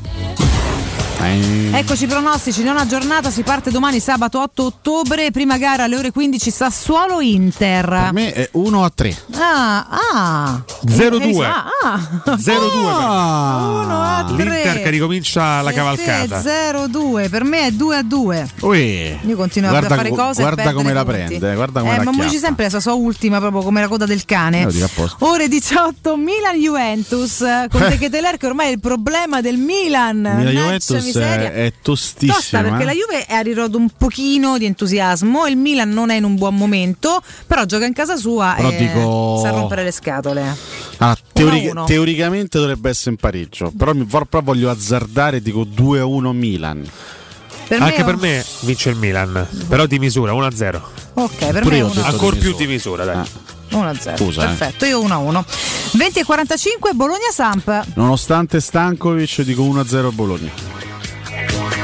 Eh. Eccoci i pronostici, nona giornata, si parte domani sabato 8 ottobre, prima gara alle ore 15 Sassuolo Inter. Per me è 1 a 3. Ah, ah. 0-2. Ah, ah. 0-2 Uno a tre. L'Inter che ricomincia la cavalcata. 0-2, per me è 2 a 2. Ui. Io continuo Guarda a fare co- cose guarda come la punti. prende, guarda come eh, la ma dici sempre la sua ultima, proprio come la coda del cane. Eh. Ore 18, Milan-Juventus. Con De Keteler che ormai è il problema del Milan. La Mannaggia Juventus miseria. è, è tostissima. Tosta perché eh. la Juve è a rirodo un pochino di entusiasmo, il Milan non è in un buon momento, però gioca in casa sua Però e dico- sa rompere le scatole. Ah, uno. teoricamente dovrebbe essere in pareggio, però, mi, però voglio azzardare dico 2 a 1 Milan. Per Anche me per me vince il Milan, però di misura 1-0. Ok, per Pure me io ho uno- detto Ancora di più di misura, dai. 1-0. Scusa, eh. Perfetto, io 1-1. 20 e 45 Bologna-Samp. Nonostante Stankovic, dico 1 a 0 Bologna.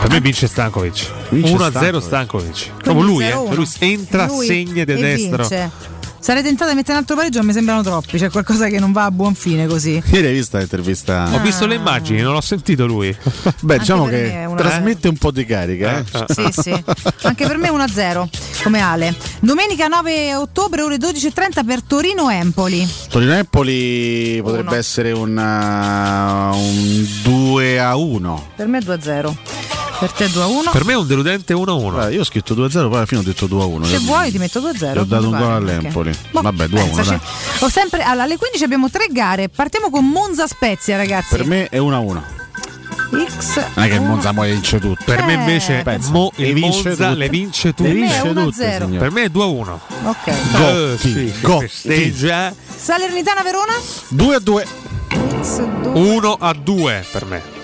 Per me vince Stankovic. Vince 1-0 Stankovic. Stankovic. Proprio lui, eh. 0-1. Cioè lui entra, Lui segna di destro. vince. Sarei tentata di mettere un altro pareggio, ma mi sembrano troppi. C'è qualcosa che non va a buon fine così. Ieri hai visto l'intervista? Ho visto le immagini, non l'ho sentito lui. Beh, diciamo per me che una- trasmette un po' di carica. eh. Sì, sì. Anche per me 1-0, come Ale. Domenica 9 ottobre, ore 12.30 per Torino-Empoli. Torino-Empoli potrebbe Uno. essere un, uh, un 2 a 1. Per me 2-0. Per te 2-1. Per me è un deludente 1-1. Eh, io ho scritto 2 a 0, poi alla fine ho detto 2 a 1. Se vuoi ti metto 2-0. Ti ho dato un gol all'Empoli. Boh, Vabbè, 2 a 1. pensaci. Ho sempre, allora, alle 15 abbiamo tre gare. Partiamo con Monza Spezia, ragazzi. Per me è 1 a 1. X. Non è che. Monza poi vince tutto. Per me Eh, invece pensa, mo le il vince Monza tutte. le vince Le tutte. vince Per me è tutte, 1-0. signore. Per me è 2-1. Ok. Gotti, Eh, sì, si Gotti. festeggia. Salernitana Verona? 2 a 2. X 2. 1 a 2 per me.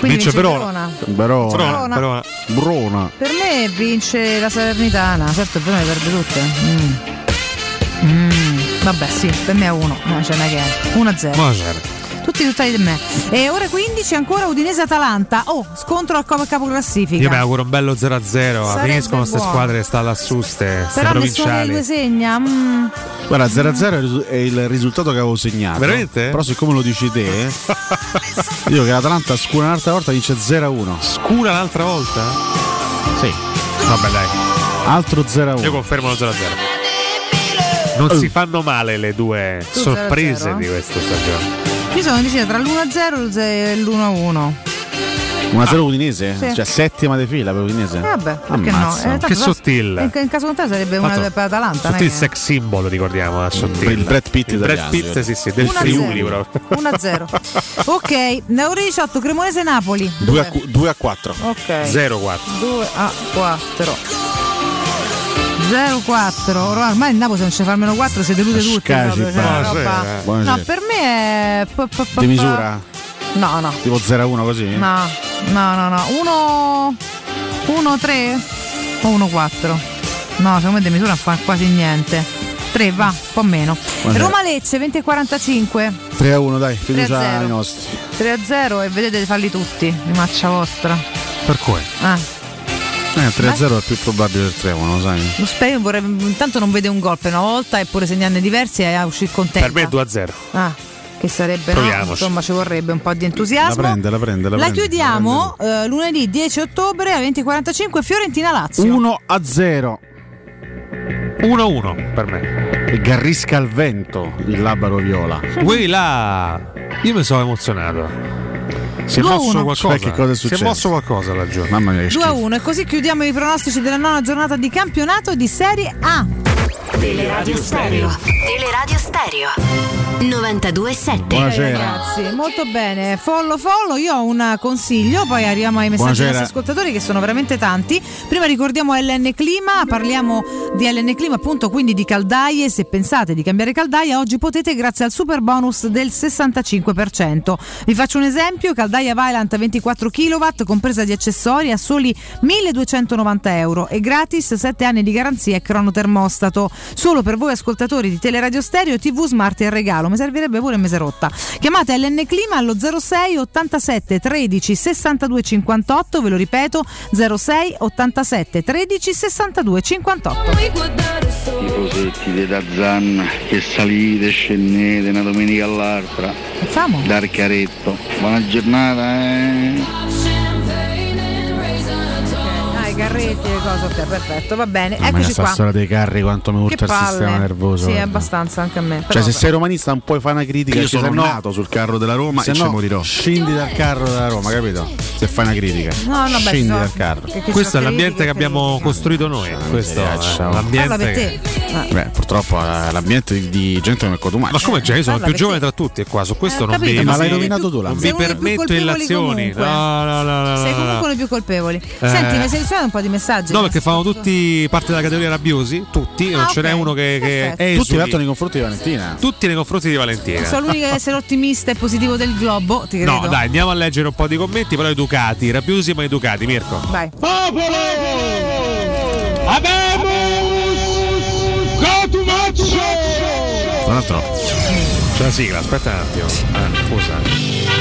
Quindi vince vince Verona. Verona. Verona, Verona. Verona. Brona. Per me vince la Salernitana. Certo, il Verona le perde tutte. Mm. Mm. Vabbè, sì, per me è 1. No, cioè, non è che è 1-0. Tutti tuttati di me. E ore 15 ancora Udinese-Atalanta. Oh, scontro al capo capoclassifica. Io mi auguro un bello 0-0. Sarebbe Finiscono queste squadre stalassuste, ste Però nessuno delle due provinciali. segna. Mm. Guarda, 0 a 0 è il risultato che avevo segnato. Veramente? Però siccome lo dici te, dico che l'Atalanta scura un'altra volta vince 0 a 1. Scura un'altra volta? Sì. Vabbè, dai. Altro 0 a Io 1. confermo lo 0-0. Non si fanno male le due Tu sorprese 0-0? di questa stagione. Io sono indecisa tra l'1-0 e l'1-1. 1 a 0 Udinese? Sì. Cioè settima di fila per Udinese? Vabbè, perché Ammazza. no? Eh, tanto Che sottile. In, in caso contrario sarebbe una Tanto- per Atalanta. non è sex symbol, ricordiamo. a Sottile. Il Brad Pitt Il Brad Pitt, sì, sì, del 1-0. Friuli proprio. 1-0. ok, ore 18 Cremonese-Napoli. 2 a, 2 a 4. Ok. 0-4. 2 a 4. 0-4. Ormai il Napoli se non ci fa almeno 4 si delude tutti. Proprio, cioè. No, per me è. Di misura? No, no. Tipo 0 a 1 così? No, no, no, no. 1 1 3 o 1 4. No, secondo me di misura non fa quasi niente. 3 va, un po' meno. Buonasera. Roma Lecce 20 e 45. 3 a 1, dai, 3 fiducia a 0. ai nostri. 3 a 0 e vedete di farli tutti, di maccia vostra. Per cui? Ah, Eh, 3 a 0 è più probabile del 3 a 1, lo sai? lo spero, vorrei, intanto non vede un gol per una volta eppure segnarne diversi e a uscire contenta. Per me è 2-0. Ah, che sarebbe no? Proviamoci. Insomma, ci vorrebbe un po' di La entusiasmo. prende, la prende, la, La prende. chiudiamo eh, lunedì 10 ottobre alle 20.45 Fiorentina-Lazio. 1 a 0. 1-1 per me. E Garrisca al vento il labaro viola. Là. Io mi sono emozionato. Si è 2 a mosso 1. qualcosa. Che cosa è si è successo? mosso qualcosa laggiù. Mamma mia, che 2 a schifo. 1 e così chiudiamo i pronostici della nona giornata di campionato di Serie A. Teleradio Stereo. Teleradio Stereo. 92.7. Buonasera. Ragazzi, molto bene. Follo follo, io ho un consiglio, poi arriviamo ai messaggi dei Buonasera. nostri ascoltatori che sono veramente tanti. Prima ricordiamo LN Clima, parliamo di LN Clima appunto quindi di caldaie, se pensate di cambiare caldaia oggi potete grazie al super bonus del 65%. Vi faccio un esempio, caldaia Vylant 24 kW compresa di accessori a soli 1290 euro e gratis 7 anni di garanzia e cronotermostato. Solo per voi ascoltatori di Teleradio Stereo TV Smart in regalo, mi servirebbe pure mese rotta. Chiamate LN Clima allo 06 87 13 62 58, ve lo ripeto 06 87 13 62 58. Tifosetti di Tazzan che salite scendete una domenica all'altra Facciamo? dal caretto. Buona giornata eh. I carretti, le cose, ok, perfetto, va bene. Eccoci sta qua. storia dei carri quanto mi urta il sistema nervoso. Sì, guarda. abbastanza anche a me. Cioè, però se vabbè. sei romanista non puoi fare una critica. Io perché sono se no- nato sul carro della Roma se e ci no, morirò. Scendi dal carro della Roma, capito? Se fai una critica. No, no, beh, Scendi ci sono- dal carro. che- che Questo è l'ambiente che abbiamo costruito noi. Questo miseraccia, è oh. l'ambiente. Parla che- Ah. Beh, purtroppo eh, l'ambiente di, di gente come Cotumaccio. Ma come già? Io sono il Parla più giovane tra tutti e qua su questo Eh, non capito, vi, ma l'hai vi- rovinato tu, l'ambiente. Sei più permetto illazioni. No, no, no, no, Sei no, comunque no. uno dei più colpevoli. Eh. Senti, mi hai selezionato un po' di messaggi? No, perché fanno tutti parte della categoria rabbiosi, tutti, non Ah, ce n'è uno che, che esuli. Tutti l'altro nei confronti di Valentina. Tutti nei confronti di Valentina. Sono l'unica a essere ottimista e positivo del globo, ti credo. No, dai, andiamo a leggere un po' di commenti, però educati, rabbiosi ma educati, Mirko. Vai. Tra l'altro, C'è la sigla, aspetta un attimo. Eh, scusa.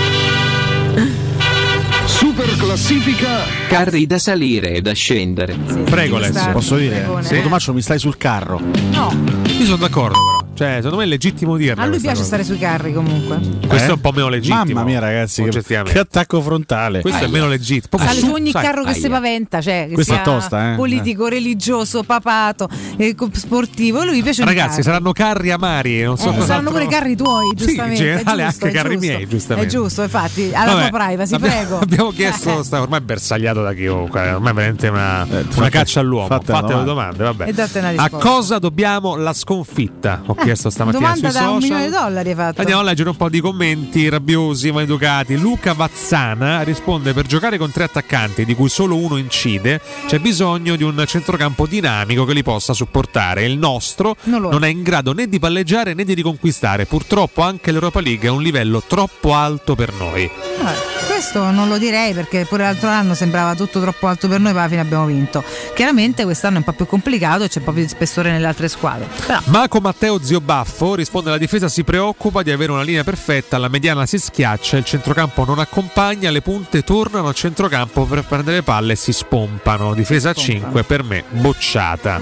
Super classifica carri da salire e da scendere. Prego, Alessio. posso dire? Se Cotumaccio mi stai sul carro. No, Io sono d'accordo, però. Cioè, secondo me è legittimo dirlo. a lui piace stare sui carri comunque. Questo Eh? è un po' meno legittimo. Mamma mia, ragazzi, che, che attacco frontale. Questo è meno legittimo. Sale su ogni sai, carro che aia. si paventa, cioè che Questa è sia tosta, eh? politico, religioso, papato, eh, sportivo. Lui piace Ragazzi, saranno carri amari, non so Eh, cos'altro. saranno pure i carri tuoi, Sì, giustamente. in generale è giusto, anche è carri miei, giustamente. È giusto, infatti, alla Vabbè, tua privacy, abbiamo, prego. Abbiamo chiesto, Eh. sta ormai bersagliato da chiunque, ormai è veramente una, una fate- caccia all'uomo. fate Fate, una le domande, vabbè. Una A cosa dobbiamo la sconfitta? Ho chiesto stamattina Domanda sui da un social. milione di dollari hai fatto. Andiamo a leggere un po' di commenti rabbiosi, maleducati. Luca Vazzana risponde: Per giocare con tre attaccanti, di cui solo uno incide, c'è bisogno di un centrocampo dinamico che li possa supportare. Il nostro Non non è in grado né di palleggiare né di riconquistare. Purtroppo anche l'Europa League è un livello troppo alto per noi. Eh, questo non lo direi perché pure l'altro anno sembrava tutto troppo alto per noi, ma alla fine abbiamo vinto. Chiaramente quest'anno è un po' più complicato e c'è un po' più di spessore nelle altre squadre. Però Marco Matteo Zio Baffo risponde: La difesa si preoccupa di avere una linea perfetta, la mediana si schiaccia, il centrocampo non accompagna, le punte tornano al centrocampo per prendere le palle e si spompano. Difesa a 5 per me bocciata.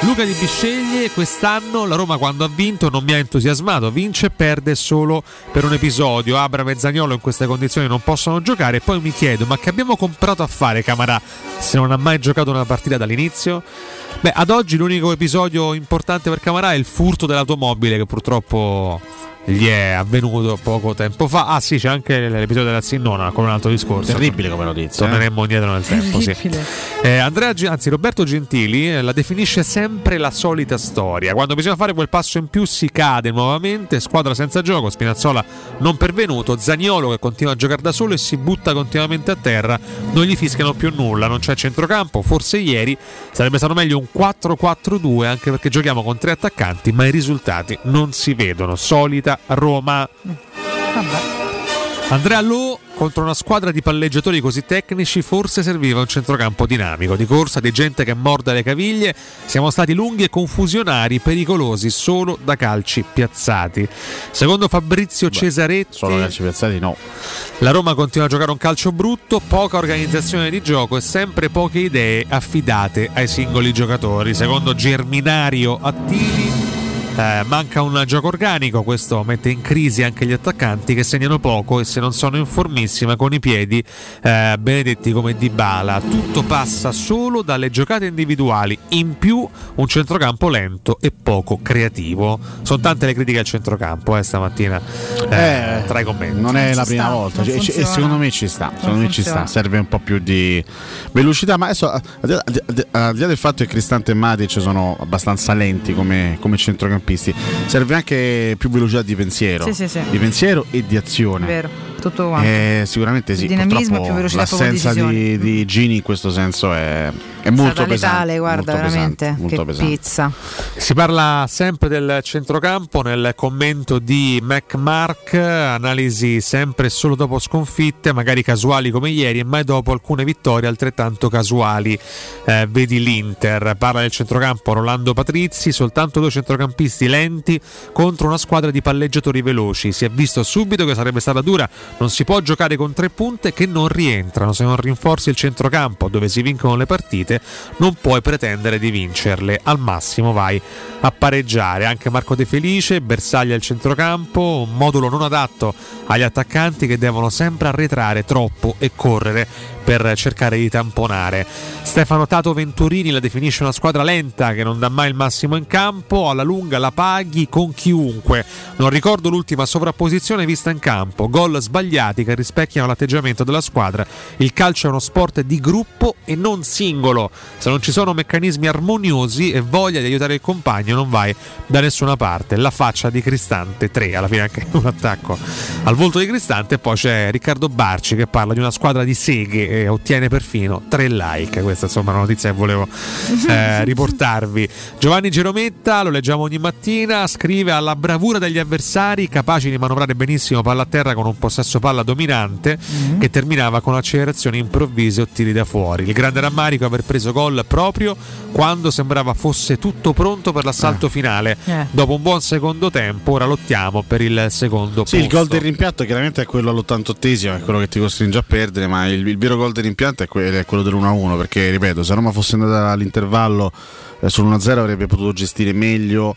Luca Di Bisceglie, quest'anno la Roma quando ha vinto non mi ha entusiasmato, vince e perde solo per un episodio. Abram e Zagnolo in queste condizioni non possono giocare e poi mi chiedo ma che abbiamo comprato a fare Camarà se non ha mai giocato una partita dall'inizio? Beh, ad oggi l'unico episodio importante per Camarà è il furto dell'automobile che purtroppo gli è avvenuto poco tempo fa. Ah sì, c'è anche l'episodio della Sinnona con un altro discorso. Terribile come notizia. eh. Torneremmo indietro nel tempo, sì. Eh, Andrea, anzi Roberto Gentili eh, la definisce sempre la solita storia. Quando bisogna fare quel passo in più si cade nuovamente, squadra senza gioco, Spinazzola non pervenuto, Zagnolo che continua a giocare da solo e si butta continuamente a terra, non gli fischiano più nulla, non c'è centrocampo, forse ieri sarebbe stato meglio un 4-4-2 anche perché giochiamo con tre attaccanti ma i risultati non si vedono. Solita Roma. Andrea Lo contro una squadra di palleggiatori così tecnici forse serviva un centrocampo dinamico, di corsa, di gente che morda le caviglie. Siamo stati lunghi e confusionari, pericolosi solo da calci piazzati. Secondo Fabrizio Cesaretti, Solo calci piazzati no. la Roma continua a giocare un calcio brutto, poca organizzazione di gioco e sempre poche idee affidate ai singoli giocatori. Secondo Germinario Attili eh, manca un gioco organico, questo mette in crisi anche gli attaccanti che segnano poco e se non sono in formissima con i piedi eh, benedetti come Dybala. Tutto passa solo dalle giocate individuali, in più un centrocampo lento e poco creativo. Sono tante le critiche al centrocampo eh, stamattina eh, Eh, tra i commenti. Non è ci la prima sta, volta non e- e funziona. secondo me ci sta, secondo me ci sta, serve un po' più di velocità, ma adesso al di là- di- di- di del fatto che Cristante e Matic sono abbastanza lenti come, come centrocampisti, serve anche più velocità di pensiero, Sì, sì, sì. di pensiero e di azione. Vero, tutto quanto. Eh, sicuramente sì, Di dinamismo e purtroppo più velocità l'assenza di, di Gini in questo senso è, è molto pesante. letale, guarda, molto veramente. pesante, molto che pesante. pizza. Si parla sempre del centrocampo nel commento di MacMark, analisi sempre e solo dopo sconfitte, magari casuali come ieri e mai dopo alcune vittorie altrettanto casuali. Eh, vedi l'Inter, parla del centrocampo Rolando Patrizzi, soltanto due centrocampisti lenti contro una squadra di palleggiatori veloci. Si è visto subito che sarebbe stata dura, non si può giocare con tre punte che non rientrano, se non rinforzi il centrocampo dove si vincono le partite non puoi pretendere di vincerle, al massimo vai a pareggiare. Anche Marco De Felice, bersaglia al centrocampo, un modulo non adatto agli attaccanti che devono sempre arretrare troppo e correre per cercare di tamponare. Stefano Tato Venturini la definisce una squadra lenta che non dà mai il massimo in campo, alla lunga la paghi con chiunque. Non ricordo l'ultima sovrapposizione vista in campo, gol sbagliati che rispecchiano l'atteggiamento della squadra. Il calcio è uno sport di gruppo e non singolo. Se non ci sono meccanismi armoniosi e voglia di aiutare il compagno non vai da nessuna parte. La faccia di Cristante 3, alla fine anche un attacco al volto di Cristante e poi c'è Riccardo Barci che parla di una squadra di seghe e ottiene perfino 3 like. Questa insomma è una notizia che volevo eh, riportarvi. Giovanni Gerometta, lo leggiamo ogni mattina, scrive alla bravura degli avversari capaci di manovrare benissimo palla a terra con un possesso palla dominante Mm-hmm. che terminava con accelerazioni improvvise o tiri da fuori. Il grande rammarico è aver preso gol proprio quando sembrava fosse tutto pronto per l'assalto finale. Eh. Dopo un buon secondo tempo, ora lottiamo per il secondo Sì, il posto. gol del rimpianto chiaramente è quello all'88esimo, è quello che ti costringe a perdere, ma il, il vero gol del rimpianto è, que- è quello dell'1-1, perché ripeto, se Roma fosse andata all'intervallo eh, sull'1-0 avrebbe potuto gestire meglio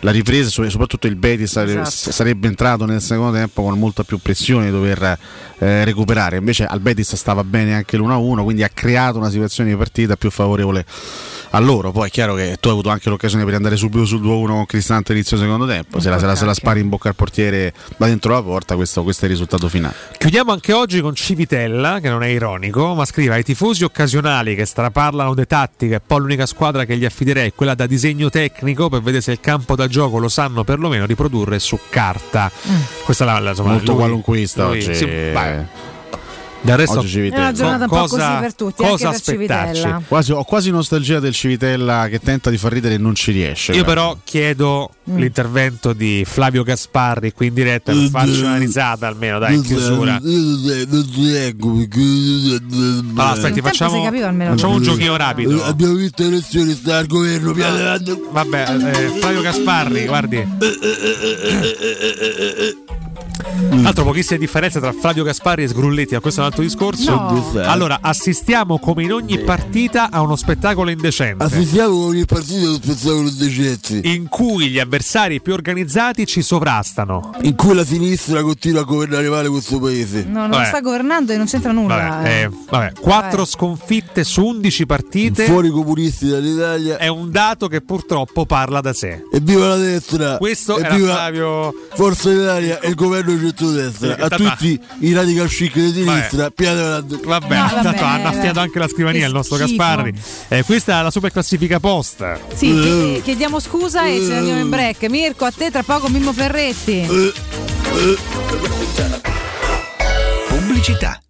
la ripresa e so- soprattutto il Betis sare- Esatto. sarebbe entrato nel secondo tempo con molta più pressione di dover eh, recuperare, invece al Betis stava bene anche l'1-1, quindi ha creato una situazione di partita più favorevole a loro. Poi è chiaro che tu hai avuto anche l'occasione per andare subito sul 2-1 con Cristante all'inizio del secondo tempo. Se la, se la- se la spari in bocca al portiere da dentro la porta, questo, questo è il risultato finale. Chiudiamo anche oggi con Civitella, che non è ironico, ma scrive ai tifosi occasionali che straparlano di tattica e poi l'unica squadra che gli affiderei è quella da disegno tecnico per vedere se il campo da gioco lo sanno perlomeno riprodurre su carta. Questa è la, la- insomma, Molto lui- qualunquista lui- oggi. sì. Del resto, Oggi Civitella. È una giornata un po' così per tutti, cosa anche per aspettarci? Civitella. Quasi- ho quasi nostalgia del Civitella che tenta di far ridere e non ci riesce. Io però chiedo Mm. l'intervento di Flavio Gasparri qui in diretta per farci una risata almeno, dai, in chiusura. Allora, aspetti, facciamo, facciamo un giochino rapido. Abbiamo visto le elezioni, sta al governo. Vabbè, eh, Flavio Gasparri, guardi. Tra l'altro pochissime differenze tra Flavio Gasparri e Sgrulletti, ma questo è un altro discorso. No. Allora, assistiamo come in ogni partita a uno spettacolo indecente. Assistiamo con ogni partita allo spettacolo decenti. In cui gli avversari più organizzati ci sovrastano. In cui la sinistra continua a governare male questo paese. No, non Vabbè. sta governando e non c'entra nulla. Vabbè, eh, vabbè, 4 Vai. sconfitte su 11 partite. Fuori i comunisti dall'Italia. È un dato che purtroppo parla da sé. Evviva la destra! Questo era Evviva Flavio. Forza Italia e il governo di centrodestra. A tutti i radical chic di sinistra, piano avanti. Vabbè, No, vabbè, tanto ha eh, annaffiato anche la scrivania il nostro schifo. Gasparri. Eh, questa è la super classifica post. Sì, chiedi- chiediamo scusa e ce ne andiamo in break. Mirko, a te tra poco Mimmo Ferretti. Pubblicità.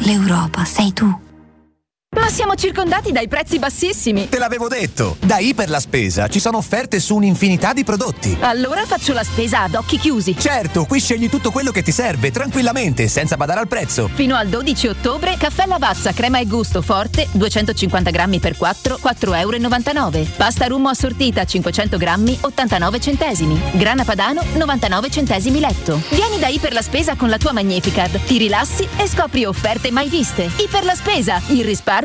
L'Europa sei tu. Ma siamo circondati dai prezzi bassissimi. Te l'avevo detto! Da Iper la Spesa ci sono offerte su un'infinità di prodotti. Allora faccio la spesa ad occhi chiusi. Certo, qui scegli tutto quello che ti serve, tranquillamente, senza badare al prezzo. Fino al 12 ottobre, caffè Lavazza, crema e gusto forte, 250 grammi per 4, 4,99 euro. Pasta rummo assortita, 500 grammi, 89 centesimi. Grana padano, 99 centesimi letto. Vieni da Iper la Spesa con la tua Magnificard, ti rilassi e scopri offerte mai viste. Iper la Spesa, il risparmio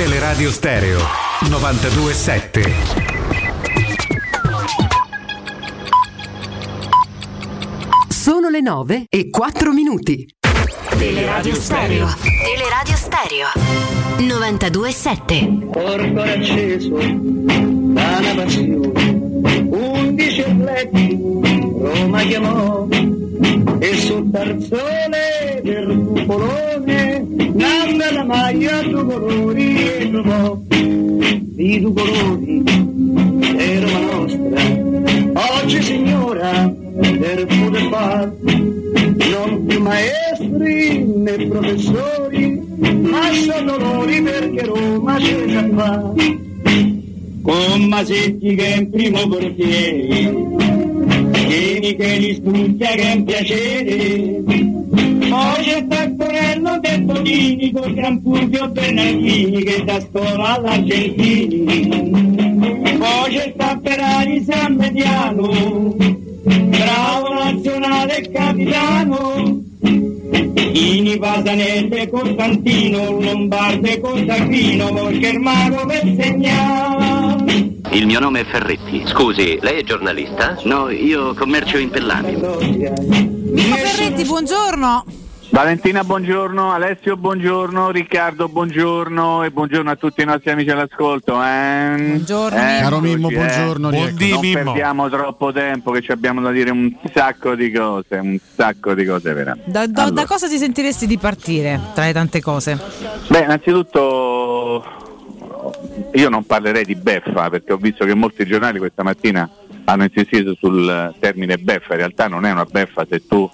Teleradio Stereo 927. Sono le 9 e 4 minuti. Teleradio Stereo. Teleradio Stereo. 927. Porco acceso da una passione, undici atleti Roma chiamò e sul tarzone del cupolone nanna la maglia due colori e trovò. Di due colori è Roma nostra. Oggi signora per poter far non più maestri né professori ma sono dolori perché Roma c'è già fa con Masetti che è in primo portiere Vieni che li è un piacere. Poi c'è Taccorello del Bonini con Gran Fulvio Bernardini che da scuola all'Argentini. Poi c'è Tapperari San Mediano bravo nazionale capitano. Ini Pasanelle Costantino Lombarde il mago per segnare Il mio nome è Ferretti. Scusi, lei è giornalista? No, io commercio in Pellamio. Mirko Ferretti, buongiorno. Valentina, buongiorno, Alessio, buongiorno, Riccardo, buongiorno e buongiorno a tutti i nostri amici all'ascolto. Eh? Buongiorno, Caro Mimmo, buongiorno, Eh, rieccoci. non Mimmo. perdiamo troppo tempo che ci abbiamo da dire un sacco di cose, un sacco di cose veramente. Da, da- Allora. da cosa ti sentiresti di partire tra le tante cose? Beh, innanzitutto io non parlerei di beffa perché ho visto che molti giornali questa mattina hanno insistito sul termine beffa, in realtà non è una beffa se tu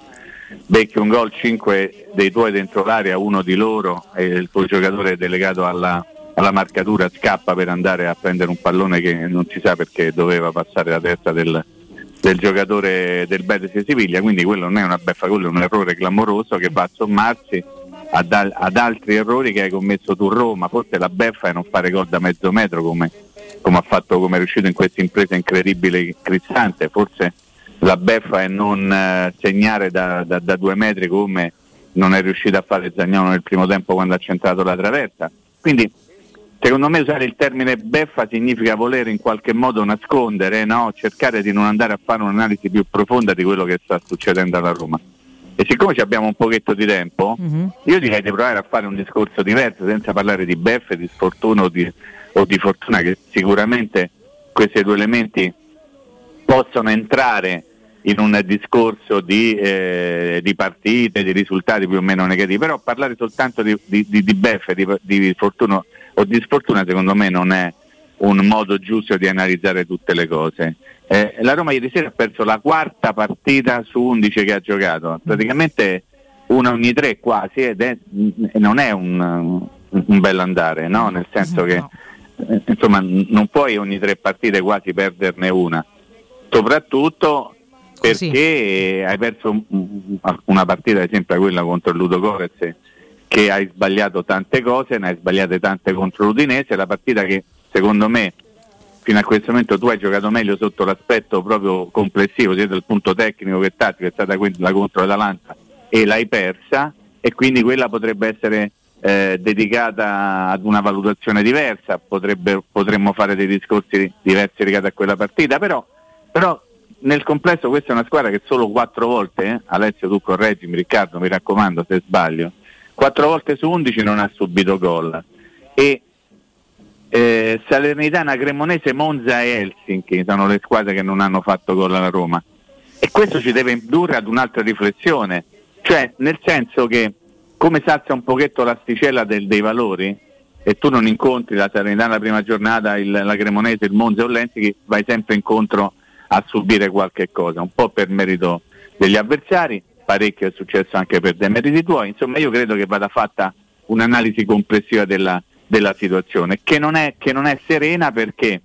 becchi un gol 5 dei tuoi dentro l'area, uno di loro e il tuo giocatore delegato alla, alla marcatura scappa per andare a prendere un pallone che non si sa perché doveva passare la testa del, del giocatore del Betis di Siviglia, quindi quello non è una beffa, quello è un errore clamoroso che va a sommarsi ad, al- ad altri errori che hai commesso tu Roma, forse la beffa è non fare gol da mezzo metro come, come ha fatto, come è riuscito in questa impresa incredibile Cristante, forse la beffa è non eh, segnare da, da- da due metri come non è riuscito a fare Zagnolo nel primo tempo quando ha centrato la traversa. Quindi secondo me usare il termine beffa significa voler in qualche modo nascondere, no? cercare di non andare a fare un'analisi più profonda di quello che sta succedendo alla Roma. E siccome ci abbiamo un pochetto di tempo, Mhm. io direi di provare a fare un discorso diverso senza parlare di beffe, di sfortuna o di, o di fortuna, che sicuramente questi due elementi possono entrare in un discorso di, eh, di partite, di risultati più o meno negativi, però parlare soltanto di, di, di, beffe, di, di fortuna o di sfortuna secondo me non è un modo giusto di analizzare tutte le cose. Eh, la Roma ieri sera ha perso la quarta partita su 11 che ha giocato, praticamente una ogni tre quasi ed è, non è un, un bel andare, no? nel senso che eh, insomma, non puoi ogni tre partite quasi perderne una, soprattutto perché hai perso un- un- una partita, ad esempio quella contro il Ludo Gorez, che hai sbagliato tante cose, ne hai sbagliate tante contro l'Udinese, la partita che secondo me fino a questo momento tu hai giocato meglio sotto l'aspetto proprio complessivo, sia dal punto tecnico che tattico, è stata quella contro l'Atalanta e l'hai persa e quindi quella potrebbe essere eh, dedicata ad una valutazione diversa, potrebbe- potremmo fare dei discorsi diversi legati a quella partita, però, però nel complesso questa è una squadra che solo quattro volte, eh, Alessio tu correggimi Riccardo mi raccomando se sbaglio, quattro volte su 11 non ha subito gol. E eh, Salernitana, Cremonese, Monza e Helsinki sono le squadre che non hanno fatto gol alla Roma. E questo ci deve indurre ad un'altra riflessione, cioè nel senso che come salza un pochetto l'asticella del- dei valori e tu non incontri la Salernitana la prima giornata, il- la Cremonese, il Monza o l'Helsinki, vai sempre incontro a subire qualche cosa, un po' per merito degli avversari, parecchio è successo anche per demeriti tuoi, insomma io credo che vada fatta un'analisi complessiva della, della situazione, che non è, che non è serena perché,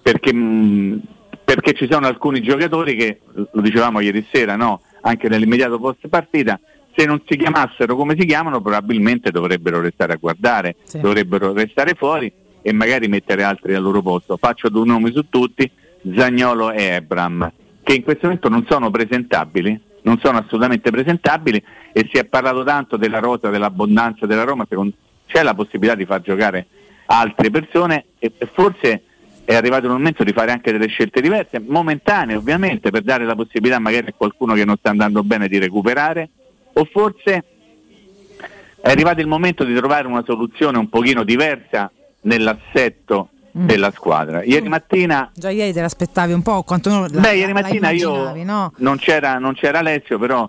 perché, mh, perché ci sono alcuni giocatori che, lo dicevamo ieri sera, no? anche nell'immediato post partita, se non si chiamassero come si chiamano probabilmente dovrebbero restare a guardare, Sì. dovrebbero restare fuori e magari mettere altri al loro posto. Faccio due nomi su tutti, Zagnolo e Ebram, che in questo momento non sono presentabili, non sono assolutamente presentabili e si è parlato tanto della rosa, dell'abbondanza della Roma, secondo- c'è la possibilità di far giocare altre persone e e forse è arrivato il momento di fare anche delle scelte diverse, momentanee ovviamente, per dare la possibilità magari a qualcuno che non sta andando bene di recuperare, o forse è arrivato il momento di trovare una soluzione un pochino diversa nell'assetto Mm. della squadra. Ieri mattina Già ieri te l'aspettavi un po', quanto la, Beh, ieri mattina io no? non, c'era, non c'era Alessio, però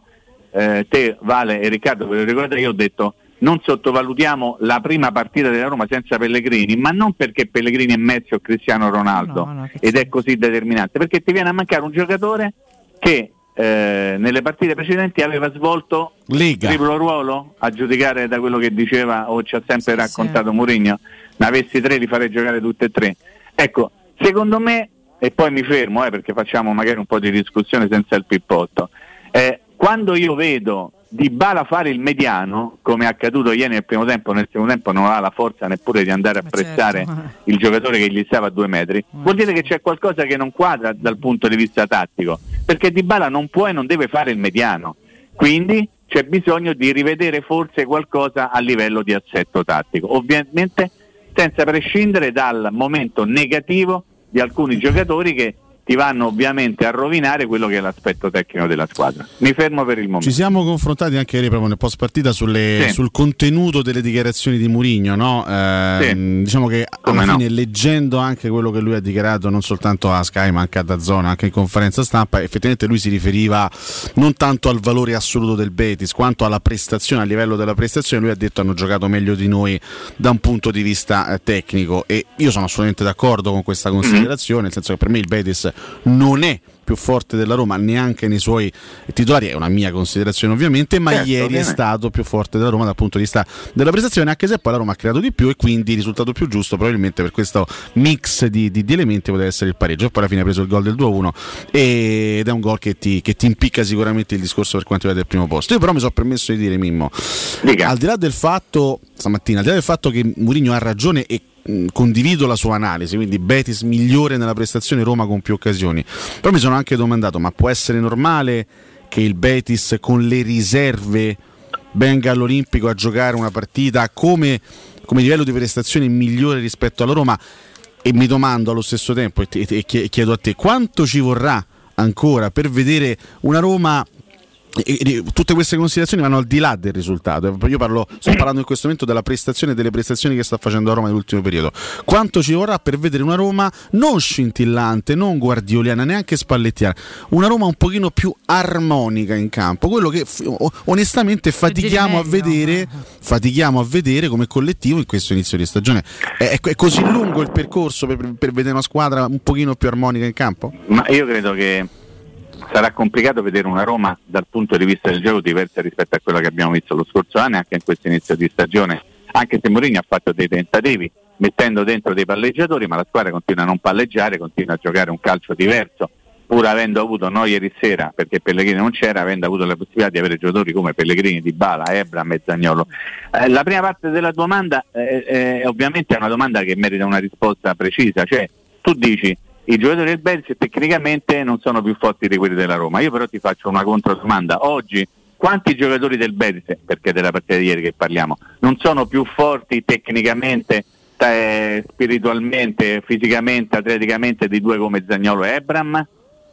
eh, te, Vale e Riccardo, ve lo ricordate, io ho detto non sottovalutiamo la prima partita della Roma senza Pellegrini, ma non perché Pellegrini è Messi o Cristiano Ronaldo ed è così determinante, perché ti viene a mancare un giocatore che eh, nelle partite precedenti aveva svolto Lega. triplo ruolo, a giudicare da quello che diceva o ci ha sempre raccontato Mourinho, ne avessi tre li farei giocare tutte e tre. Ecco, secondo me, e poi mi fermo eh, perché facciamo magari un po' di discussione senza il pippotto, eh, quando io vedo Di Bala fare il mediano, come è accaduto ieri nel primo tempo, nel secondo tempo non ha la forza neppure di andare a pressare il giocatore che gli stava a due metri, vuol dire che c'è qualcosa che non quadra dal punto di vista tattico, perché Di Bala non può e non deve fare il mediano, quindi c'è bisogno di rivedere forse qualcosa a livello di assetto tattico, ovviamente senza prescindere dal momento negativo di alcuni giocatori che ti vanno ovviamente a rovinare quello che è l'aspetto tecnico della squadra. Mi fermo per il momento. Ci siamo confrontati anche ieri proprio nel post partita sulle- Sì. sul contenuto delle dichiarazioni di Murigno. No? Eh, Diciamo che alla Come no. fine, leggendo anche quello che lui ha dichiarato, non soltanto a Sky ma anche a Zona, anche in conferenza stampa, effettivamente lui si riferiva non tanto al valore assoluto del Betis quanto alla prestazione, a livello della prestazione. Lui ha detto hanno giocato meglio di noi da un punto di vista eh, tecnico e io sono assolutamente d'accordo con questa considerazione, nel senso che per me il Betis non è più forte della Roma neanche nei suoi titolari, è una mia considerazione ovviamente, ma Certo, ieri è ovviamente. stato più forte della Roma dal punto di vista della prestazione, anche se poi la Roma ha creato di più e quindi il risultato più giusto probabilmente per questo mix di, di- di elementi poteva essere il pareggio. E poi alla fine ha preso il gol del 2-1 ed è un gol che ti, che ti impicca sicuramente il discorso per quanto riguarda il primo posto. Io però mi sono permesso di dire Mimmo, al di là del fatto, stamattina, al di là del fatto che Mourinho ha ragione e mh, condivido la sua analisi, quindi Betis migliore nella prestazione, Roma con più occasioni. Però mi sono anche domandato, ma può essere normale che il Betis con le riserve venga all'Olimpico a giocare una partita come, come livello di prestazione migliore rispetto alla Roma e mi domando allo stesso tempo e, te- e chie- chiedo a te quanto ci vorrà ancora per vedere una Roma tutte queste considerazioni vanno al di là del risultato. Io parlo, sto parlando in questo momento della prestazione e delle prestazioni che sta facendo la Roma nell'ultimo periodo. Quanto ci vorrà per vedere una Roma non scintillante, non guardioliana, neanche spallettiana, una Roma un pochino più armonica in campo. Quello che onestamente fatichiamo a vedere, fatichiamo a vedere come collettivo in questo inizio di stagione. È, è- è così lungo il percorso per, per vedere una squadra un pochino più armonica in campo? Ma io credo che sarà complicato vedere una Roma dal punto di vista del gioco diversa rispetto a quello che abbiamo visto lo scorso anno e anche in questo inizio di stagione, anche se Mourinho ha fatto dei tentativi mettendo dentro dei palleggiatori, ma la squadra continua a non palleggiare, continua a giocare un calcio diverso, pur avendo avuto no ieri sera, perché Pellegrini non c'era, avendo avuto la possibilità di avere giocatori come Pellegrini, Di Bala, Ebram e Zagnolo. Eh, la prima parte della domanda eh, eh, ovviamente è una domanda che merita una risposta precisa, cioè tu dici i giocatori del Belgio tecnicamente non sono più forti di quelli della Roma. Io però ti faccio una controdomanda. Oggi quanti giocatori del Belgio, perché della partita di ieri che parliamo, non sono più forti tecnicamente, eh, spiritualmente, fisicamente, atleticamente di due come Zagnolo e Ebram?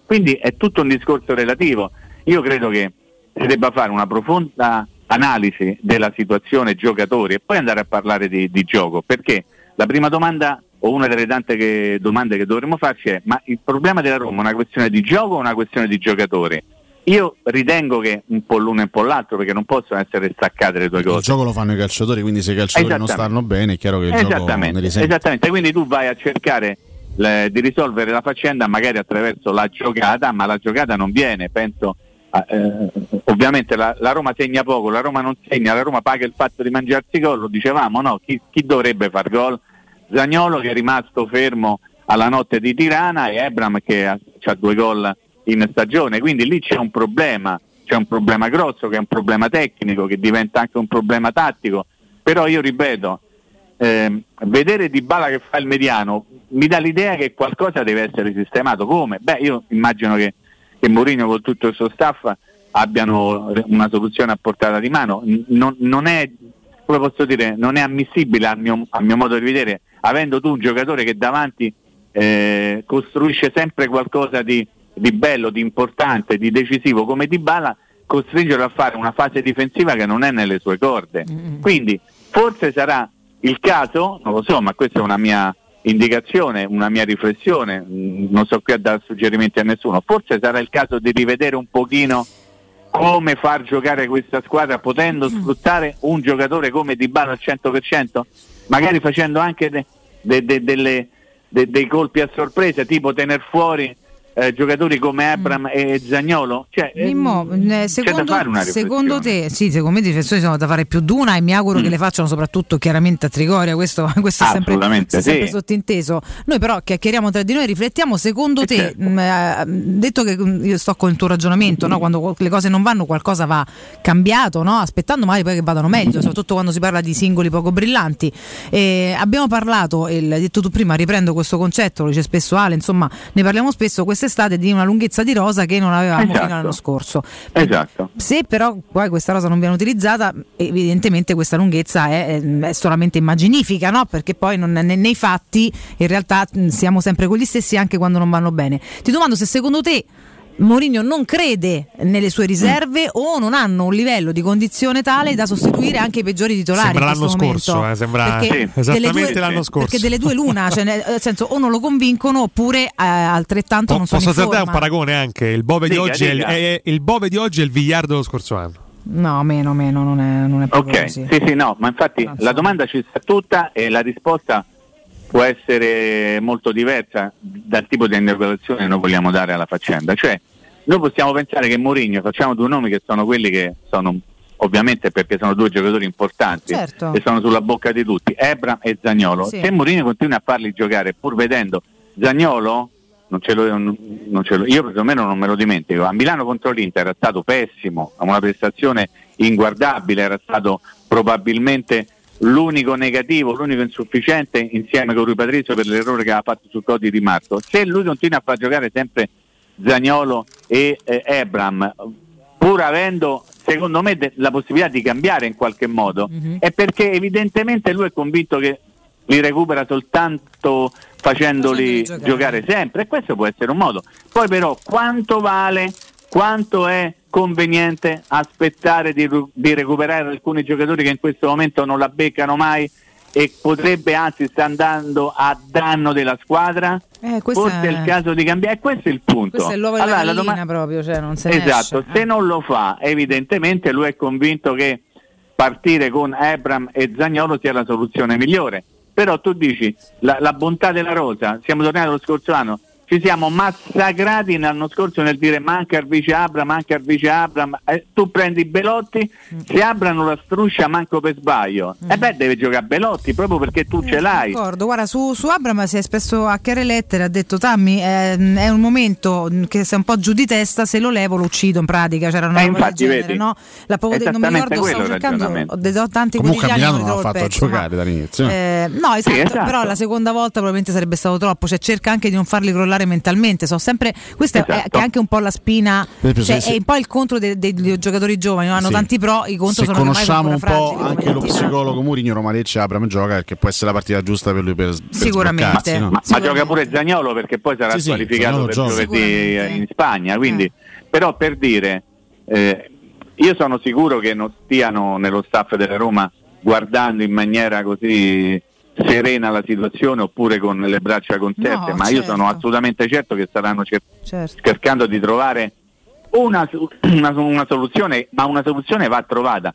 Quindi è tutto un discorso relativo. Io credo che si debba fare una profonda analisi della situazione giocatori e poi andare a parlare di, di gioco, perché la prima domanda o una delle tante che- domande che dovremmo farci è ma il problema della Roma è una questione di gioco o una questione di giocatori? Io ritengo che un po' l'uno e un po' l'altro perché non possono essere staccate le due Il cose. gioco lo fanno i calciatori, quindi se i calciatori non stanno bene è chiaro che il gioco Esattamente, risente. esattamente, quindi tu vai a cercare le- di risolvere la faccenda magari attraverso la giocata, ma la giocata non viene, penso, eh, ovviamente la, la Roma segna poco, la Roma non segna, la Roma paga il fatto di mangiarsi gol, lo dicevamo, no? chi, chi dovrebbe far gol? Zagnolo che è rimasto fermo alla notte di Tirana e Ebram che ha, c'ha due gol in stagione, quindi lì c'è un problema, c'è un problema grosso che è un problema tecnico che diventa anche un problema tattico, però io ripeto, ehm, vedere Di Bala che fa il mediano mi dà l'idea che qualcosa deve essere sistemato. Come? Beh, io immagino che, che Mourinho con tutto il suo staff abbiano una soluzione a portata di mano. Non, non è, dire, non è ammissibile al mio, a mio modo di vedere, avendo tu un giocatore che davanti eh, costruisce sempre qualcosa di, di bello, di importante, di decisivo come Di Bala, costringerlo a fare una fase difensiva che non è nelle sue corde. Quindi forse sarà il caso, non lo so, ma questa è una mia indicazione, una mia riflessione, mm, non so qui a dare suggerimenti a nessuno, forse sarà il caso di rivedere un pochino come far giocare questa squadra potendo sfruttare un giocatore come Di Bala al 100%, magari facendo anche de- de- de- delle- de- dei colpi a sorpresa, tipo tener fuori eh, giocatori come Abram e Zagnolo. Cioè, eh, Mimmo, eh, secondo, secondo te, sì, secondo me i difensori sono da fare più di una e mi auguro che le facciano soprattutto chiaramente a Trigoria, questo, questo è sempre, è sempre sì. sottinteso. Noi però chiacchieriamo tra di noi, riflettiamo, secondo te, certo. mh, eh, detto che mh, io sto con il tuo ragionamento, no? quando le cose non vanno qualcosa va cambiato, no? aspettando magari poi che vadano meglio, soprattutto quando si parla di singoli poco brillanti. Eh, abbiamo parlato, e l'hai detto tu prima, riprendo questo concetto, lo dice spesso Ale, insomma ne parliamo spesso quest'estate di una lunghezza di rosa che non avevamo Esatto. fino all'anno scorso. Esatto. Se però poi questa rosa non viene utilizzata, evidentemente questa lunghezza è, è solamente immaginifica, no? perché poi non- ne- nei fatti in realtà siamo sempre quelli stessi anche quando non vanno bene. Ti domando se secondo te Mourinho non crede nelle sue riserve o non hanno un livello di condizione tale da sostituire anche i peggiori titolari. Sembra l'anno scorso, momento. eh, sembra Perché sì, delle esattamente due- l'anno scorso. Perché delle due l'una, cioè nel senso o non lo convincono oppure eh, altrettanto Po- non sono posso forma. un paragone anche? Il Bove, di Dica, oggi è è- il Bove di oggi è il Vigliardo dello scorso anno. No, meno, meno, non è, non è proprio Ok, così. sì, sì, no, ma infatti la domanda ci sta tutta e la risposta può essere molto diversa dal tipo di interpretazione che noi vogliamo dare alla faccenda. Cioè, noi possiamo pensare che Mourinho, facciamo due nomi che sono quelli che sono ovviamente perché sono due giocatori importanti Certo. e sono sulla bocca di tutti, Ebram e Zagnolo. Sì. Se Mourinho continua a farli giocare pur vedendo Zagnolo, non ce lo, non ce lo- io perlomeno non me lo dimentico, a Milano contro l'Inter era stato pessimo, ha una prestazione inguardabile, era stato probabilmente l'unico negativo, l'unico insufficiente insieme con Rui Patrizio per l'errore che aveva fatto sul codice di Marco. Se lui continua a far giocare sempre Zagnolo e eh, Ebram, pur avendo secondo me de- la possibilità di cambiare in qualche modo Mhm. è perché evidentemente lui è convinto che li recupera soltanto facendoli Facendoli giocare. giocare sempre e questo può essere un modo. Poi però quanto vale, quanto è conveniente aspettare di, di recuperare alcuni giocatori che in questo momento non la beccano mai e potrebbe anzi sta andando a danno della squadra? Eh, Forse è il caso di cambiare, e questo è il punto. Questo è l'uovo Allora, la la gallina doma- proprio, cioè non se Esatto, esce. se non lo fa, evidentemente lui è convinto che partire con Abram e Zagnolo sia la soluzione migliore. Però tu dici la, la bontà della rosa, siamo tornati allo scorso anno, ci siamo massacrati l'anno scorso nel dire manca il vice Abram, manca il vice Abram, eh, tu prendi Belotti, se Abram non la struscia manco per sbaglio, e beh deve giocare Belotti proprio perché tu ce l'hai. D'accordo, guarda, su, su Abram si è espresso a chiare lettere, ha detto Tammy è un momento che sei un po' giù di testa, se lo levo lo uccido in pratica, c'era una Eh, roba del infatti, genere, vedi? no? La poco de- non mi ricordo, stavo cercando, ho detto tanti Comunque a quotidiani, Milano non non ha ritrovo il fatto pezzo, giocare dall'inizio. ma- eh, no, esatto, Sì, esatto. però la seconda volta probabilmente sarebbe stato troppo, cioè cerca anche di non farli crollare mentalmente, so sempre, è, Esatto. che è anche un po' la spina, Per esempio, cioè, se- è un po' il contro dei, dei- dei giocatori giovani, no? hanno Sì. tanti pro, i contro Se sono conosciamo un po' anche lo psicologo Murigno, Roma Lecce Abram gioca perché può essere la partita giusta per lui per, per Sicuramente. no? Ma, ma gioca pure Zagnolo perché poi sarà Sì, sì, qualificato per Zaniolo gioca. giovedì in Spagna. Quindi, Però per dire, eh, io sono sicuro che non stiano nello staff della Roma guardando in maniera così serena la situazione oppure con le braccia concerte, No, ma io certo. sono assolutamente certo che staranno cer- Certo. cercando di trovare una, una- una soluzione, ma una soluzione va trovata.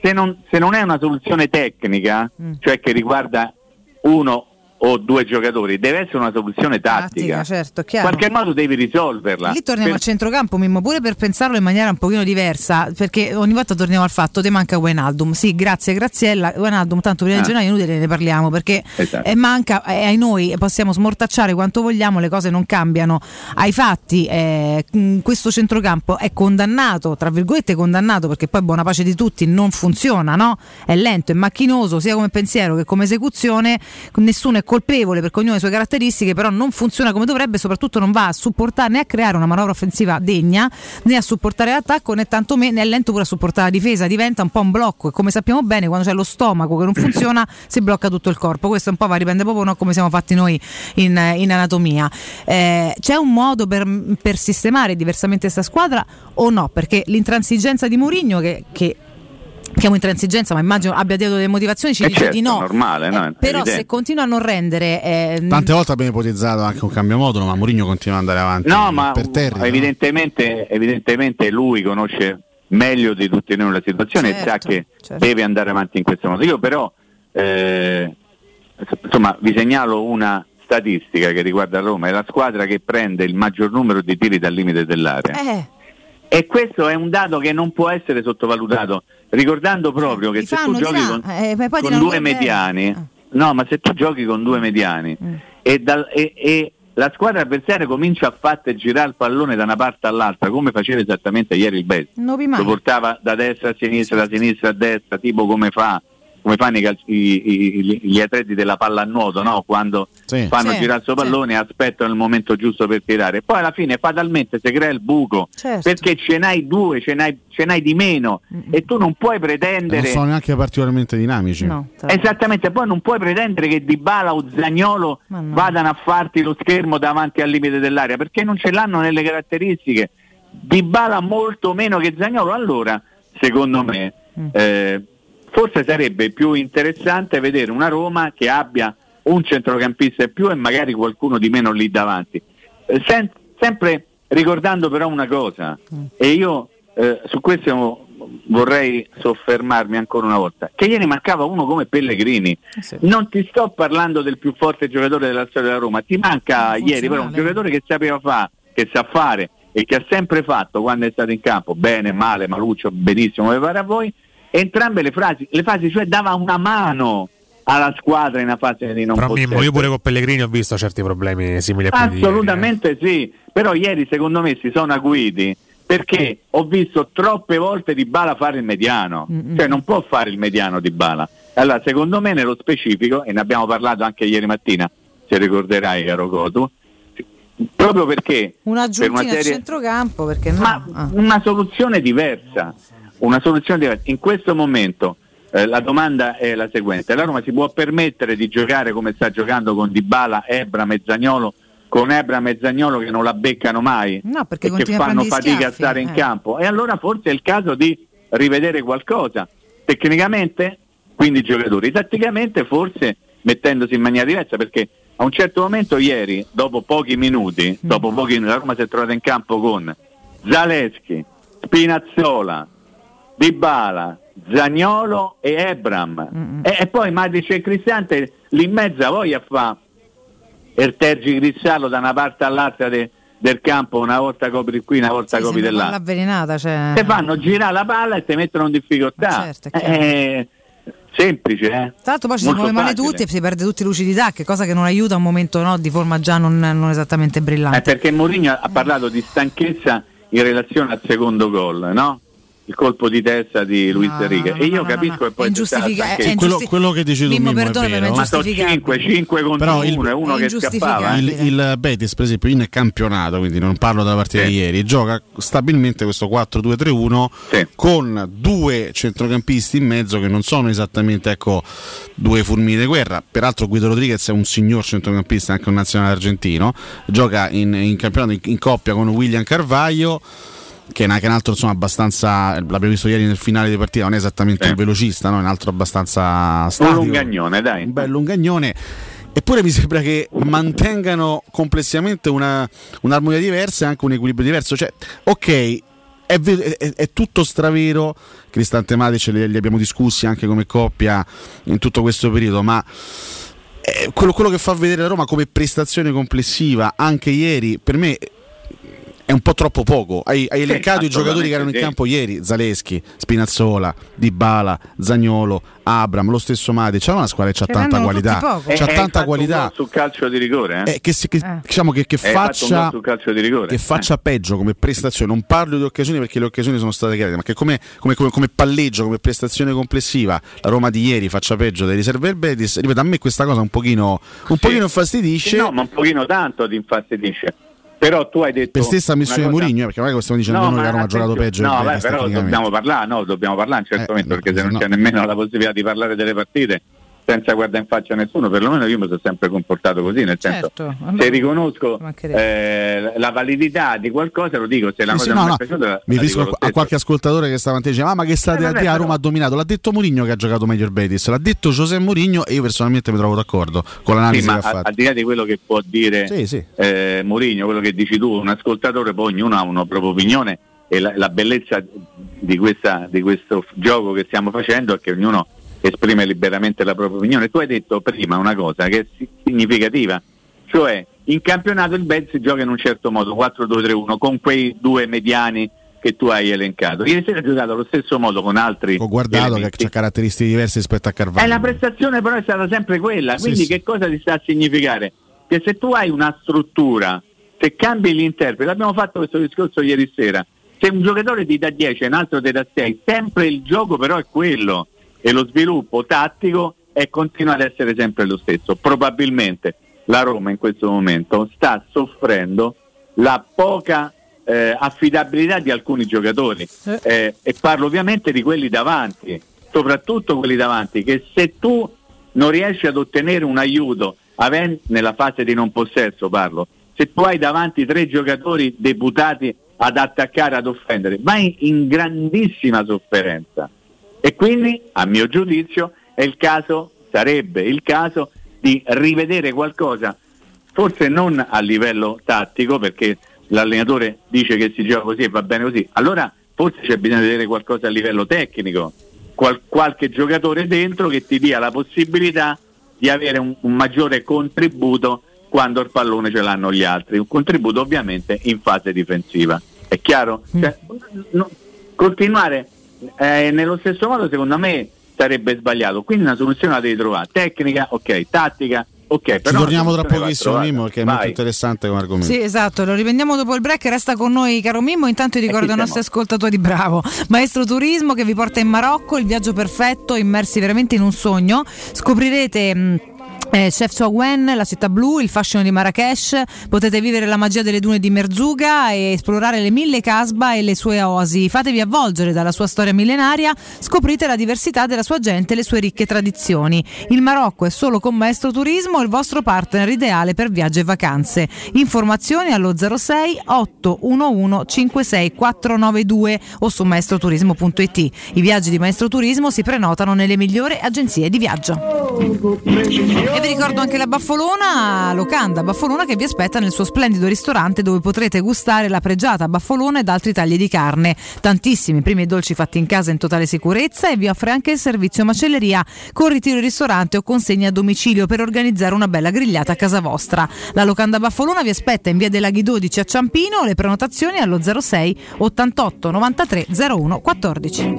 Se non, se non è una soluzione tecnica, Mm. cioè che riguarda uno o due giocatori, deve essere una soluzione tattica. Tattica, certo, In chiaro. qualche modo devi risolverla. Lì torniamo Per- a centrocampo, Mimmo, pure per pensarlo in maniera un pochino diversa, perché ogni volta torniamo al fatto, te manca Wijnaldum. Sì, grazie Graziella, Wijnaldum tanto prima Ah. di gennaio è inutile ne parliamo, perché Esatto. eh, manca, e ai noi possiamo smortacciare quanto vogliamo, le cose non cambiano. Ai fatti eh, mh, questo centrocampo è condannato, tra virgolette condannato, perché poi buona pace di tutti non funziona, no? È lento, è macchinoso, sia come pensiero che come esecuzione, nessuno è colpevole perché ognuno ha le sue caratteristiche, però non funziona come dovrebbe, soprattutto non va a supportare né a creare una manovra offensiva degna, né a supportare l'attacco, né tantomeno è lento pure a supportare la difesa, diventa un po' un blocco e come sappiamo bene quando c'è lo stomaco che non funziona si blocca tutto il corpo, questo un po' va dipende proprio no, come siamo fatti noi in, in anatomia. Eh, c'è un modo per, per sistemare diversamente questa squadra o no? Perché l'intransigenza di Mourinho che, che chiamo intransigenza, ma immagino abbia dato delle motivazioni, ci Eh dice certo, di no. è normale, no? È Però evidente. se continua a non rendere eh, Tante volte abbiamo ipotizzato anche un cambio modulo, ma Mourinho continua ad andare avanti No, ma per terra. evidentemente, evidentemente lui conosce meglio di tutti noi la situazione e sa Certo, che certo. deve andare avanti in questo modo. Io però eh, insomma vi segnalo una statistica che riguarda Roma, è la squadra che prende il maggior numero di tiri dal limite dell'area. E questo è un dato che non può essere sottovalutato, ricordando proprio che li se tu fanno di giochi là, con, eh, con due mediani, no, ma se tu giochi con due mediani Mm. e, dal- e- e la squadra avversaria comincia a farti girare il pallone da una parte all'altra, come faceva esattamente ieri il mai. lo portava da destra a sinistra, da sinistra a destra, tipo come fa come fanno i i- i- gli atleti della pallanuoto, no? quando Sì. fanno Sì, girare il suo sì. pallone e aspettano il momento giusto per tirare. Poi alla fine fatalmente si crea il buco Certo. perché ce n'hai due, ce n'hai, ce n'hai di meno e tu non puoi non pretendere sono neanche particolarmente dinamici. No, Esattamente, poi non puoi pretendere che Dybala o Zagnolo no. vadano a farti lo schermo davanti al limite dell'area perché non ce l'hanno nelle caratteristiche. Dybala molto meno che Zagnolo. Allora, secondo me, Mm. eh, forse sarebbe più interessante vedere una Roma che abbia un centrocampista in più e magari qualcuno di meno lì davanti. Eh, sen- sempre ricordando però una cosa, Mm. e io eh, su questo vorrei soffermarmi ancora una volta, che ieri mancava uno come Pellegrini. Eh sì. Non ti sto parlando del più forte giocatore della storia della Roma, ti manca ieri però un giocatore che sapeva fare, che sa fare e che ha sempre fatto quando è stato in campo, bene, male, maluccio, benissimo, come pare a voi, entrambe le, frasi, le fasi, cioè dava una mano alla squadra in una fase di non Però. Mimmo, io pure con Pellegrini ho visto certi problemi simili a quelli di ieri, eh. Assolutamente sì, però ieri secondo me si sono acuiti perché ho visto troppe volte Di Bala fare il mediano, cioè non può fare il mediano Di Bala. Allora secondo me nello specifico, e ne abbiamo parlato anche ieri mattina, se ricorderai caro Cotu, proprio perché Una per giuntina una a serie- centrocampo perché no? ma Ah. una soluzione diversa. Una soluzione diversa. In questo momento eh, la domanda è la seguente, la Roma si può permettere di giocare come sta giocando con Dybala, Ebra, Mezzagnolo, con Ebra e Zagnolo che non la beccano mai No, perché e che a fanno prendere fatica a schiaffi, stare in eh. campo. E allora forse è il caso di rivedere qualcosa. Tecnicamente, quindi i giocatori, tatticamente forse mettendosi in maniera diversa perché a un certo momento ieri, dopo pochi minuti, Mm. dopo pochi minuti, la Roma si è trovata in campo con Zaleschi, Spinazzola, Dybala, Zagnolo e Ebram. E, e poi Matic e Cristante lì in mezzo a voglia fa il tergi Grissallo da una parte all'altra de- del campo, una volta copri qui, una volta Sì, copri dell'altra. avvelenata, cioè... Te fanno girare la palla e ti mettono in difficoltà. certo. Eh, semplice, eh? Tra l'altro poi ci si muove male tutti e si perde tutti lucidità, che cosa che non aiuta a un momento no, di forma già non, non esattamente Eh, brillante. perché Mourinho ha parlato di stanchezza in relazione al secondo gol, no? Il colpo di testa di Luis Enrique. e io capisco che poi stata ingiustifica- stanchezza. è quello, quello che dici tu Mimmo, Mimmo, è perdonami, vero. ma è sono 5, 5 contro Però il- 1 e uno è che scappava. Il, il Betis, per esempio, in campionato, quindi non parlo della partita di ieri, gioca stabilmente questo 4-2-3-1 con due centrocampisti in mezzo che non sono esattamente ecco, due fulmini di guerra. Peraltro Guido Rodriguez è un signor centrocampista, anche un nazionale argentino, gioca in, in campionato in, in coppia con William Carvaglio. Che è un un altro insomma abbastanza l'abbiamo visto ieri nel finale di partita non è esattamente un velocista no? è un altro abbastanza Un statico lungagnone, dai. un bel lungagnone. Eppure mi sembra che mantengano complessivamente una, un'armonia diversa e anche un equilibrio diverso. Cioè, ok, è, è- è tutto stravero. Cristante Matic li, li abbiamo discussi anche come coppia in tutto questo periodo, ma eh, quello, quello che fa vedere la Roma come prestazione complessiva anche ieri, per me è un po' troppo poco. Hai, hai elencato i giocatori che erano in campo ieri: Zaleschi, Spinazzola, Dybala, Zagnolo, Abram, lo stesso Matic. C'è una squadra che ha tanta qualità. poco. C'ha Eh, tanta qualità. sul calcio di rigore, eh? Eh, che, si- che- diciamo che, che un faccia gol sul calcio di rigore. che faccia peggio come prestazione. Non parlo di occasioni perché le occasioni sono state chiare, ma che come, come- come- come palleggio, come prestazione complessiva, la Roma di ieri faccia peggio dei riserve Betis. Ripeto, a me questa cosa un pochino, un pochino infastidisce. Sì, no, ma un pochino tanto ti infastidisce. Però tu hai detto. per stessa missione cosa- Mourinho, eh, perché magari stiamo dicendo No, noi che Roma ha giocato peggio. No, beh, però dobbiamo parlare, no, dobbiamo parlare in certo momento, perché se non no. c'è nemmeno la possibilità di parlare delle partite senza guardare in faccia a nessuno, perlomeno io mi sono sempre comportato così, nel senso Certo, se allora- riconosco mancherebbe. eh, la validità di qualcosa lo dico, se la Sì, cosa sì, non no, mi no, è piaciuta la- Mi riferisco dico a, qualche ascoltatore che stamattina diceva: "Ah, Ma che state Eh, a dire? A però- Roma ha dominato. L'ha detto Mourinho che ha giocato meglio il Betis. L'ha detto José Mourinho e io personalmente mi trovo d'accordo con Sì, l'analisi ma che ha fatto. al di là di quello che può dire Sì, sì. eh, Mourinho, quello che dici tu, un ascoltatore, poi ognuno ha una propria opinione e la, la bellezza di, questa- di questo gioco che stiamo facendo è che ognuno esprime liberamente la propria opinione. Tu hai detto prima una cosa che è si- significativa, cioè in campionato il Betis gioca in un certo modo, 4-2-3-1, con quei due mediani che tu hai elencato. Ieri sera ha giocato allo stesso modo con altri Ho guardato che elementi. ha caratteristiche diverse rispetto a Eh, Carvalho. la prestazione però è stata sempre quella, Sì, quindi sì. che cosa ti sta a significare? Che se tu hai una struttura, se cambi l'interprete, abbiamo fatto questo discorso ieri sera, se un giocatore ti dà 10 e un altro ti dà 6, sempre il gioco però è quello e lo sviluppo tattico è continua ad essere sempre lo stesso. Probabilmente la Roma in questo momento sta soffrendo la poca eh, affidabilità di alcuni giocatori. Eh, e parlo ovviamente di quelli davanti, soprattutto quelli davanti che se tu non riesci ad ottenere un aiuto aven- nella fase di non possesso parlo, se tu hai davanti tre giocatori deputati ad attaccare, ad offendere, vai in grandissima sofferenza e quindi a mio giudizio è il caso, sarebbe il caso di rivedere qualcosa forse non a livello tattico perché l'allenatore dice che si gioca così e va bene così, allora forse c'è bisogno di vedere qualcosa a livello tecnico, Qual- qualche giocatore dentro che ti dia la possibilità di avere un, un maggiore contributo quando il pallone ce l'hanno gli altri, un contributo ovviamente in fase difensiva. È chiaro? Cioè, no- continuare eh, nello stesso modo secondo me sarebbe sbagliato, quindi una soluzione la devi trovare, tecnica, ok, tattica, ok, Ci però torniamo tra pochissimo. Mimmo, perché è Vai. molto interessante come argomento. Sì, esatto, lo riprendiamo dopo il break. Resta con noi, caro Mimmo. Intanto ti ricordo ai nostri ascoltatori, bravo. Maestro Turismo che vi porta in Marocco, il viaggio perfetto, immersi veramente in un sogno. Scoprirete. mh, eh, Chef Chowen, la città blu, il fascino di Marrakesh, potete vivere la magia delle dune di Merzuga e esplorare le mille casba e le sue oasi. Fatevi avvolgere dalla sua storia millenaria, scoprite la diversità della sua gente e le sue ricche tradizioni. Il Marocco è solo con Maestro Turismo il vostro partner ideale per viaggi e vacanze. Informazioni allo 06 811 56492 o su maestroturismo.it. I viaggi di Maestro Turismo si prenotano nelle migliori agenzie di viaggio. E vi ricordo anche la Baffolona, Locanda Baffolona che vi aspetta nel suo splendido ristorante dove potrete gustare la pregiata baffolona ed altri tagli di carne. Tantissimi primi e dolci fatti in casa in totale sicurezza e vi offre anche il servizio macelleria con ritiro in ristorante o consegna a domicilio per organizzare una bella grigliata a casa vostra. La Locanda Baffolona vi aspetta in via dei Laghi 12 a Ciampino, le prenotazioni allo 06 88 93 01 14.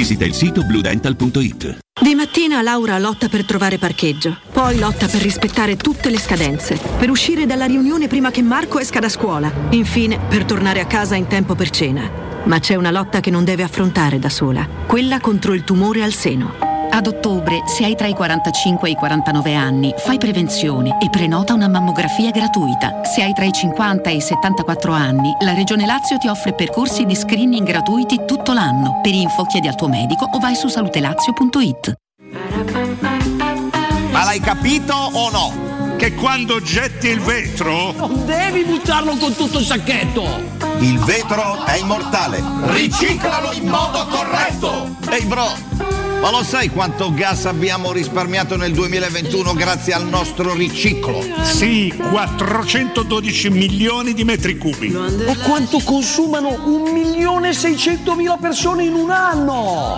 visita il sito bluedental.it. Di mattina Laura lotta per trovare parcheggio, poi lotta per rispettare tutte le scadenze, per uscire dalla riunione prima che Marco esca da scuola, infine per tornare a casa in tempo per cena. Ma c'è una lotta che non deve affrontare da sola, quella contro il tumore al seno. Ad ottobre, se hai tra i 45 e i 49 anni, fai prevenzione e prenota una mammografia gratuita. Se hai tra i 50 e i 74 anni, la Regione Lazio ti offre percorsi di screening gratuiti tutto l'anno. Per info chiedi al tuo medico o vai su salutelazio.it. Ma l'hai capito o no? Che quando getti il vetro... Non devi buttarlo con tutto il sacchetto! Il vetro è immortale. Riciclalo in modo corretto! Ehi bro, ma lo sai quanto gas abbiamo risparmiato nel 2021 grazie al nostro riciclo? Sì, 412 milioni di metri cubi. E quanto consumano 1.600.000 persone in un anno?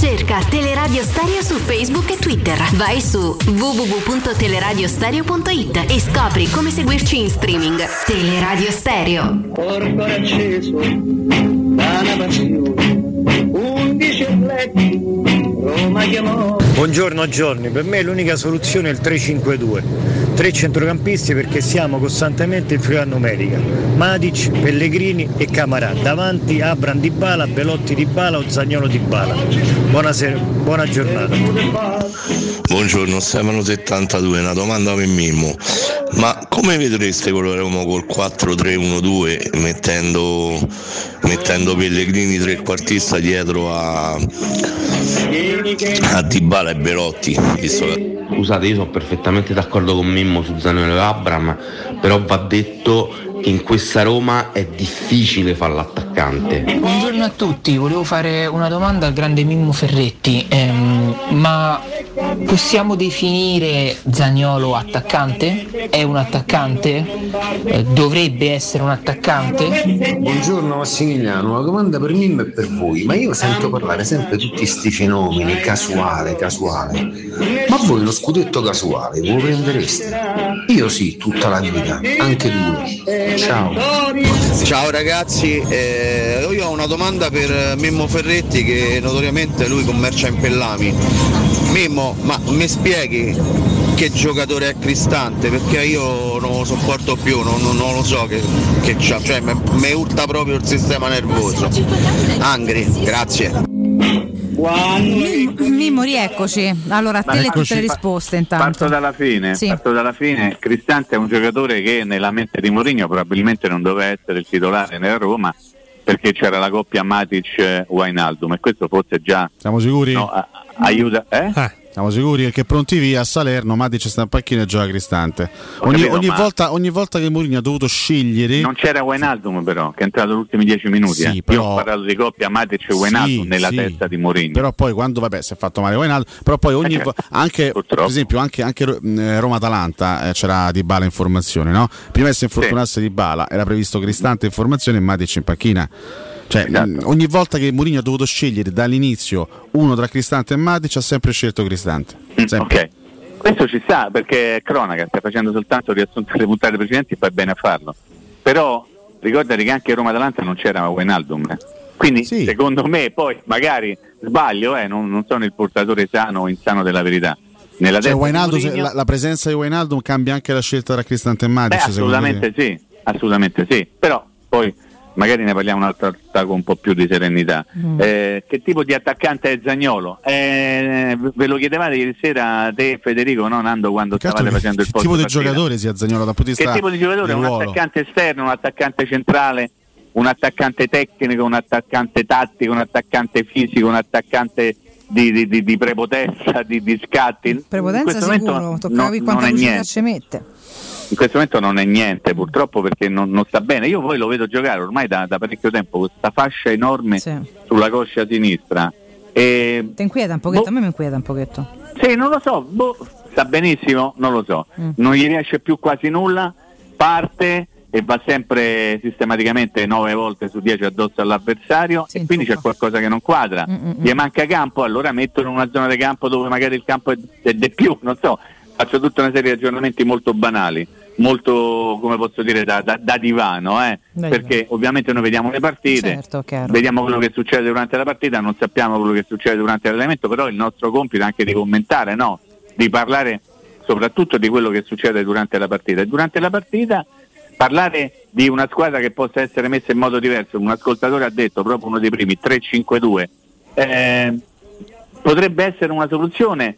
Cerca Teleradio Stereo su Facebook e Twitter. Vai su www.teleradiostereo.it e scopri come seguirci in streaming. Teleradio Stereo. Corpo acceso da una passione, undici letti, Roma chiamò. Buongiorno Giorni, per me l'unica soluzione è il 3-5-2. Tre centrocampisti perché siamo costantemente in fila numerica. Matic, Pellegrini e Camarà. Davanti Abram di Bala, Belotti di Bala o Zagnolo di Bala. Buonasera, buona giornata. Buongiorno Stefano 72, una domanda per Mimmo. Ma come vedreste Roma col 4-3-1-2 mettendo, mettendo Pellegrini trequartista dietro a, a Dybala e Belotti? Visto. Scusate, io sono perfettamente d'accordo con Mimmo su Zaniolo e Abram, però va detto in questa Roma è difficile fare l'attaccante. Buongiorno a tutti, volevo fare una domanda al grande Mimmo Ferretti, Ehm, ma possiamo definire Zagnolo attaccante? È un attaccante? Eh, dovrebbe essere un attaccante? Buongiorno Massimiliano, una domanda per Mimmo e per voi, ma io sento parlare sempre di tutti questi fenomeni, casuale, casuale. Ma voi lo scudetto casuale voi lo prendereste? Io sì, tutta la vita, anche due. Ciao. Ciao ragazzi, eh, io ho una domanda per Mimmo Ferretti che notoriamente lui commercia in pellami. Mimmo, ma mi spieghi che giocatore è Cristante? Perché io non lo sopporto più, non, non- non lo so che, che c'ha, cioè mi urta proprio il sistema nervoso. Angri, grazie. Mim- Mimmo, rieccoci. Allora, a te le tutte le risposte intanto. Parto dalla fine, Sì. parto dalla fine. Cristante è un giocatore che nella mente di Mourinho probabilmente non doveva essere il titolare nella Roma perché c'era la coppia Matic-Wainaldum e questo forse già Siamo sicuri? no, a- aiuta. Eh? Siamo sicuri che pronti via a Salerno, Matic sta in panchina e gioca Cristante. Ogni, capito, ogni volta, ogni volta che Mourinho ha dovuto scegliere Non c'era Wainaldum però, che è entrato negli ultimi dieci minuti. Sì, eh. però- Io ho parlato di coppia Matic e Wainaldum Sì, nella sì. testa di Mourinho. Però poi quando vabbè si è fatto male Wijnaldum, però poi ogni Eh, vo- certo. anche per esempio anche, anche eh, Roma-Atalanta eh, c'era Di Bala in formazione, no? Prima che si infortunasse Di Bala era previsto Cristante in formazione e Matic in panchina. Cioè, Esatto. ogni volta che Mourinho ha dovuto scegliere dall'inizio uno tra Cristante e Matic ha sempre scelto Cristante. Sempre. Ok. Questo ci sta perché è cronaca, stai facendo soltanto riassunto delle puntate precedenti e fai bene a farlo. Però ricordati che anche a Roma Atalanta non c'era Wijnaldum. eh. Quindi secondo me, poi magari sbaglio, eh, non, non sono il portatore sano o insano della verità. Nella Cioè, Wijnaldum, Mourinho- la, la presenza di Wijnaldum cambia anche la scelta tra Cristante e Beh, Matic. secondo assolutamente te? sì, assolutamente sì. Però poi magari ne parliamo un'altra volta con un po' più di serenità. Mm. Eh, che tipo di attaccante è Zagnolo? Eh, ve lo chiedevate ieri sera te e Federico, no Nando, quando Che stavate che- facendo il che post tipo di partita? giocatore sia Zagnolo di Che tipo di giocatore? Un ruolo? attaccante esterno, un attaccante centrale, un attaccante tecnico, un attaccante tattico, un attaccante fisico, un attaccante di, di- di- prepotenza, di, di scatti. In Prepotenza questo momento sicuro, tocca non- capire quanta non è velocità niente. ci mette. In questo momento non è niente purtroppo perché non, non sta bene. Io poi lo vedo giocare ormai da, da parecchio tempo, questa fascia enorme sulla coscia sinistra. E, Ti inquieta un pochetto? A me mi inquieta un pochetto. sì, non lo so, boh, sta benissimo, non lo so. Mm. Non gli riesce più quasi nulla, parte e va sempre sistematicamente 9 volte su 10 addosso all'avversario e quindi c'è qualcosa che non quadra. Mm, Gli manca campo, allora mettono in una zona di campo dove magari il campo è, è di più, non so, faccio tutta una serie di ragionamenti molto banali, molto come posso dire da, da- da divano, eh? Perché ovviamente noi vediamo le partite, Certo, vediamo quello che succede durante la partita, non sappiamo quello che succede durante l'allenamento, però il nostro compito è anche di commentare, no? di parlare soprattutto di quello che succede durante la partita. E durante la partita parlare di una squadra che possa essere messa in modo diverso, un ascoltatore ha detto proprio uno dei primi 3-5-2, eh, potrebbe essere una soluzione,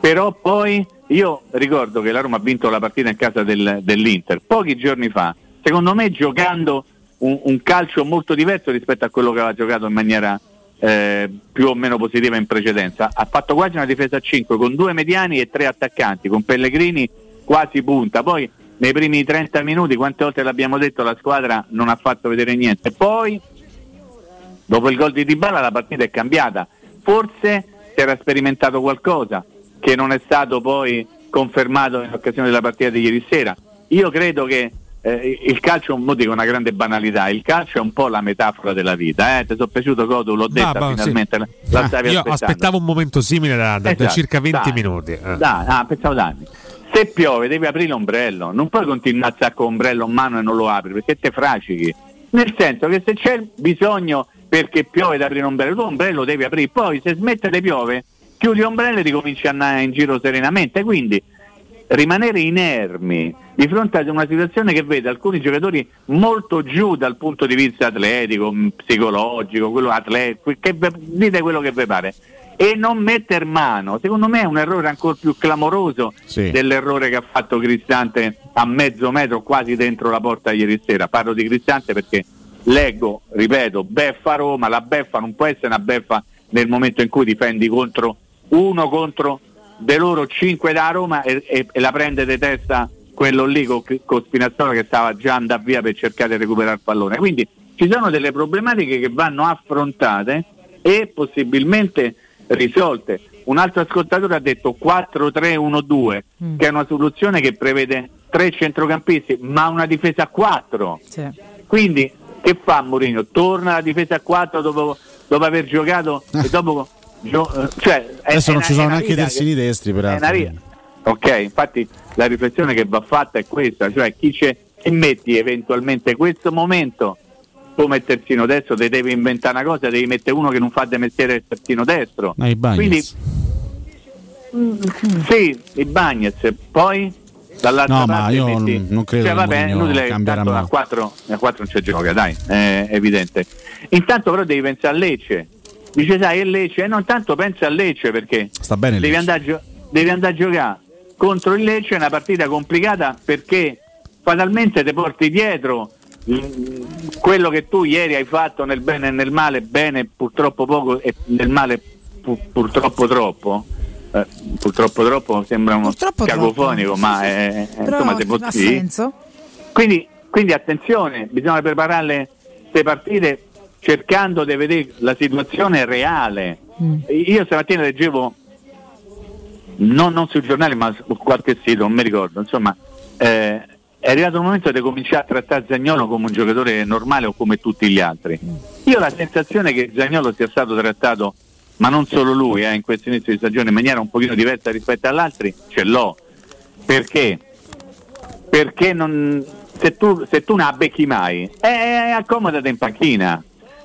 però poi io ricordo che la Roma ha vinto la partita in casa del- dell'Inter pochi giorni fa, secondo me giocando un, un calcio molto diverso rispetto a quello che aveva giocato in maniera eh, più o meno positiva in precedenza. Ha fatto quasi una difesa a 5 con due mediani e tre attaccanti, con Pellegrini quasi punta. Poi nei primi 30 minuti, quante volte l'abbiamo detto, la squadra non ha fatto vedere niente. Poi, dopo il gol di Dybala, la partita è cambiata. Forse si era sperimentato qualcosa che non è stato poi confermato in occasione della partita di ieri sera. Io credo che eh, il calcio, mo dico una grande banalità, il calcio è un po' la metafora della vita. Eh? Ti sono piaciuto Codu, l'ho detta Ah, finalmente, sì. la Ah, stavi io aspettavo un momento simile da, da- da Esatto, circa 20 dai, minuti. eh. Dai, ah, pensavo da anni. Se piove devi aprire l'ombrello, non puoi continuare a stare con l'ombrello in mano e non lo apri perché te fracichi. Nel senso che se c'è bisogno perché piove da aprire l'ombrello, l'ombrello lo devi aprire, poi se smette di piove, chiudi l'ombrello e ricominci a andare in giro serenamente. Quindi rimanere inermi di fronte ad una situazione che vede alcuni giocatori molto giù dal punto di vista atletico, psicologico, quello atletico, che dite quello che vi pare. E non metter mano, secondo me è un errore ancora più clamoroso Sì. dell'errore che ha fatto Cristante a mezzo metro quasi dentro la porta ieri sera. Parlo di Cristante perché leggo, ripeto, beffa Roma, la beffa non può essere una beffa nel momento in cui difendi contro uno contro de loro cinque da Roma e, e- e la prende di testa quello lì con, con Spinazzola che stava già andando via per cercare di recuperare il pallone. Quindi ci sono delle problematiche che vanno affrontate e possibilmente risolte. Un altro ascoltatore ha detto 4-3-1-2, che è una soluzione che prevede tre centrocampisti, ma una difesa a 4. Quindi che fa Mourinho? Torna alla difesa a 4 dopo, dopo aver giocato e dopo gio- eh, cioè, Adesso è non una- ci sono neanche terzini destri, peraltro. Ok, infatti la riflessione che va fatta è questa, cioè chi c'è e metti eventualmente questo momento come terzino destro, te devi inventare una cosa, devi mettere uno che non fa de mestiere il terzino destro. Ah, i Bagnez. Quindi Mm, sì, i Bagnets, poi dall'altra No, ma parte io metti- non- non credo cioè, vabbè, inutile cambierà tanto a mai. 4, a 4 non c'è gioca, dai, è evidente. Intanto però devi pensare a Lecce. Dice sai, è Lecce, e non tanto pensa a Lecce perché Sta bene devi Lecce. andare, a gio- devi andare a giocare contro il Lecce, è una partita complicata perché fatalmente ti porti dietro quello che tu ieri hai fatto nel bene e nel male, bene purtroppo poco e nel male pu- purtroppo troppo. Eh, purtroppo troppo sembra uno Purtroppo cacofonico, ma è, insomma se ha senso. quindi, quindi attenzione, bisogna preparare queste partite cercando di vedere la situazione reale. Io stamattina leggevo, non, non sui giornali ma su qualche sito, non mi ricordo, insomma, eh, è arrivato il momento di cominciare a trattare Zagnolo come un giocatore normale o come tutti gli altri. Io ho la sensazione che Zagnolo sia stato trattato, ma non solo lui, eh, in questo inizio di stagione in maniera un pochino diversa rispetto agli altri, ce l'ho. Perché? Perché non, se, tu, se tu non la becchi mai, eh, accomodati in panchina.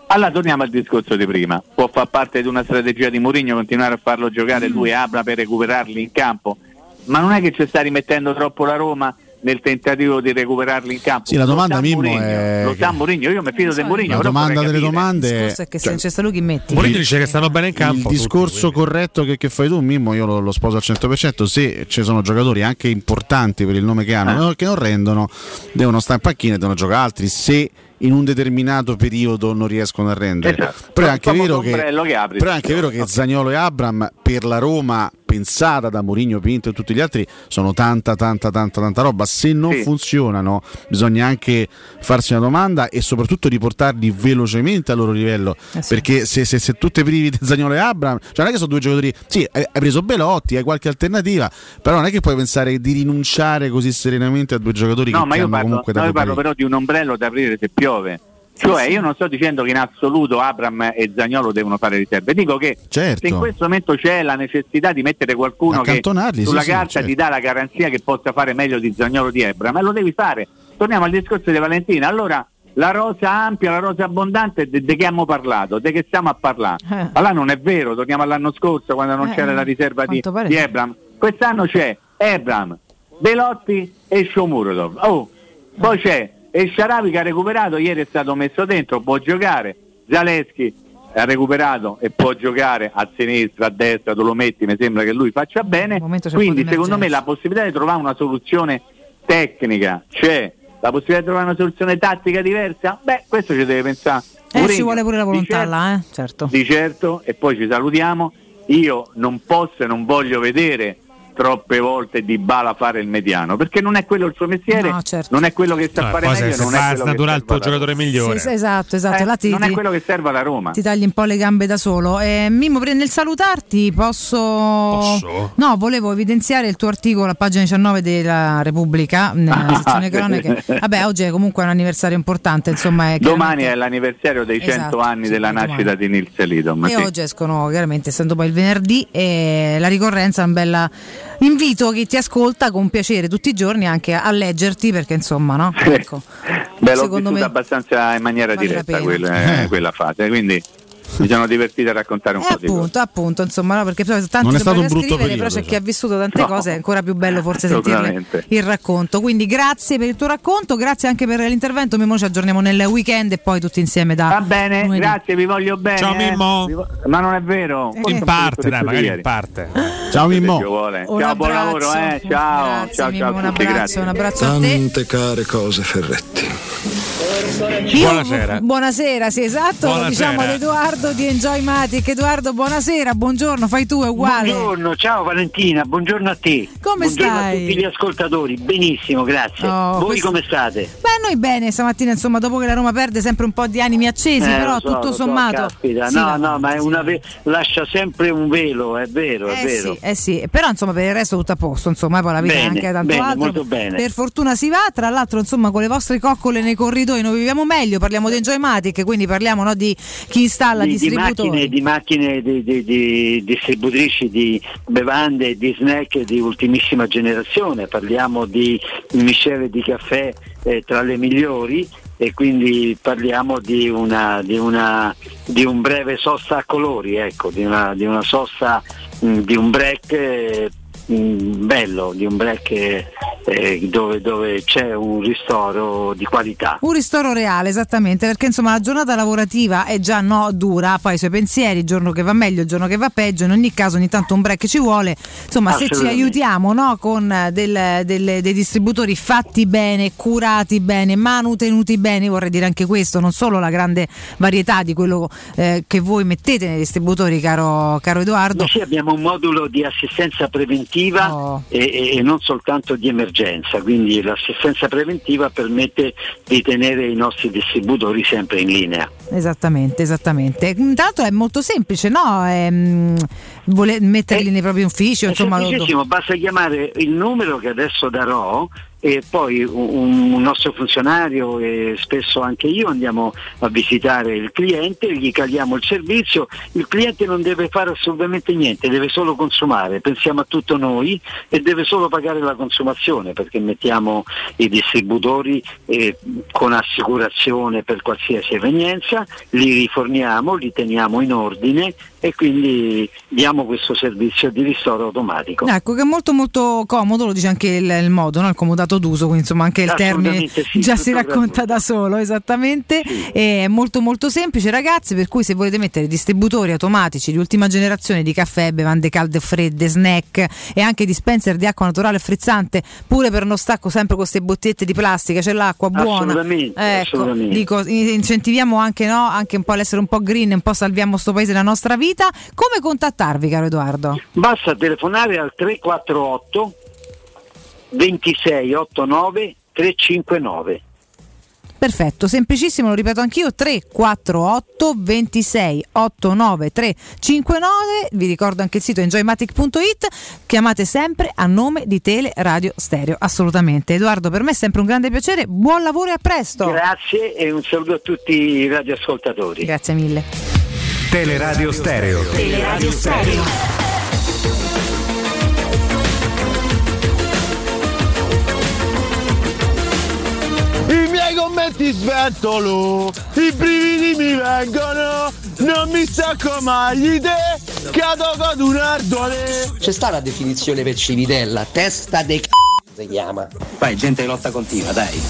Allora torniamo al discorso di prima. Può far parte di una strategia di Mourinho continuare a farlo giocare lui e Abra per recuperarli in campo, ma non è che ci sta rimettendo troppo la Roma nel tentativo di recuperarli in campo. Sì, la Lo domanda, sa Mimmo, Mourinho, è Lo sa Mourinho, io mi fido di Mourinho. La domanda delle domande Il è che se cioè, non c'è sta lui chi metti? Mourinho dice che stanno bene in campo. il discorso corretto che, che fai tu, Mimmo, io lo, lo sposo al 100%. Se ci sono giocatori anche importanti per il nome che hanno, Eh. che non rendono, devono stare in panchina e devono giocare altri. Se in un determinato periodo non riescono a rendere, Esatto. però è anche vero che, che apri. però è anche vero che Zagnolo e Abram per la Roma pensata da Mourinho, Pinto e tutti gli altri sono tanta tanta tanta tanta roba se non Sì. funzionano bisogna anche farsi una domanda e soprattutto riportarli velocemente al loro livello Eh sì. perché se, se, se tu te privi di Zagnolo e Abram cioè non è che sono due giocatori sì hai, hai preso Belotti hai qualche alternativa però non è che puoi pensare di rinunciare così serenamente a due giocatori No, che ma io hanno parlo, comunque no, io parlo però di un ombrello da aprire se piove. Cioè, io non sto dicendo che in assoluto Abram e Zagnolo devono fare riserve, dico che Certo. se in questo momento c'è la necessità di mettere qualcuno che sì, sulla sì, carta certo. ti dà la garanzia che possa fare meglio di Zagnolo di Abram, ma lo devi fare. Torniamo al discorso di Valentina. Allora, la rosa ampia, la rosa abbondante, di che abbiamo parlato? Di che stiamo a parlare? Eh. Allora non è vero, torniamo all'anno scorso quando non Eh, c'era la riserva di, di sì. Abram. Quest'anno c'è Ebram, Belotti e Shomurodov. Oh, poi c'è El Sharawi che ha recuperato, ieri è stato messo dentro, può giocare. Zaleschi ha recuperato e può giocare a sinistra, a destra, tu lo metti, mi sembra che lui faccia bene. Quindi secondo me la possibilità di trovare una soluzione tecnica c'è, la possibilità di trovare una soluzione tattica diversa, beh questo ci deve pensare. Eh, Mourinho. ci vuole pure la volontà certo- là, eh? certo. di certo e poi ci salutiamo. Io non posso e non voglio vedere troppe volte Di Bala fare il mediano perché non è quello il suo mestiere, No, certo. non è quello che sa No, fare poi se- meglio, se non fa è quello che snaturare il tuo giocatore migliore. Sì, sì, esatto, esatto. Eh, ti, non è quello che serve alla Roma. ti tagli un po' le gambe da solo. Eh, Mimmo, nel salutarti posso... Posso? No, volevo evidenziare il tuo articolo a pagina 19 della Repubblica, nella sezione cronache. Vabbè, oggi è comunque un anniversario importante, insomma. È Domani è l'anniversario dei 100 Esatto, anni sì, della domani. nascita di Nils Lidom. E sì. oggi escono chiaramente, essendo poi il venerdì, e la ricorrenza è un bel invito chi ti ascolta con piacere tutti i giorni anche a leggerti perché insomma no? Ecco. Beh, l'ho Secondo vissuta me abbastanza in maniera diretta quella, eh, quella fase, quindi mi sono divertito a raccontare un E po' di cose. appunto, appunto, insomma, no, perché poi tanti Non è sono stato un brutto scrivere, periodo, però c'è chi ha vissuto tante No. cose, è ancora più bello forse sentirle Assolutamente. il racconto. Quindi grazie per il tuo racconto, grazie anche per l'intervento, Mimmo ci aggiorniamo nel weekend e poi tutti insieme da Va bene, lunedì. grazie, vi voglio bene. Ciao, eh. Mimmo. Vo- Ma non è vero. Eh, In parte, dai, magari in parte. Ciao Mimmo. Ciao, buon lavoro, eh. Ciao, Grazie, ciao, Mimmo, ciao un abbraccio, un abbraccio a te. Tante care cose Ferretti. Buonasera. Buonasera, sì, esatto. Buonasera. diciamo ad Edoardo di Enjoy Matic. Edoardo, buonasera, buongiorno, fai tu, è uguale. Buongiorno, ciao Valentina, buongiorno a te. Come buongiorno stai? a tutti gli ascoltatori, benissimo, grazie. Oh, Voi questo- come state? Beh, noi bene, stamattina insomma, dopo che la Roma perde sempre un po' di animi accesi, Eh, però so, tutto sommato... caspita, Sì, no, va- no, ma è una ve- lascia sempre un velo, è vero, è Eh vero. sì, eh sì, però insomma per il resto tutto a posto, insomma, poi la vita è Bene, anche tanto bene, altro. molto bene. Per fortuna si va, tra l'altro insomma con le vostre coccole nei corridoi noi viviamo meglio, parliamo di Enjoymatic, quindi parliamo no, di chi installa Di, di distributori. macchine, di, macchine di, di- di distributrici di bevande e di snack di ultimissima generazione, parliamo di miscele di caffè eh, tra le migliori e quindi parliamo di, una, di, una, di un breve sosta a colori, ecco, di, una, di una sosta, mh, di un break eh, mh, bello, di un break eh, dove, dove c'è un ristoro di qualità. Un ristoro reale, esattamente, perché insomma la giornata lavorativa è già no, dura, poi i suoi pensieri, il giorno che va meglio, il giorno che va peggio, in ogni caso ogni tanto un break ci vuole, insomma se ci aiutiamo no, con eh, del- delle- dei distributori fatti bene, curati bene, manutenuti bene, vorrei dire anche questo, non solo la grande varietà di quello eh, che voi mettete nei distributori, caro, caro Edoardo. Sì, abbiamo un modulo di assistenza preventiva Oh. e, e- non soltanto di emergenza, quindi l'assistenza preventiva permette di tenere i nostri distributori sempre in linea. Esattamente, esattamente. Tra l'altro è molto semplice, no? Ehm, vuole metterli nei propri uffici, È insomma, lo- semplicissimo, basta chiamare il numero che adesso darò e poi un, un nostro funzionario e spesso anche io andiamo a visitare il cliente, gli caliamo il servizio, il cliente non deve fare assolutamente niente, deve solo consumare, pensiamo a tutto noi e deve solo pagare la consumazione perché mettiamo i distributori eh, con assicurazione per qualsiasi evenienza, li riforniamo, li teniamo in ordine e quindi diamo questo servizio di ristoro automatico. Ecco che è molto molto comodo, lo dice anche il, il modo, no? il comodato d'uso, quindi insomma anche il termine sì, già si racconta da solo, esattamente. È molto molto semplice ragazzi, per cui se volete mettere distributori automatici di ultima generazione di caffè, bevande calde o fredde, snack e anche dispenser di acqua naturale e frizzante, pure per non stacco sempre con queste bottigliette di plastica, c'è l'acqua buona. Assolutamente, Ecco, assolutamente. dico, in- incentiviamo anche, no? anche un po' l'essere un po' green, un po' salviamo sto paese e la nostra vita. Come contattarvi, caro Edoardo? Basta telefonare al 348 2689 359. Perfetto, semplicissimo, lo ripeto anch'io, 348 26 89 359, vi ricordo anche il sito enjoymatic.it, chiamate sempre a nome di Tele Radio Stereo, assolutamente. Edoardo, per me è sempre un grande piacere, buon lavoro e a presto. Grazie e un saluto a tutti i radioascoltatori. Grazie mille. Teleradio Stereo. Teleradio Stereo. I miei commenti sventolo, i brividi mi vengono, non mi stacco mai te, Cato con un ardole! C'è sta la definizione per Civitella, testa de c***o si chiama. Vai, gente di lotta continua, dai.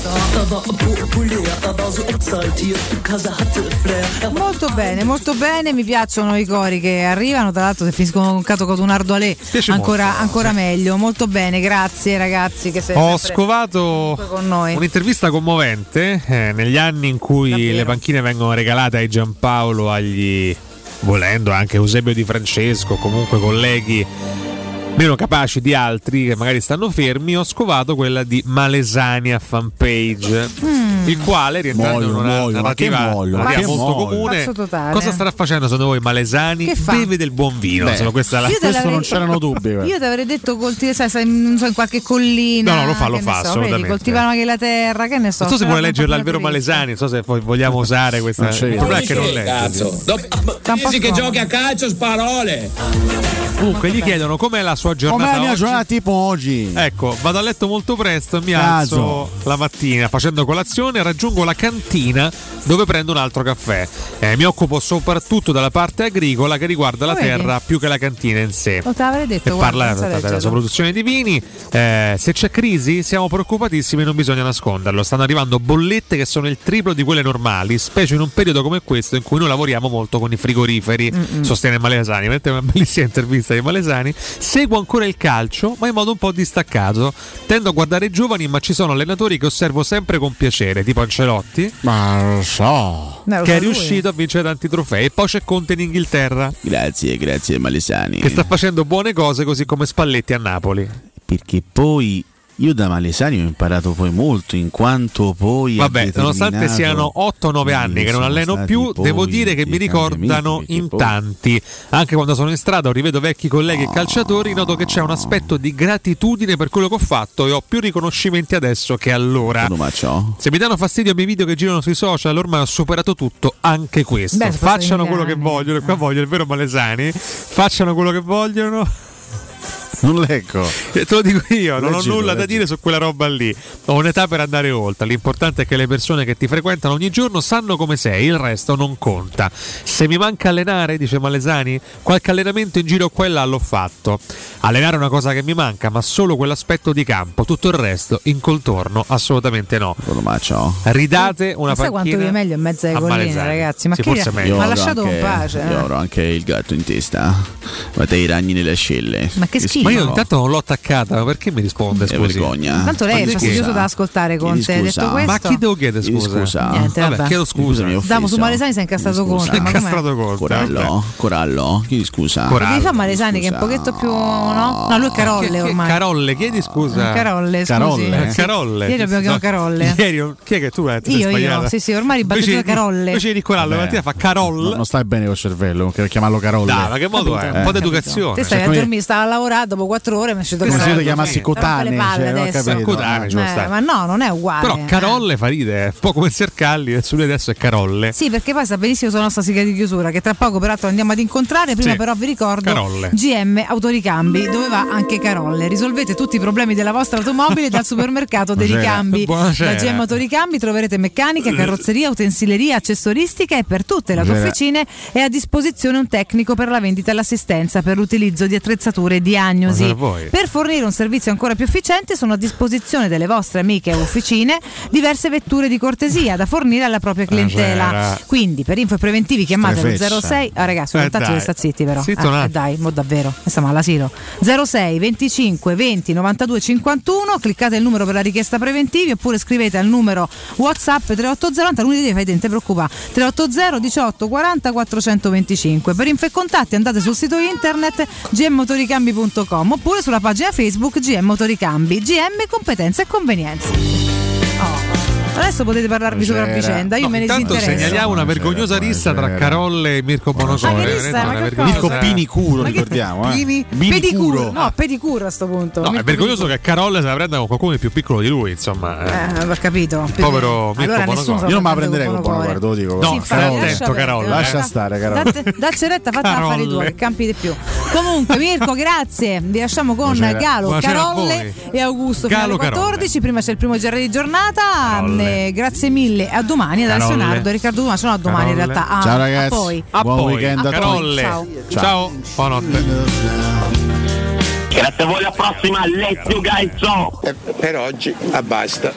Molto bene, molto bene, mi piacciono i cori che arrivano, tra l'altro se finiscono con Cato con un Ardualè Piace ancora, molto, ancora meglio, molto bene, grazie ragazzi che siete Ho scovato con noi. un'intervista commovente eh, negli anni in cui Davvero? le panchine vengono regalate ai Giampaolo, agli volendo anche Eusebio Di Francesco, comunque colleghi meno capaci di altri che magari stanno fermi. Ho scovato quella di Malesania fanpage, il quale rientrando in una che narrativa, muoiono, narrativa molto muoiono. comune. Cosa starà facendo secondo voi Malesani? Che fa? Beve del buon vino. Beh, Insomma, questa la Questo non c'erano dubbi. guarda. Io ti avrei detto coltivare, sai, sai, non so, in qualche collina. No, no, lo fa, lo fa, so, assolutamente. Vedi, coltivano anche la terra, che ne so. Non so se vuole leggere l'albero. Malesani, non so se poi vogliamo usare questa. Non c'è Il problema è che non legge. Dici che giochi a calcio, sparole. Comunque gli chiedono com'è la sua Com'è giornata la mia oggi. giornata tipo oggi? Ecco, vado a letto molto presto e mi Caso. alzo la mattina facendo colazione e raggiungo la cantina dove prendo un altro caffè. Eh, mi occupo soprattutto della parte agricola che riguarda la vedi? terra più che la cantina in sé. Lo te l'avrei detto, E guarda, parla senza della leggerlo. sua produzione di vini. Eh, se c'è crisi, siamo preoccupatissimi, non bisogna nasconderlo. Stanno arrivando bollette che sono il triplo di quelle normali, specie in un periodo come questo in cui noi lavoriamo molto con i frigoriferi. Sostiene Malesani. Vedete una bellissima intervista di Malesani. Seguo ancora il calcio, ma in modo un po' distaccato. Tendo a guardare i giovani, ma ci sono allenatori che osservo sempre con piacere, tipo Ancelotti, Ma lo so. Che è riuscito a vincere tanti trofei. E poi c'è Conte in Inghilterra, Grazie, grazie Malesani. che sta facendo buone cose, così come Spalletti a Napoli. Perché poi io da Malesani ho imparato poi molto, in quanto poi. Vabbè, nonostante siano 8-9 anni che non alleno più, devo dire che mi ricordano in tanti. Anche quando sono in strada o rivedo vecchi colleghi e calciatori, noto che c'è un aspetto di gratitudine per quello che ho fatto e ho più riconoscimenti adesso che allora. Se mi danno fastidio i miei video che girano sui social, ormai ho superato tutto, anche questo. Beh, Facciano quello che vogliono, e qua voglio il vero Malesani. Facciano quello che vogliono. Non leggo. Eh, Te lo dico io, non ho Leggilo, nulla da leggilo. dire su quella roba lì. Ho un'età per andare oltre. L'importante è che le persone che ti frequentano ogni giorno sanno come sei, il resto non conta. Se mi manca allenare, dice Malesani, qualche allenamento in giro qua e là l'ho fatto. Allenare è una cosa che mi manca, ma solo quell'aspetto di campo. Tutto il resto, in contorno, assolutamente no. Ridate una Non sai quanto panchina vive meglio in mezzo alle a colline, ragazzi. Ma Sì, chi forse è meglio. ma lasciato anche, in pace. Io eh. avrò anche il gatto in testa. Guarda i ragni nelle ascelle. Ma che schifo. Ma io intanto non l'ho attaccata, ma perché mi risponde? Che Scusi? vergogna. Tanto lei è fastidioso scusa. da ascoltare con te. scusa. Detto questo, Ma chi devo chiedere scusa? scusa. Niente, Vabbè, vabbè. chiedo scusa. Damo su. Malesani si è incastrato scusa. Conte. Ma com'è? Incastrato Conte, Corallo. Corallo, chiedi scusa. Corallo. Devi fare Malesani che è un pochetto più. No? No, lui è Che- Carolle ormai. Carolle, chiedi scusa. Carolle, scusi. Carolle? Eh, Carolle. Ieri abbiamo chiamato Carolle. Ieri, chi è che tu eh, sei Io, io, sì, sì, ormai ribattuto Carolle. Invece di Corallo, la mattina fa Carolle. No, non stai bene col cervello, chiamarlo Carolle. Dai, ma che modo è? Un po' di educazione. Te stai a come- dormire, stava a lavorare dopo quattro ore mi è uscito Come se ti chiamassi Cotane, palle cioè. Cotane, Eh, ma no, non è uguale. Però Carolle fa ridere, è un po' come Sercalli, e su lui adesso è Carolle. Sì, perché poi sa benissimo sulla nostra sigla di chiusura, che tra poco peraltro andiamo ad incontrare. Prima Sì. però vi ricordo Carolle. GM Autoricambi, dove va anche Carolle. Risolvete tutti i problemi della vostra automobile dal supermercato dei ricambi. Buonasera. Da GM Autoricambi troverete meccanica, carrozzeria, utensileria, accessoristica e per tutte le autofficine è a disposizione un tecnico per la vendita e l'assistenza per l'utilizzo di attrezzature e diagnosi. Per fornire un servizio ancora più efficiente sono a disposizione delle vostre amiche officine diverse vetture di cortesia da fornire alla propria clientela. Buonasera. Quindi per info e preventivi chiamate lo Strefeccia. 06. Ah ragazzi, Eh, soltanto dai. che sta zitti però. Zitto Eh, un attimo. eh, dai, mo davvero. Stiamo all'asilo. 06 25 20 92 51, cliccate il numero per la richiesta preventivi oppure scrivete al numero WhatsApp 3880, lunedì fai dente preoccupa 380 18 40 425. Per info e contatti andate sul sito internet gmmotoricambi.com oppure sulla pagina Facebook GM Motoricambi. GM competenze e convenienze. Oh. Adesso potete parlarvi sopra vicenda, io No, me ne intanto segnaliamo una vergognosa rissa tra. Carolle e Mirko Bonocore. che che Mirko? Pinicuro, che- ricordiamo. Eh. Pedicuro, no, pedicuro a sto punto. No, è vergognoso che Carolle se la prenda con qualcuno di più piccolo di lui, insomma. eh. Eh, ho capito. Povero Mirko allora Bonocore. Io non me la prende prenderei con Bonocore. Te lo dico. No, stai attento, lascia Carolle. Lascia stare, Carolle. Dacci retta, fatta affari tuoi, campi di più. Comunque, Mirko, grazie. Vi lasciamo con. Galo, Carolle e Augusto Galo, fino alle 14. Prima c'è il primo GR di giornata. Eh, grazie mille. A domani ad Carolle. Alessio Riccardo Dumas. No, a domani in Carolle. realtà. Ah, Ciao, a ragazzi. poi. A Buon poi, weekend a tutti. Carolle. Ciao. Ciao. Buonanotte. Grazie a voi, alla prossima. Let's you guys. Per oggi, a basta.